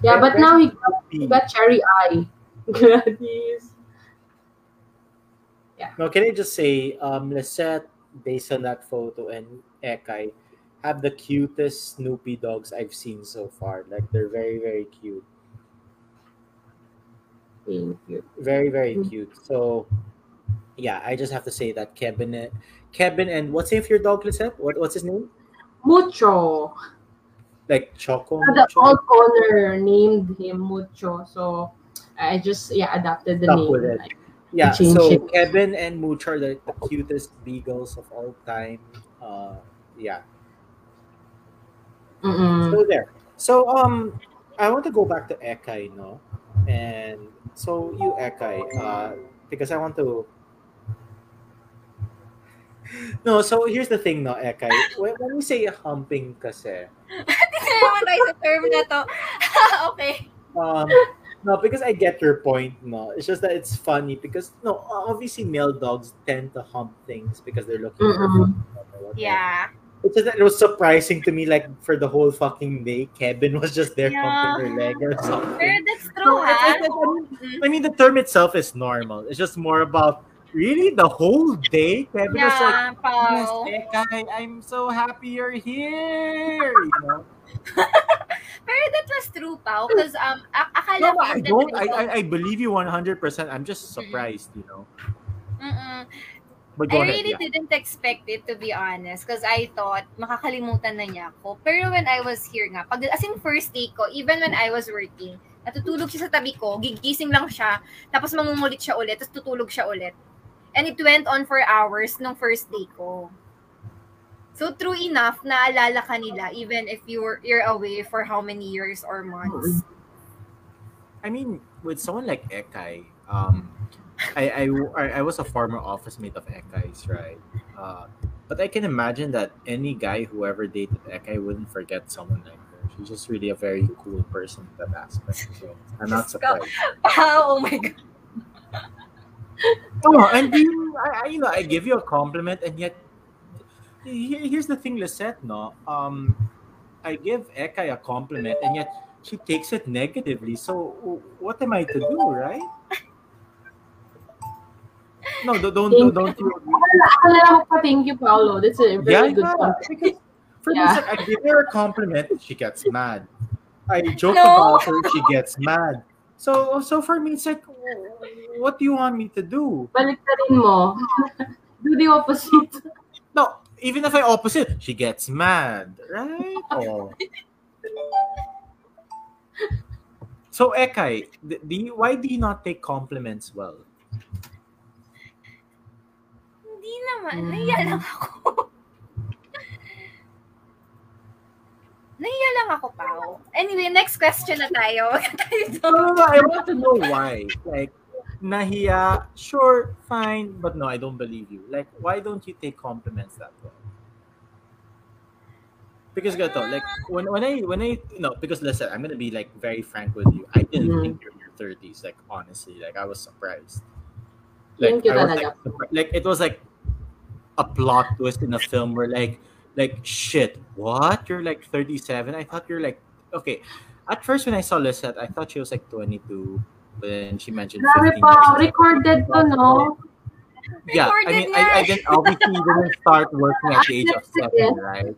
Yeah, but now he got, he got cherry eye. <laughs> Gladys. No, can I just say, um, Lisette, based on that photo, and Ekay have the cutest Snoopy dogs I've seen so far. Like they're very, very cute, Thank you. very, very Mm. cute. So, yeah, I just have to say that Kevin, Kevin, and what's the name of your dog, Lisette? What, what's his name? Mucho. Like Choco. the Mucho? old owner named him Mucho, so I just yeah adapted the Stuck name. with it. Yeah, so it. Kevin and Mucho are the, the cutest beagles of all time. Uh, yeah. Mm-mm. So there. So um, I want to go back to Ekay, you no, and so you Ekay, uh, because I want to. <laughs> No, so here's the thing, no, Ekay. When, when we say humping, kasi, <laughs> Hindi na naman tayo sa term na to. <laughs> okay. um, no, because I get your point, no. It's just that it's funny because no, obviously male dogs tend to hump things because they're looking for Mm-mm. fun. or. Yeah. It's just that it was surprising to me, like for the whole fucking day, Kevin was just there Yeah. humping her leg or something. Pero that's true, it's- ha? it's- it's- I mean, the term itself is normal. It's just more about really the whole day. Kevin was like, Yeah, "Yes. Ekay, I'm so happy you're here. You know? <laughs> Pero that was true, Pao. Because um, akala No. I don't. I, I, I believe you 100. percent I'm just surprised. You know. Mm-mm. But I go ahead. really Yeah. didn't expect it to be honest because I thought makakalimutan na niya ako. Pero when I was here nga, pag, as in first day ko, even when I was working, natutulog siya sa tabi ko, gigising lang siya, tapos mangungulit siya ulit, tapos tutulog siya ulit. And it went on for hours nung first day ko. So true enough, naalala ka nila even if you're, you're away for how many years or months. I mean, with someone like Ekai, um, I, I, I- was a former office mate of Ekay's, right? Uh, but I can imagine that any guy who ever dated Ekay wouldn't forget someone like her. She's just really a very cool person in that aspect. So I'm not surprised. <laughs> oh my God. Oh, and you, I, I, you know, I give you a compliment, and yet, here's the thing, Lisette, no? Um, I give Ekay a compliment, and yet she takes it negatively. So what am I to do, right? No, don't don't don't, you Akala ko thank you, Paolo. That's a very Yeah, good compliment. Because for Yeah. me, like, I give her a compliment, she gets mad. I joke No. about her, she gets mad. So so for me, it's like, what do you want me to do? Baliktarin mo. <laughs> Do the opposite. No, even if I opposite, she gets mad, right? <laughs> Oh. So Ekay, do you, why do you not take compliments well? Hindi naman. Mm. Nahiya lang ako. <laughs> Nahiya lang ako, Pao. Anyway, next question na tayo. Wag <laughs> na tayo No, no, no, I want to know why. Like, nahiya, sure, fine, but no, I don't believe you. Like, why don't you take compliments that way? Because gato, like when when I when I you know because listen, I'm gonna be like very frank with you. I didn't Mhm. think you're in your thirties. Like honestly, like I was surprised. Like Thank you I was like, surpri- like it was like a plot twist in a film where like like shit. What? You're like 37? I thought you're like okay. At first, when I saw Lisette, I thought she was like 22. But then she mentioned Grabe 15 pa, recorded to, no? Yeah, I mean, I, I yan. didn't obviously didn't start working at the age of Accepted seven, right?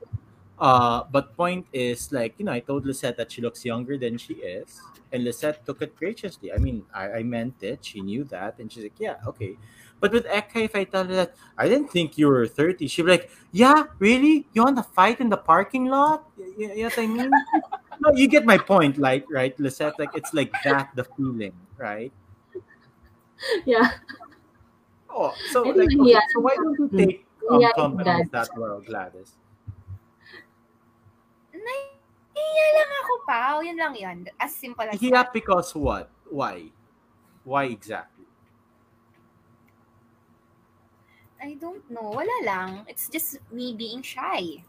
Uh, but point is, like, you know, I told Lisette that she looks younger than she is, and Lisette took it graciously. I mean, I, I meant it. She knew that, and she's like, yeah, okay. But with Ekay, if I tell her that I didn't think you were 30, she'd be like, yeah, really? You want to fight in the parking lot? Y- y- you know what I mean? <laughs> no, you get my point, like, right, Lisette? Like, it's like that, the feeling, right? Yeah. Oh, so I like, okay, yeah. so why don't you take um, Yeah, company of that. that world, Gladys? Nahiya lang ako, Pao. Yun lang yun. As simple as Yeah, that. because what? Why? Why exactly? I don't know. Wala lang. It's just me being shy.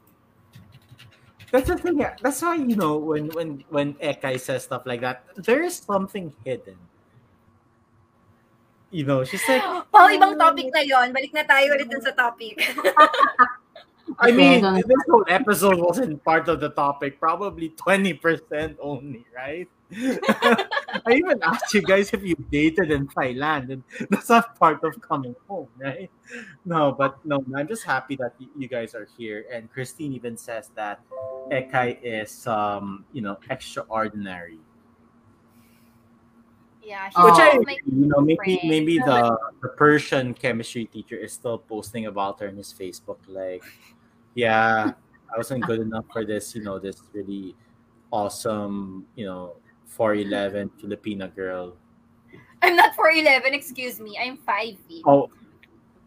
That's the thing. Yeah, that's why you know when when when Ekay says stuff like that, there is something hidden. You know, she's like, <gasps> Pao, ibang oh. topic na yon. Balik na tayo ulit sa topic. <laughs> I mean, this whole episode wasn't part of the topic. Probably twenty percent only, right? I even asked you guys if you dated in Thailand, and <laughs> that's not part of coming home, right? No, but no, I'm just happy that you guys are here. And Christine even says that Ekay is, um, you know, extraordinary. yeah, Oh. Which I, one of my you know, maybe maybe the the Persian chemistry teacher is still posting about her on his Facebook, like, yeah, I wasn't good enough for this, you know, this really awesome, you know, four eleven Filipina girl. I'm not 4'11", excuse me. I'm 5 feet. Oh,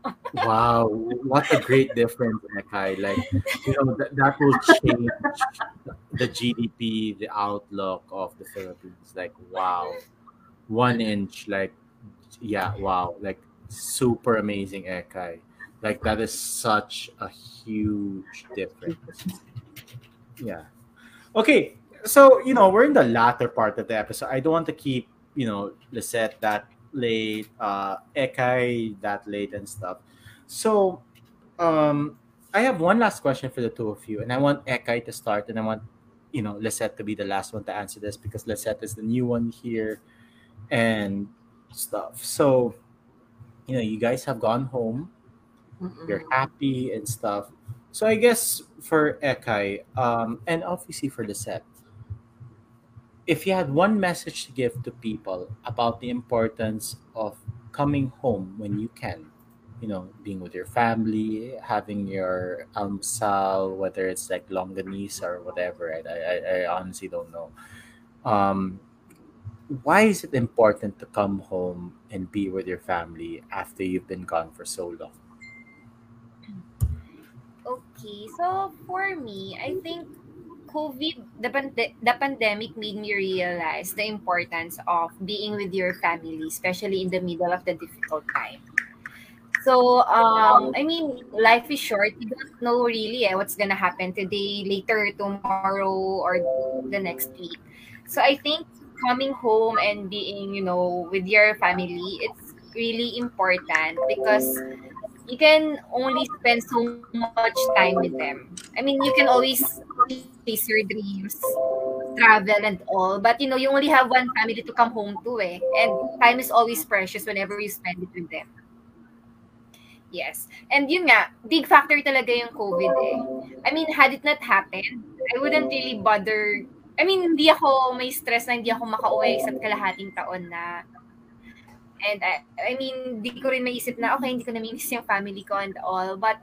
<laughs> wow, what a great difference, Ekay. Like, you know, that, that will change the GDP, the outlook of the Philippines. Like, wow, one inch, like, yeah, wow, like, super amazing, Ekay. Like, that is such a huge difference. Yeah. Okay, so, you know, we're in the latter part of the episode. I don't want to keep, you know, Lisette that late, uh, Ekay that late and stuff. So, um, I have one last question for the two of you, and I want Ekay to start, and I want, you know, Lisette to be the last one to answer this because Lisette is the new one here and stuff. So, you know, you guys have gone home, you're happy and stuff. So I guess for Ekay, um, and obviously for Lisette, if you had one message to give to people about the importance of coming home when you can, you know, being with your family, having your almusal, whether it's like longanise or whatever, I, I, I honestly don't know. Um, why is it important to come home and be with your family after you've been gone for so long? Okay, so for me, I think COVID, the, pande- the pandemic made me realize the importance of being with your family, especially in the middle of the difficult time. So, um, I mean, life is short. You don't know really eh, what's gonna happen today, later, tomorrow, or the next week. So, I think coming home and being, you know, with your family, it's really important because you can only spend so much time with them. I mean, you can always chase your dreams, travel and all, but you know, you only have one family to come home to eh. And time is always precious whenever you spend it with them. Yes. And yun nga, big factor talaga yung COVID eh. I mean, had it not happened, I wouldn't really bother. I mean, hindi ako may stress na hindi ako makauwi sa kalahating taon na And I, I mean, di ko rin naisip na, okay, hindi ko na-miss yung family ko and all. But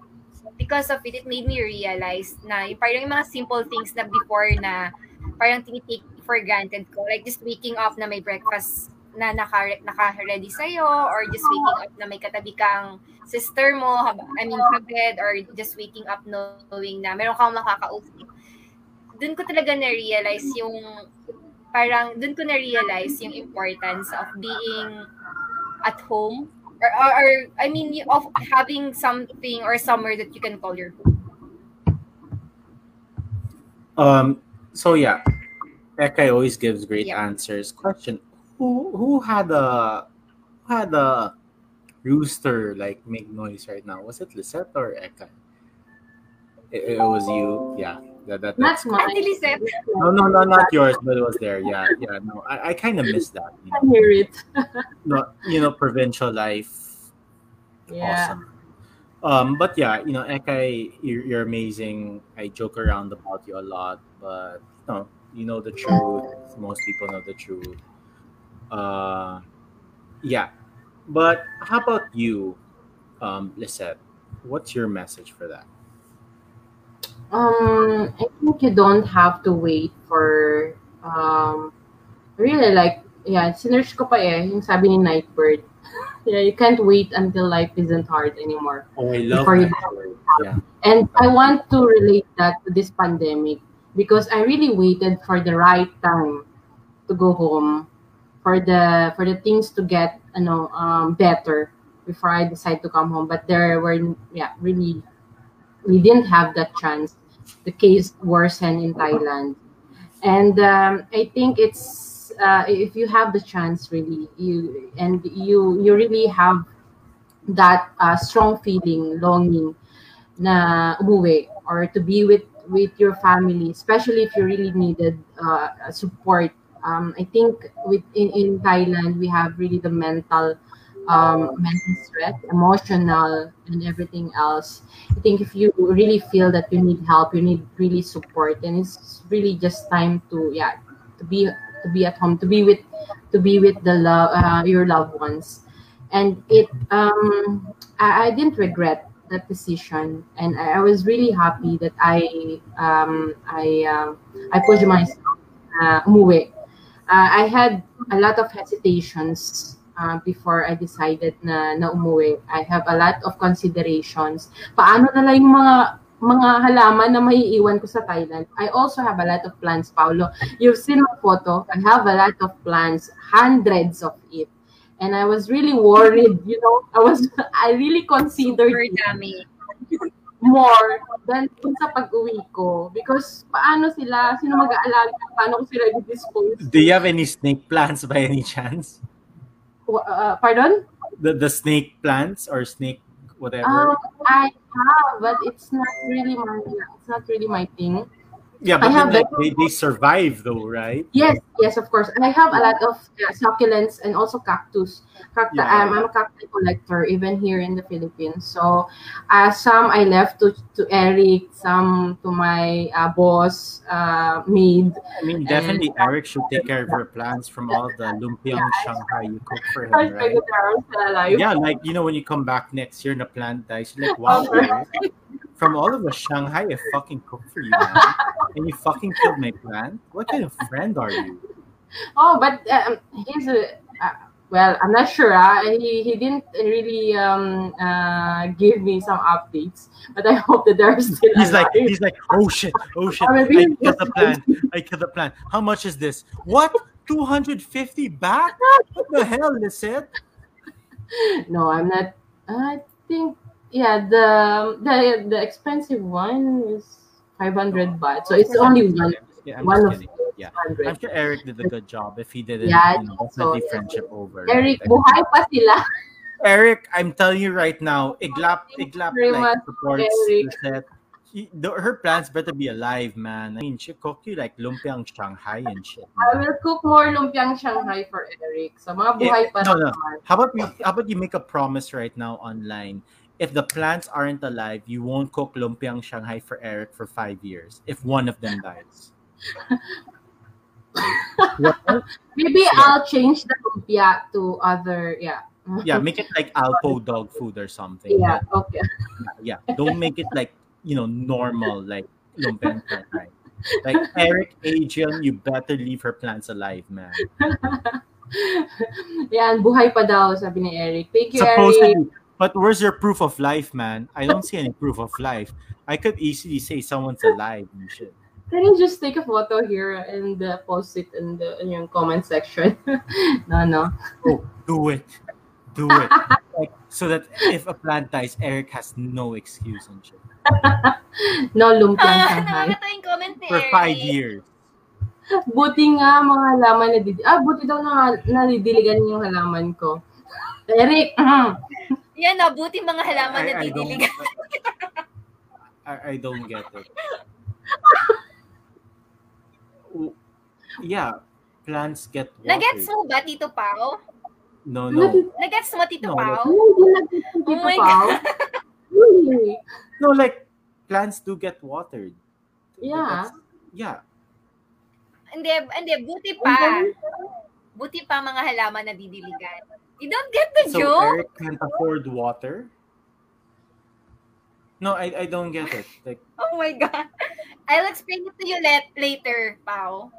because of it, it made me realize na yung parang yung mga simple things na before na parang tinitake for granted ko. Like just waking up na may breakfast na naka, naka-ready sa'yo or just waking up na may katabi kang sister mo, I mean, sa bed or just waking up knowing na meron kang makakausap. Doon ko talaga na-realize yung parang doon ko na-realize yung importance of being at home or, or, or I mean of having something or somewhere that you can call your home. Um. So yeah, Ekay always gives great Yeah. answers. Question: Who who had a who had a rooster like make noise right now? Was it Lisette or Ekay? It, it was you. Yeah. That, that, That's that's mine. No, no, no, not yours, but it was there. Yeah, yeah. No, I, I kind of miss that. You I know, hear it. no, you know, provincial life. Yeah. Awesome. Um, but yeah, you know, Ekay, you're, you're amazing. I joke around about you a lot, but you know, you know the truth. Most people know the truth. Uh, yeah. But how about you, um, Lisette? What's your message for that? Um, I think you don't have to wait for um really like yeah, sinerge ko pa eh, yung sabi ni Nightbirde. <laughs> yeah, you can't wait until life isn't hard anymore. Oh, I love Before you- that. Yeah. And I want to relate that to this pandemic because I really waited for the right time to go home for the for the things to get you know um, better before I decide to come home. But there were yeah really we didn't have that chance. The case worsened in Thailand, and um, I think it's uh, if you have the chance really you and you you really have that uh, strong feeling longing na umuwi or to be with with your family especially if you really needed uh, support. Um, I think with in, in Thailand we have really the mental um, mental stress emotional and everything else. I think if you really feel that you need help you need really support and it's really just time to yeah to be to be at home to be with to be with the love uh, your loved ones. And it um I, I didn't regret that decision. And I, I was really happy that I um I um I pushed myself uh. Uh, I had a lot of hesitations uh, before I decided na na umuwi. I have a lot of considerations. Paano na lang yung mga mga halaman na maiiwan ko sa Thailand. I also have a lot of plans, Paulo. You've seen my photo. I have a lot of plans, hundreds of it. And I was really worried, you know. I was <laughs> I really considered more than dun sa pag-uwi ko. Because paano sila, sino mag-aalaga, paano ko sila i-dispose? Do you have any snake plants by any chance? Uh, pardon? The the snake plants or snake whatever? Um, I have, but it's not really my, it's not really my thing. Yeah, I but have like, they, they survive though, right? Yes, yes, of course. And I have a lot of uh, succulents and also cactus. Cacti, Yeah. um, I'm a cacti collector even here in the Philippines. So, uh, some I left to to Eric, some to my uh, boss, uh, maid. I mean, definitely Eric should take care of your plants from all the lumpiang Shanghai you cook for him, right? figured they are still alive. Yeah, like you know when you come back next year and the plant dies, you're like, wow, <laughs> from all of the Shanghai I fucking cooked for you, man. And you fucking killed my plant? What kind of friend are you? Oh, but um, he's a uh, well. I'm not sure. Uh, he he didn't really um uh give me some updates, but I hope that they're still. He's like, he's like, oh shit, oh shit, I I killed the plant, I killed the plant. How much is this? What? 250 back? What the hell is it? no, I'm not. I think yeah, the the the expensive one is 500 baht, so it's only one Yeah, I'm one of. Yeah. 100. I'm sure Eric did a good job. If he didn't, Yeah, you know, so, definitely yeah. friendship over. Eric, right? buhay pa sila. Eric, I'm telling you right now, Iglap, Iglap like supports Eric. The, her plans better be alive, man. I mean, she cook you like lumpiang Shanghai and shit. I will cook more lumpiang Shanghai for Eric. So mga buhay Eh, pa no, no. How about we? How about you make a promise right now online? If the plants aren't alive, you won't cook lumpiang Shanghai for Eric for five years. If one of them dies. <laughs> Maybe Yeah. I'll change the lumpia to other yeah. yeah, make it like Alpo dog food or something. Yeah, okay. <laughs> yeah don't make it like you know normal like lumpiang Shanghai. like eric adrian you better leave her plants alive man <laughs> Yan, buhay pa daw, sabi ni Eric. Thank you, Eric. Supposedly but where's your proof of life man i don't see any proof of life i could easily say someone's alive and shit Can you just take a photo here and uh, post it in the in your comment section? <laughs> no, no. oh do it do it like so that if a plant dies eric has no excuse and shit <laughs> No lumpiang Ah, Shanghai. nakakata yung comment ni for Eric. five years Buti nga mga halaman na didi. Ah, buti daw na nadidiligan yung halaman ko. <laughs> Eric, mm, Yan na, buti mga halaman na I, I don't didiligan. I, I don't get it. <laughs> Yeah, plants get water. Nagets mo ba, Tito Pao? No, no. Nagets mo, Tito No, Pao? Hindi nag-get si Oh Tito my Pao. Really? No, like plants do get watered. Yeah. That's- yeah. Hindi, hindi, buti pa. Buti pa mga halaman na didiligan. You don't get the So joke? Eric can't afford water? No, I, I don't get it. Like Oh my God. I'll explain it to you let, later, Pao.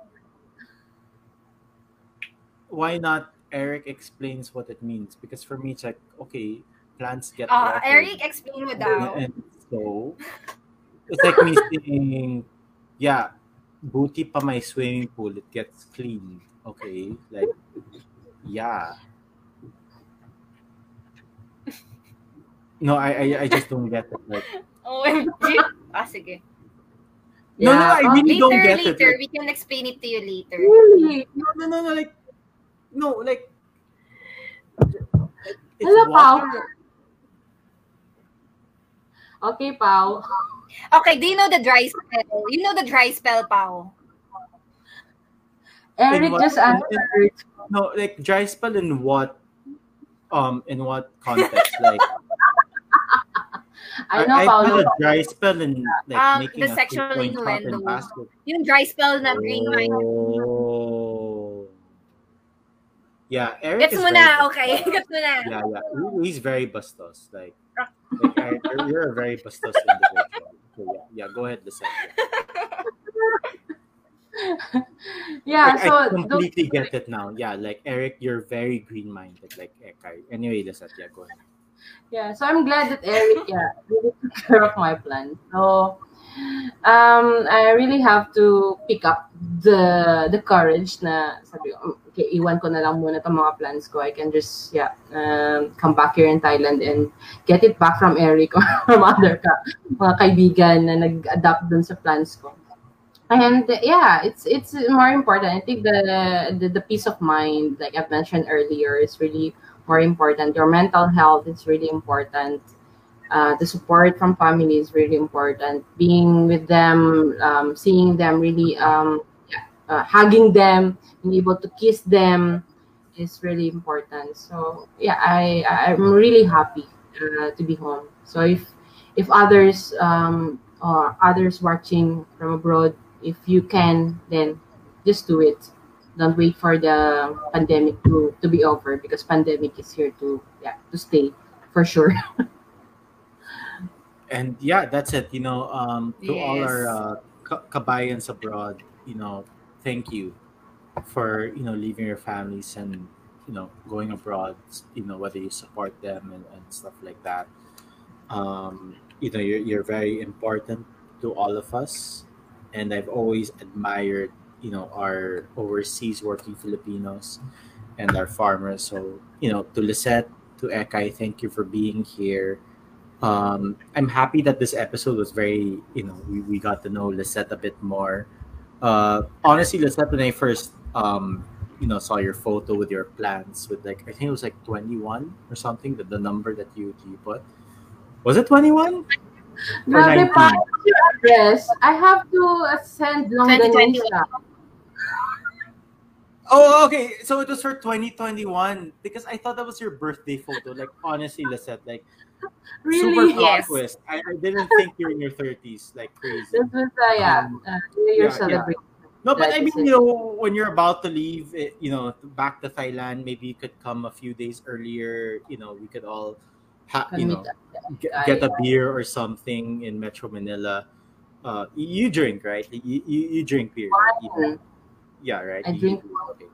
why not Eric explains what it means? Because for me it's like, okay, plants get ah, watered. Eric, explain daw. And so it's like me saying, yeah, buti pa my swimming pool, it gets clean. Okay? Like yeah. No, I, I I just don't get it. Like <laughs> OMG. Ah, sige. no, no, I really don't Later, get later. it. We can explain it to you later. Really? No, no, no, no, like no, like it's Hello, Pao. Okay, Pao. Okay, do you know the dry spell? You know the dry spell, Pao? Eric what- just in- answered. No, like dry spell in what um in what context? Like I know, I, Pao. feel a dry spell in like Um, making the a sexual three-point in innuendo. Yung dry spell na green wine. Oh. Yeah, Eric Gets is mo very okay? <laughs> Gets mo na. Yeah, yeah. He- He's very bastos. Like, like Eric, you're- you're a very bastos individual. So, yeah, yeah, go ahead, listen. <laughs> yeah, Like, so I the- completely get it now. Yeah, like Eric, you're very green-minded, like Ekay. Anyway, listen, yeah, go ahead. Yeah, so I'm glad that Eric, yeah, really took care of my plan. So, um, I really have to pick up the the courage na sabi "Mm, okay, iwan ko na lang muna itong mga plans ko. I can just, yeah, um, come back here in Thailand and get it back from Eric or <laughs> from other ka, mga kaibigan na nag-adapt dun sa plans ko. And yeah, it's it's more important. I think the, the the peace of mind, like I've mentioned earlier, is really more important. Your mental health is really important. Uh, the support from family is really important. Being with them, um, seeing them really, um, yeah, uh, hugging them, being able to kiss them is really important. So yeah, I I'm really happy uh, to be home. So if if others um, or others watching from abroad, if you can, then just do it. Don't wait for the pandemic to, to be over because pandemic is here to yeah to stay for sure. <laughs> and yeah that's it you know um to all our Yes. uh, kabayans abroad you know thank you for you know leaving your families and you know going abroad you know whether you support them and, and stuff like that um you know you're, you're very important to all of us and i've always admired you know our overseas working filipinos and our farmers so you know to lisette to Ekay thank you for being here um, I'm happy that this episode was very, you know, we, we got to know Lisette a bit more. Uh, honestly, Lisette, when I first, um, you know, saw your photo with your plants with like, I think it was like 21 or something, that the number that you, you put. Was it 21? Grabe 19. pa your address. I have to send 2021. longganisa. Oh, okay. So it was for 2021 because I thought that was your birthday photo. Like, honestly, Lisette, like, super Really? plot Yes. twist. I, I didn't think you're in your 30s, like crazy. This was uh, yeah, Um, uh, New Year yeah, yeah. celebration. No, but I mean, you know, when you're about to leave, you know, back to Thailand, maybe you could come a few days earlier. You know, we could all, ha- you know, get, a beer or something in Metro Manila. Uh, you, drink, right? You, you, you drink beer. right? Yeah, right. I You- drink. Okay.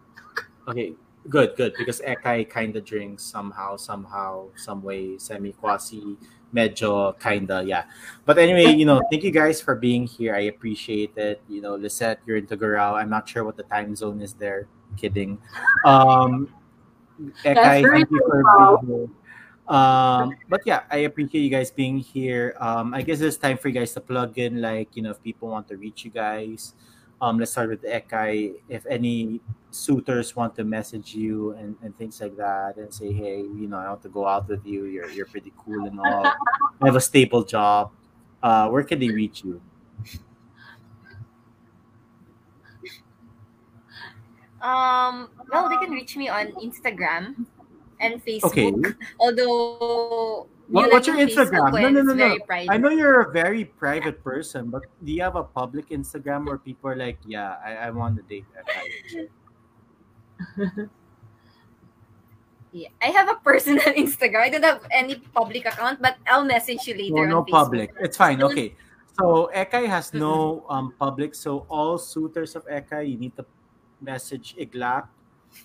okay, good, good. Because Ekay kind of drinks somehow, somehow, some way, semi quasi, medyo, kinda, yeah. But anyway, you know, thank you guys for being here. I appreciate it. You know, Lisette, you're in Tuguegarao. I'm not sure what the time zone is there. Kidding. Um, Ekay, thank you for being here. Um, but yeah, I appreciate you guys being here. Um, I guess it's time for you guys to plug in, like, you know, if people want to reach you guys. Um, let's start with Ekay. If any suitors want to message you and, and things like that and say, hey, you know, I want to go out with you. You're you're pretty cool and all. I have a stable job. uh, where can they reach you? Um, well, they can reach me on Instagram and Facebook. Okay. <laughs> Although, What- you what's like your Instagram? No, no, no, no. I know you're a very private person, but do you have a public Instagram where people are like, yeah, I, I want to date that guy? <laughs> Yeah, I have a personal <laughs> Instagram. I don't have any public account, but I'll message you later No, no on public. It's fine. Okay. So Ekay has no um public. So all suitors of Ekay, you need to message Iglap,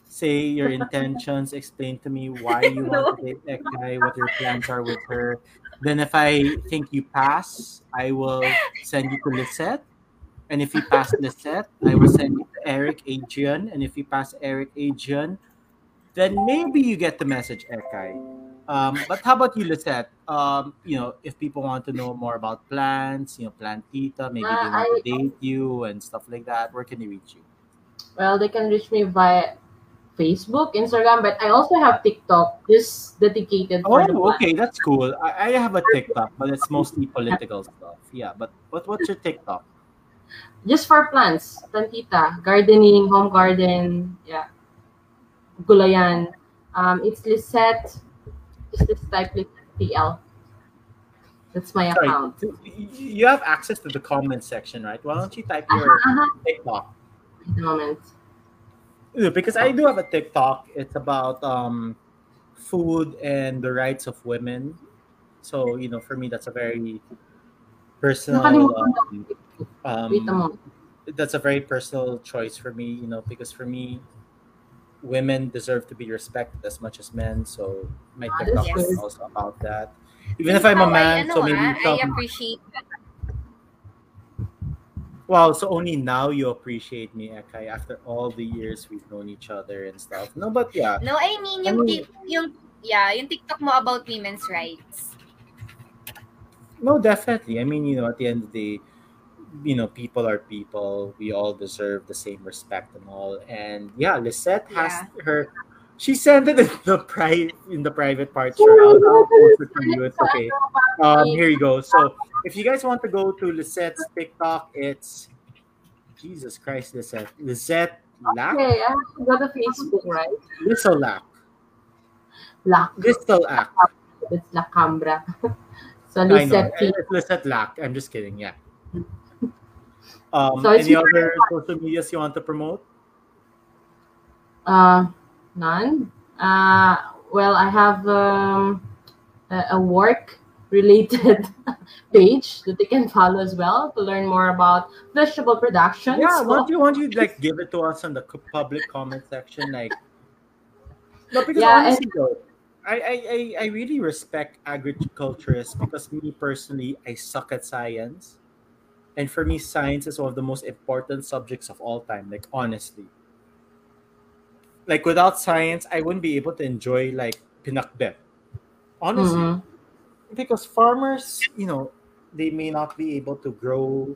say your intentions, explain to me why you want to date Ekay, what your plans are with her. Then if I think you pass, I will send you to Lisette. And if you pass Lisette, I will send you to Eric Adrian. And if you pass Eric Adrian, then maybe you get the message Ekay. Um, but how about you, Lisette? Um, you know, if people want to know more about plants, you know, plantita, maybe they Uh, want to date you and stuff like that, where can they reach you? Well, they can reach me via Facebook, Instagram, but I also have TikTok, This dedicated Oh, okay, that's cool. I, I have a TikTok, but it's mostly political stuff. Yeah, but what what's your TikTok? Just for plants, plantita, gardening, home garden, yeah. Gulayan. Um, it's Lisette, just this type Lisette PL. That's my Sorry, account. you have access to the comment section, right? Why don't you type your Uh-huh, uh-huh. TikTok? Wait a moment. Yeah, because I do have a TikTok. It's about um, food and the rights of women. So you know, for me, that's a very personal. Um, um, that's a very personal choice for me. You know, because for me, women deserve to be respected as much as men. So my Ah, TikTok that's is also about that. Even if I'm a man, so maybe ah, I some. appreciate Wow, so only now you appreciate me, Ekai, after all the years we've known each other and stuff. No, but yeah, No, I mean, yung, Ano? tik- yung, yeah, yung TikTok mo about women's rights. No, definitely. I mean, you know, at the end of the day, you know, people are people. We all deserve the same respect and all. And yeah, Lisette has Yeah. her. She sent it in the pri in the private part. Sure, I'll, I'll post it for you. It's okay. Um, here you go. So if you guys want to go to Lisette's TikTok, it's Jesus Christ, Lisette. Lisette Lack, Okay, I have to go to Facebook, right? Lissel Lack, La, Listel Ack. it's La Cambra. <laughs> so I know. Lisette Lisette Lack. I'm just kidding. Yeah. <laughs> Um, So any other social medias you want to promote? Uh, none. Uh, well, I have um, a, a work related <laughs> page that they can follow as well to learn more about vegetable production. Yeah, So- why don't you want you like give it to us on the public comment section? Like, no, because Yeah, honestly, though, I, I I I really respect agriculturists because me personally, I suck at science, and for me, science is one of the most important subjects of all time. Like honestly, like without science, I wouldn't be able to enjoy like pinakbet. Honestly, Mhm. because farmers, you know, they may not be able to grow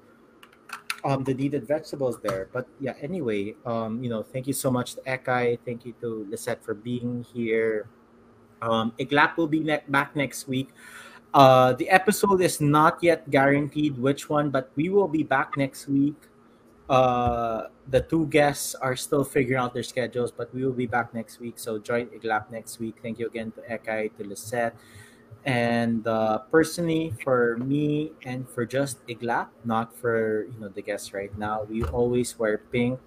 um the needed vegetables there. But yeah, anyway, um, you know, thank you so much to Ekay, thank you to Lisette for being here. Um Iglap will be ne- back next week. Uh the episode is not yet guaranteed which one, but we will be back next week. Uh the two guests are still figuring out their schedules, but we will be back next week. So join Iglap next week. Thank you again to Ekay, to Lisette. And uh, personally, for me and for just Iglap, not for you know the guests right now, we always wear pink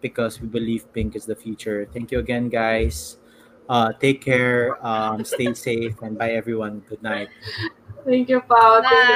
because we believe pink is the future. Thank you again, guys. Uh, take care, um, stay safe, and bye everyone. Good night. Thank you, Pao. Thank you. Bye.